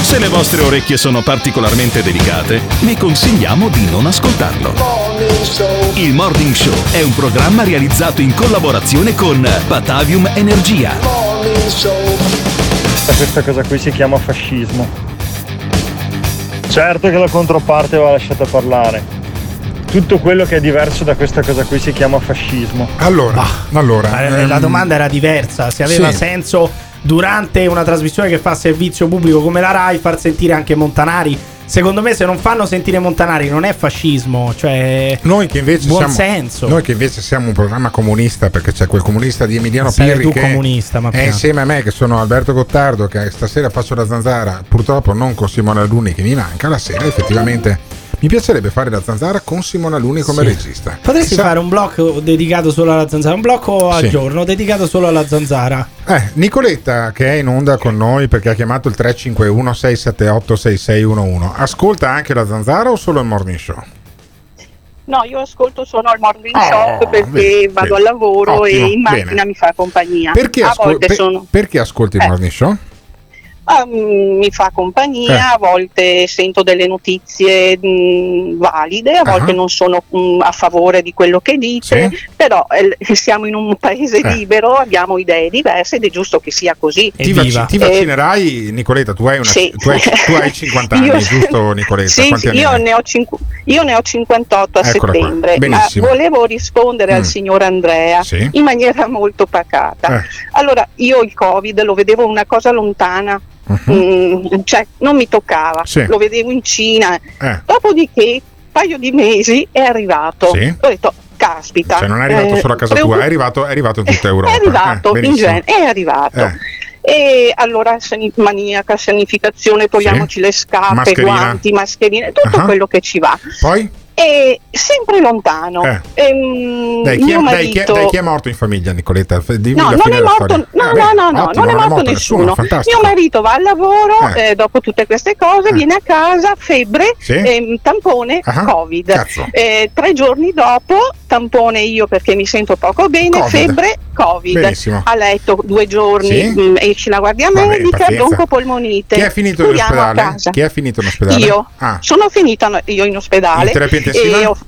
Se le vostre orecchie sono particolarmente delicate, vi consigliamo di non ascoltarlo. Il Morning Show è un programma realizzato in collaborazione con Batavium Energia. Questa cosa qui si chiama fascismo. Certo che la controparte va lasciata parlare. Tutto quello che è diverso da questa cosa qui si chiama fascismo. Allora, allora Eh, La ehm, domanda era diversa, se aveva sì. senso durante una trasmissione che fa servizio pubblico come la RAI far sentire anche Montanari. Secondo me se non fanno sentire Montanari non è fascismo, cioè Noi che invece buon siamo, senso. Noi che invece siamo un programma comunista, perché c'è quel comunista di Emiliano Sei Pirri tu che comunista, ma è piano. insieme a me che sono Alberto Gottardo, che stasera faccio la zanzara, purtroppo non con Simone Alunni che mi manca, la sera effettivamente mi piacerebbe fare la zanzara con Simone Alunni come Sì. regista. Potresti Chissà- fare un blocco dedicato solo alla zanzara, un blocco al Sì. giorno dedicato solo alla zanzara. Eh, Nicoletta che è in onda con noi perché ha chiamato il 351 678 6611. Ascolta anche la zanzara o solo il morning show? No, io ascolto solo al morning Oh, show perché vedi, vado vedi. al lavoro Ottimo, e in macchina bene. mi fa compagnia. Perché, a ascol- volte per- sono, perché ascolti il Eh. morning show? Ah, mm, mi fa compagnia, Eh. a volte sento delle notizie mm, valide, a volte Ah. non sono mm, a favore di quello che dice, però eh, siamo in un paese Eh. libero, abbiamo idee diverse ed è giusto che sia così. Ti, vac- ti Eh, vaccinerai, Nicoletta? Tu hai, una- Sì. tu hai- tu hai 50 anni, Io- giusto, Nicoletta? Sì, sì, io, ne ho cinqu- io ne ho 58 a Eccola settembre, ma volevo rispondere Mm. al signor Andrea Sì. in maniera molto pacata. Eh. Allora, io il Covid lo vedevo una cosa lontana, mm, cioè non mi toccava. Sì. lo vedevo in Cina. Eh. Dopodiché, un paio di mesi è arrivato. Sì. Ho detto, caspita. Cioè, non è arrivato eh, solo a casa preoccup- tua, è arrivato, è arrivato in tutta Europa. è arrivato, Eh, in genere, è arrivato. Eh. E allora maniaca, sanificazione, togliamoci le scarpe, Mascherina. guanti, mascherine, tutto Ah. quello che ci va. Poi? E sempre lontano. Eh. Ehm, Dai, chi è, dai, chi è- dai, chi è morto in famiglia, Nicoletta? Dimmi No, non è morto, no, Ah, no, no, no, ottimo, non è morto nessuno. fantastico. Mio marito va al lavoro, Eh. eh, dopo tutte queste cose, viene a casa, febbre, Sì. ehm, tampone, Ah, Covid. Eh, tre giorni dopo, tampone io perché mi sento poco bene, Covid. febbre, Covid. Benissimo. A letto due giorni, Sì. mh, esci la guardia Vabbè, medica, broncopolmonite. Chi è finito in ospedale? Chi è finito in ospedale? Io Ah, sono finita io in ospedale In terapia intensiva? e ho-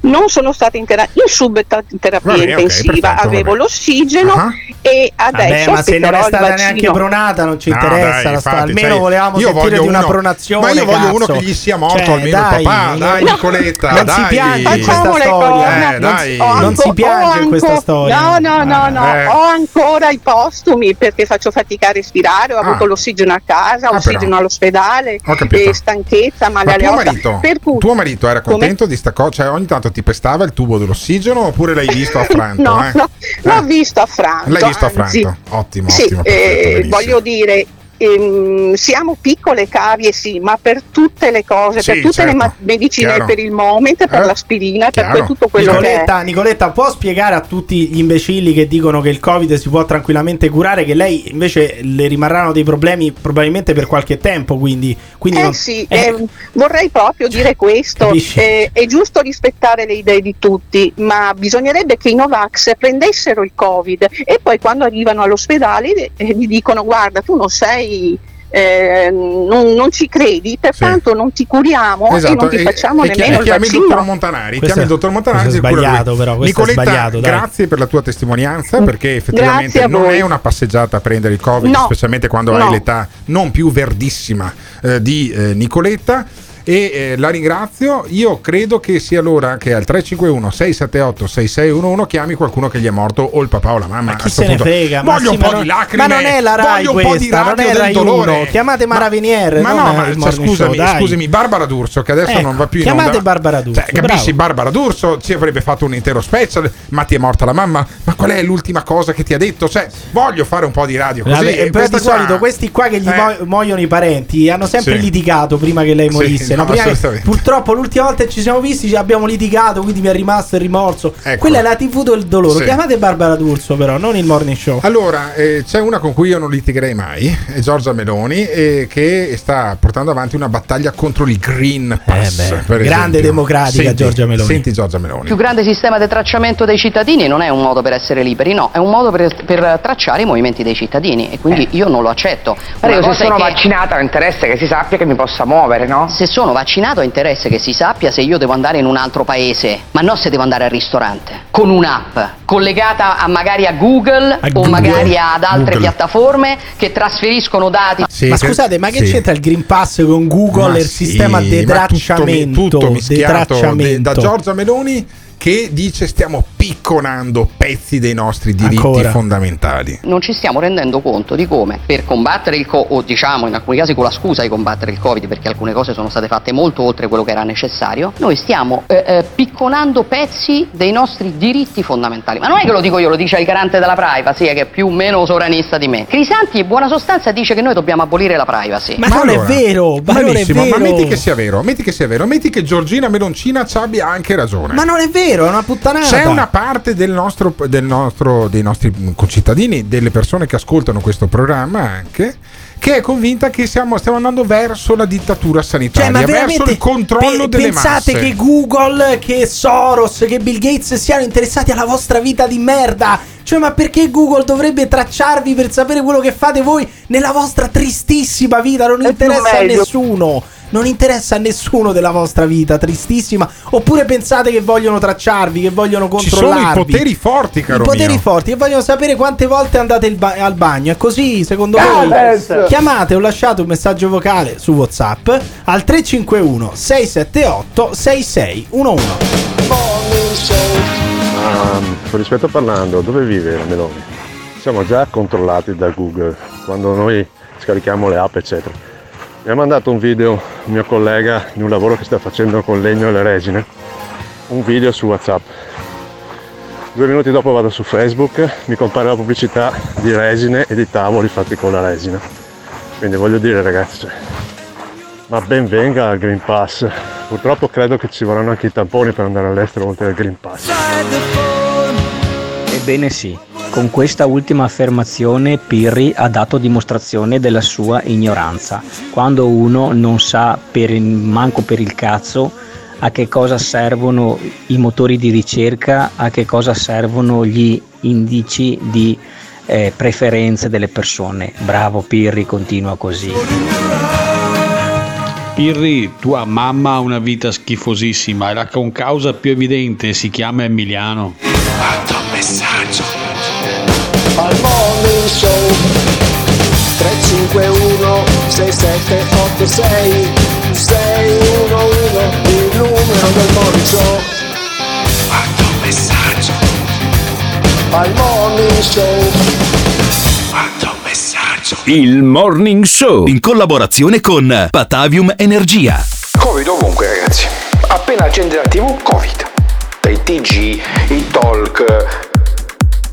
non sono stata in, tera- in subterapia Va bene, ok, intensiva, perfetto, avevo vabbè. l'ossigeno Ah. e Vabbè, adesso ma se non è stata neanche pronata, non ci No, interessa. dai, la storia. infatti, almeno sai, volevamo io sentire di una uno- pronazione. Ma io voglio uno cazzo. che gli sia morto Cioè, almeno dai, il papà, dai no, Nicoletta, non dai. si piange in questa Facciamo le storia. Eh, Non dai. si- Non si anco- piange ho in questa storia. No, no, no, no. Eh. Ho ancora i postumi perché faccio fatica a respirare, ho Ah. avuto l'ossigeno a casa, Ah, ossigeno all'ospedale, e stanchezza, male Ma alle tuo ossa. marito, Per cui tuo marito era contento di sta cosa? Cioè ogni tanto ti pestava il tubo dell'ossigeno oppure l'hai visto affranto? No, eh? no, l'ho visto a Franco. L'hai visto anzi, affranto? Ottimo, Sì, ottimo, eh, perfetto, benissimo. voglio dire, ehm, siamo piccole cavie, sì, ma per tutte le cose, Sì, per tutte certo, le ma- medicine, chiaro. per il moment, per Eh, l'aspirina, per chiaro. que- tutto quello che è. Nicoletta, Nicoletta, può spiegare a tutti gli imbecilli che dicono che il Covid si può tranquillamente curare, che lei invece le rimarranno dei problemi probabilmente per qualche tempo, quindi, quindi Eh non- sì, eh, eh, vorrei proprio dire questo, eh, è giusto rispettare le idee di tutti, ma bisognerebbe che i Novax prendessero il Covid e poi quando arrivano all'ospedale eh, gli dicono guarda tu non sei... eh, non, non ci credi, pertanto non ti curiamo e non ti facciamo Esatto, e chi- nemmeno e il chiami il vaccino. dottor Montanari. Questo chiami il dottor Montanari. sbagliato, però, Nicoletta, sbagliato, dai. grazie per la tua testimonianza perché effettivamente non voi. è una passeggiata a prendere il Covid, No, specialmente quando hai no. l'età non più verdissima eh, di eh, Nicoletta. E eh, la ringrazio. Io credo che sia l'ora che al 351 678 6611 chiami qualcuno che gli è morto o il papà o la mamma. Ma chi se ne punto. frega? Ma Voglio un ma po' di lacrime. ma non è la Rai voglio un po' di questa, non radio è Rai dolore. Chiamate Mara Venier, Ma non no, ma cioè, Morning scusami, Show, scusami, Barbara D'Urso che adesso Ecco, non va più in chiamate onda. Barbara D'Urso, Cioè, capisci, bravo. Barbara D'Urso ci avrebbe fatto un intero special, ma ti è morta la mamma. Ma qual è l'ultima cosa che ti ha detto? Cioè, voglio fare un po' di radio così. Vabbè, e poi questa di qua- solito questi qua che gli Eh. muo- muoiono i parenti hanno sempre Sì. litigato prima che lei morisse. No? Prima che- purtroppo l'ultima volta che ci siamo visti ci abbiamo litigato, quindi mi è rimasto il rimorso. Ecco. Quella è la TV del dolore. Sì. Chiamate Barbara D'Urso, però, non il morning show. Allora, eh, c'è una con cui io non litigherei mai, è Giorgia Meloni, eh, che sta portando avanti una battaglia contro il Green Pass. Eh beh, per grande esempio. democratica Senti- Giorgia Meloni. Senti Giorgia Meloni. Il più grande sistema di tracciamento dei cittadini non è un modo per essere liberi, no, è un modo per, per tracciare i movimenti dei cittadini e quindi io non lo accetto. Guarda, io Una se sono vaccinato ho interesse che si sappia che mi possa muovere, no? Se sono vaccinato ho interesse che si sappia se io devo andare in un altro paese, ma non se devo andare al ristorante, con un'app collegata a magari a Google A o Google. magari ad altre Google. piattaforme che trasferiscono dati. ma scusate, ma che sì. c'entra il Green Pass con Google Ma e il sì, sistema ma detracciamento? Tutto, tutto mischiato detracciamento. da Giorgia Meloni che dice stiamo picconando pezzi dei nostri diritti Ancora. fondamentali. Non ci stiamo rendendo conto di come per combattere il Covid, o diciamo in alcuni casi con la scusa di combattere il Covid, perché alcune cose sono state fatte molto oltre quello che era necessario, noi stiamo eh, eh, picconando pezzi dei nostri diritti fondamentali. Ma non è che lo dico io, lo dice il garante della privacy, eh, che è più o meno sovranista di me. Crisanti in buona sostanza dice che noi dobbiamo abolire la privacy. Ma, non allora, è vero, ma non è vero. ma metti che sia vero, metti che sia vero, metti che Giorgina Meloncina ci abbia anche ragione. Ma non è vero, è una puttanata. C'è una parte del nostro, del nostro- dei nostri concittadini, delle persone che ascoltano questo programma anche, che è convinta che siamo- stiamo andando verso la dittatura Cioè, sanitaria, ma verso il controllo pe- delle pensate masse. che Google, che Soros, che Bill Gates siano interessati alla vostra vita di merda? Cioè, ma perché Google dovrebbe tracciarvi per sapere quello che fate voi nella vostra tristissima vita? Non interessa a nessuno. Non interessa a nessuno della vostra vita tristissima. Oppure pensate che vogliono tracciarvi, che vogliono Ci sono controllarvi. i poteri forti, caro I poteri mio. forti e vogliono sapere quante volte andate ba- al bagno. È così, secondo voi? Adesso. Chiamate o lasciate un messaggio vocale su WhatsApp al 351 678 6611. Ma con rispetto parlando, dove vive la Meloni? Siamo già controllati da Google quando noi scarichiamo le app, eccetera. Mi ha mandato un video un mio collega di un lavoro che sta facendo con legno e le resine, un video su WhatsApp. Due minuti dopo vado su Facebook, mi compare la pubblicità di resine e di tavoli fatti con la resina. Quindi voglio dire ragazzi, cioè, ma ben venga il Green Pass. Purtroppo credo che ci vorranno anche i tamponi per andare all'estero oltre al Green Pass. Ebbene sì, con questa ultima affermazione Pirri ha dato dimostrazione della sua ignoranza. Quando uno non sa per il- manco per il cazzo a che cosa servono i motori di ricerca, a che cosa servono gli indici di eh, preferenze delle persone. Bravo Pirri, continua così. Pirri, tua mamma ha una vita schifosissima e la concausa più evidente si chiama Emiliano. Manda un messaggio. Al morning show. 351 6786 611 il numero del morning show. Manda un messaggio. Al morning show Il Morning Show in collaborazione con Patavium Energia. Covid ovunque ragazzi. Appena accende la tv, Covid. Dai TG, i talk,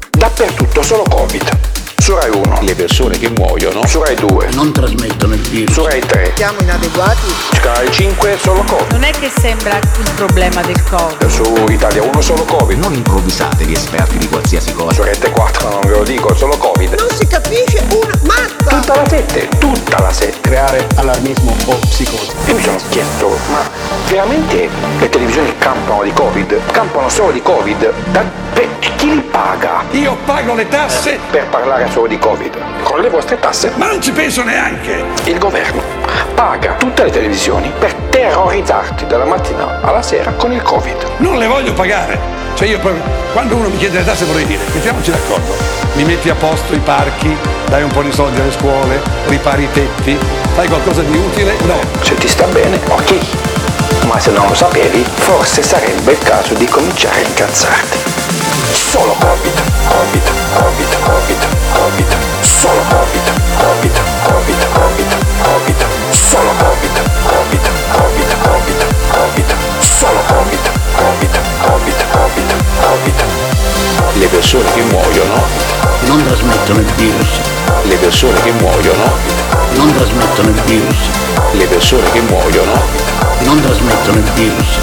dappertutto solo Covid. Su Rai 1. Le persone che muoiono. Su Rai 2. Non trasmettono il virus. Su Rai 3. Siamo inadeguati? Rai 5 solo Covid. Non è che sembra il problema del Covid. Su Italia 1 solo Covid. Non improvvisate gli esperti di qualsiasi cosa. Su Rete 4 non ve lo dico, solo Covid. Non si capisce una mazza! Tutta la 7, tutta la 7. Creare allarmismo o psicosi. E mi sono chiesto, ma veramente le televisioni campano di Covid? Campano solo di Covid? Da, per, e chi li paga? Io pago le tasse per parlare solo di Covid. Con le vostre tasse? Ma non ci penso neanche. Il governo paga tutte le televisioni per terrorizzarti dalla mattina alla sera con il Covid. Non le voglio pagare. Cioè io quando uno mi chiede le tasse vorrei dire, mettiamoci d'accordo, mi metti a posto i parchi, dai un po' di soldi alle scuole, ripari i tetti, fai qualcosa di utile? No. Se ti sta bene, ok. Ma se non lo sapevi, forse sarebbe il caso di cominciare a incazzarti. Solo Covid, Covid, Covid, Covid, Solo solo solo persone che muoiono non trasmettono il virus. Le persone che muoiono non trasmettono il virus. Le persone che muoiono non trasmettono il virus.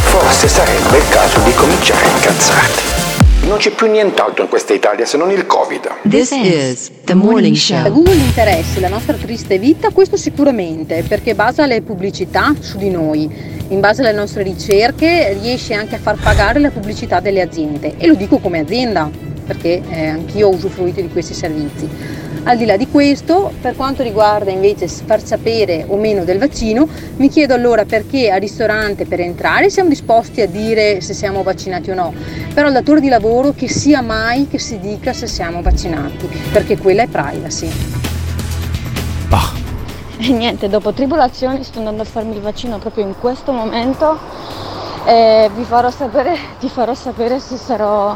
Forse sarebbe il caso di cominciare a incazzarti. Non c'è più nient'altro in questa Italia se non il Covid. This is the morning show. A Google interessi la nostra triste vita, questo sicuramente, perché basa le pubblicità su di noi. In base alle nostre ricerche riesce anche a far pagare la pubblicità delle aziende. E lo dico come azienda, perché eh, anch'io ho usufruito di questi servizi. Al di là di questo, per quanto riguarda invece far sapere o meno del vaccino, mi chiedo allora perché al ristorante per entrare siamo disposti a dire se siamo vaccinati o no, però al datore di lavoro che sia mai che si dica se siamo vaccinati, perché quella è privacy. E niente, dopo tribolazioni sto andando a farmi il vaccino proprio in questo momento e vi farò sapere, ti farò sapere se sarò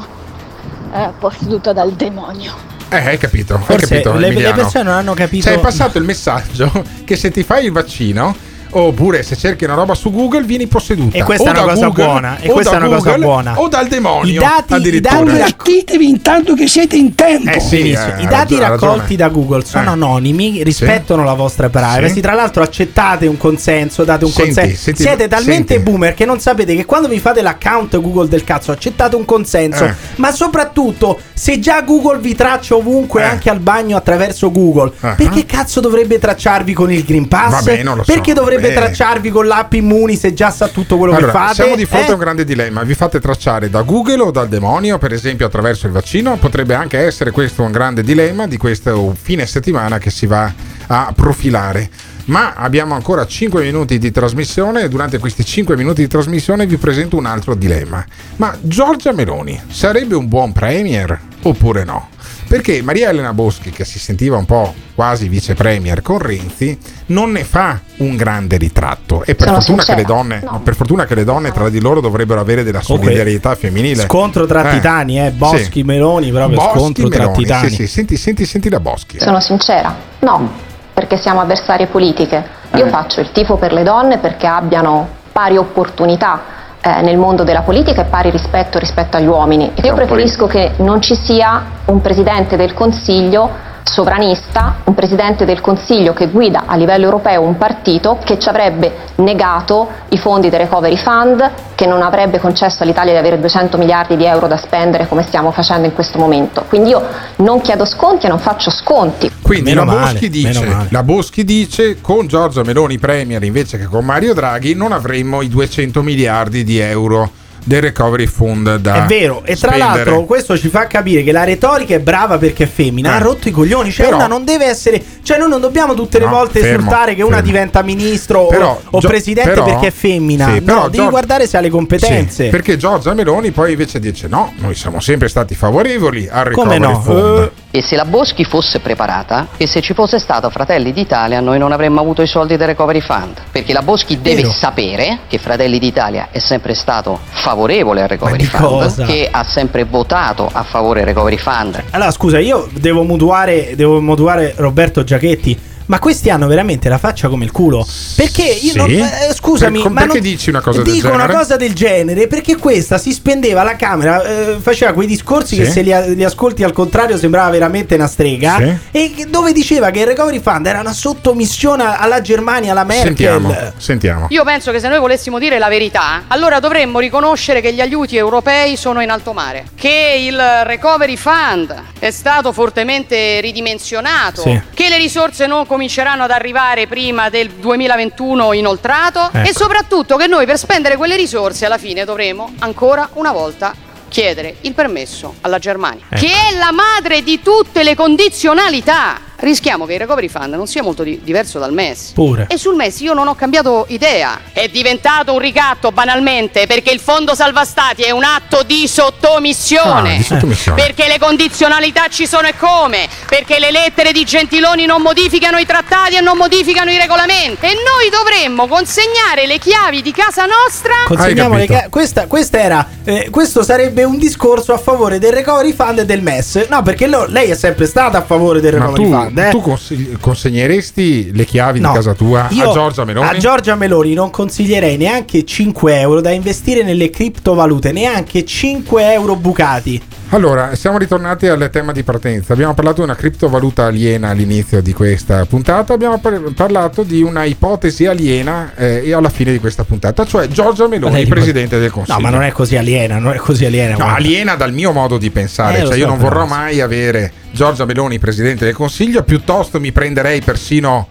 eh, posseduta dal demonio. Eh, hai capito, hai Forse capito, le- le persone non hanno capito- Cioè, è passato il messaggio che se ti fai il vaccino oppure se cerchi una roba su Google vieni posseduta E questa o è una da cosa Google, buona, e o questa da è una cosa Google, buona. o dal demonio I dati, i addirittura. dati Divertitevi intanto che siete in tempo. Eh sì, eh, I dati raccolti ragione. da Google sono Eh. anonimi, rispettano la vostra privacy. Sì. Tra l'altro, accettate un consenso, date un Senti, consenso. senti, Siete talmente senti. boomer che non sapete che quando vi fate l'account Google del cazzo, accettate un consenso. Eh. Ma soprattutto, se già Google vi traccia ovunque, Eh. anche al bagno attraverso Google, Ah. perché cazzo dovrebbe tracciarvi con il Green Pass? Vabbè, non lo so, perché dovrebbe vabbè. tracciarvi con l'app Immuni se già sa tutto quello Allora, che fate? siamo di fronte Eh? a un grande dilemma. Vi fate tracciare da Google o dal demonio, per esempio attraverso il vaccino? Potrebbe anche essere questo un grande dilemma di questo fine settimana che si va a profilare. Ma abbiamo ancora 5 minuti di trasmissione e durante questi 5 minuti di trasmissione vi presento un altro dilemma. Ma Giorgia Meloni sarebbe un buon premier oppure no? Perché Maria Elena Boschi, che si sentiva un po' quasi vice premier con Renzi, non ne fa un grande ritratto. E per, fortuna che, donne, no, per fortuna che le donne tra di loro dovrebbero avere della solidarietà femminile. Scontro tra Eh, titani, eh. Boschi, sì. Meloni, proprio Boschi, scontro tra Meloni, titani. Sì, sì, senti, senti, senti la Boschi. Sono sincera, no, perché siamo avversarie politiche. Io faccio il tifo per le donne perché abbiano pari opportunità eh, nel mondo della politica e pari rispetto rispetto agli uomini. Io preferisco che non ci sia un presidente del Consiglio sovranista, un presidente del Consiglio che guida a livello europeo un partito che ci avrebbe negato i fondi del Recovery Fund, che non avrebbe concesso all'Italia di avere 200 miliardi di euro da spendere come stiamo facendo in questo momento. Quindi io non chiedo sconti e non faccio sconti. Quindi la male, Boschi, meno dice, male. la Boschi dice con Giorgia Meloni Premier invece che con Mario Draghi non avremmo i 200 miliardi di euro del recovery fund da È vero, e tra spendere. l'altro questo ci fa capire che la retorica è brava perché è femmina, Eh. ha rotto i coglioni, cioè Però- una non deve essere, cioè noi non dobbiamo tutte le No, volte fermo, esultare che una fermo. diventa ministro o- Però, o, Gio- presidente però- perché è femmina, sì, no, però devi Giorgia- guardare se ha le competenze. Sì, perché Giorgia Meloni poi invece dice no, noi siamo sempre stati favorevoli al Come recovery no? fund. Eh, E se la Boschi fosse preparata, e se ci fosse stato Fratelli d'Italia, noi non avremmo avuto i soldi del Recovery Fund. Perché la Boschi deve Vero. sapere che Fratelli d'Italia è sempre stato favorevole al Recovery Fund, cosa? che ha sempre votato a favore del Recovery Fund. Allora, scusa, io devo mutuare, devo mutuare Roberto Giachetti. Ma questi hanno veramente la faccia come il culo. Perché io Sì? non, eh, scusami, Per- ma perché non- dici una cosa del dico genere? una cosa del genere perché questa si spendeva alla Camera, eh, faceva quei discorsi Sì. che se li, li ascolti al contrario sembrava veramente una strega Sì. e dove diceva che il Recovery Fund era una sottomissione alla Germania, alla Merkel. Sentiamo, sentiamo. Io penso che se noi volessimo dire la verità, allora dovremmo riconoscere che gli aiuti europei sono in alto mare, che il Recovery Fund è stato fortemente ridimensionato, Sì. che le risorse non cominceranno ad arrivare prima del 2021 inoltrato Ecco. e soprattutto che noi per spendere quelle risorse alla fine dovremo ancora una volta chiedere il permesso alla Germania, Ecco. che è la madre di tutte le condizionalità. Rischiamo che il Recovery Fund non sia molto di- diverso dal MES. Pure. E sul MES io non ho cambiato idea. È diventato un ricatto banalmente perché il fondo salva stati è un atto di sottomissione. Ah, di sottomissione. Perché le condizionalità ci sono e come? Perché le lettere di Gentiloni non modificano i trattati e non modificano i regolamenti. E noi dovremmo consegnare le chiavi di casa nostra. Consegniamo le ca- questa, questa era eh, questo sarebbe un discorso a favore del recovery fund e del MES. No, perché lo- lei è sempre stata a favore del recovery fund. Eh. tu consigli- consegneresti le chiavi No, di casa tua a Giorgia Meloni? A Giorgia Meloni non consiglierei neanche 5 euro da investire nelle criptovalute, neanche 5 euro bucati. Allora, siamo ritornati al tema di partenza. Abbiamo parlato di una criptovaluta aliena all'inizio di questa puntata, abbiamo par- parlato di una ipotesi aliena eh, alla fine di questa puntata, cioè Giorgia Meloni, Lei- presidente del Consiglio. No, ma non è così aliena, non è così aliena. No, aliena dal mio modo di pensare, Eh, cioè so, io non vorrò mai avere Giorgia Meloni presidente del Consiglio, piuttosto mi prenderei persino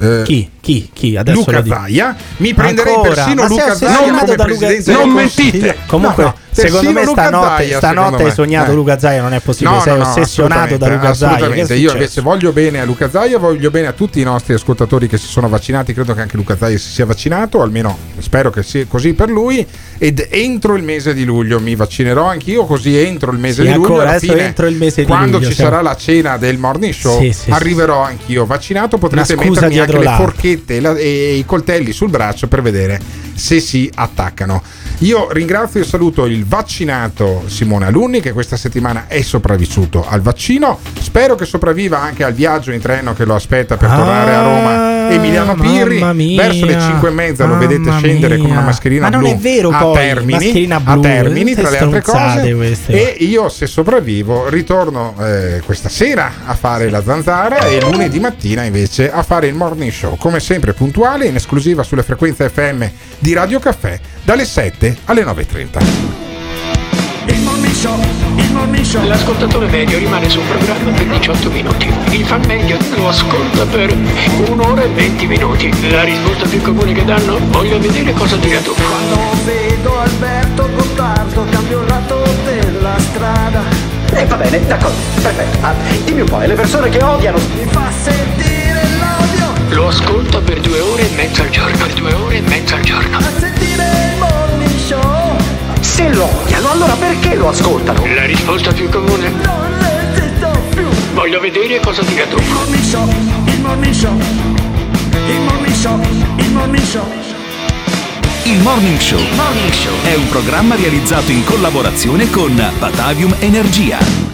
eh, Chi? Chi? Chi? Adesso Luca. Zaia, mi prenderei Ancora? persino Ma Luca Zaia come Luca presidente Non mentite. Comunque, No, no, secondo me Luca stanotte, Zaia, stanotte hai sognato Eh. Luca Zaia, non è possibile, No, sei ossessionato da Luca Zaia. Assolutamente, io invece voglio bene a Luca Zaia, voglio bene a tutti i nostri ascoltatori che si sono vaccinati, credo che anche Luca Zaia si sia vaccinato, almeno spero che sia così per lui ed entro il mese di luglio mi vaccinerò anch'io, così entro il mese Sì, di luglio, adesso fine, entro il mese di quando luglio, ci siamo- sarà la cena del morning show, arriverò anch'io vaccinato, potrete mettermi anche le l'altra. Forchette e la- e i coltelli sul braccio per vedere se si attaccano. Io ringrazio e saluto il vaccinato Simone Alunni che questa settimana è sopravvissuto al vaccino. Spero che sopravviva anche al viaggio in treno che lo aspetta per tornare a Roma. Emiliano Pirri, Ah, mia. verso le 5 e mezza lo vedete scendere con una mia. mascherina Ma non blu è vero, a poi, Termini, mascherina a blu, Termini tra le altre cose. queste. E io se sopravvivo ritorno eh, questa sera a fare la zanzara e lunedì mattina invece a fare il morning show, come sempre puntuale in esclusiva sulle frequenze FM di Radio Caffè dalle 7 alle 9.30. Il morning show, il morning show. L'ascoltatore medio rimane sul programma per 18 minuti. Il fan medio lo ascolta per un'ora e 20 minuti. La risposta più comune che danno? Voglio vedere cosa dirà tu. Quando vedo Alberto Gottardo cambio il lato della strada. E va bene, d'accordo, perfetto. Ah, dimmi un po', e le persone che odiano. Mi fa sentire. Lo ascolta per due ore e mezza al giorno. Per due ore e mezza al giorno. A sentire il morning show. Se lo odiano, allora perché lo ascoltano? La risposta più comune? Non resisto più. Voglio vedere cosa dirà tu. Il morning show, il morning show. Il morning show, il morning show. Il Morning Show è un programma realizzato in collaborazione con Batavium Energia.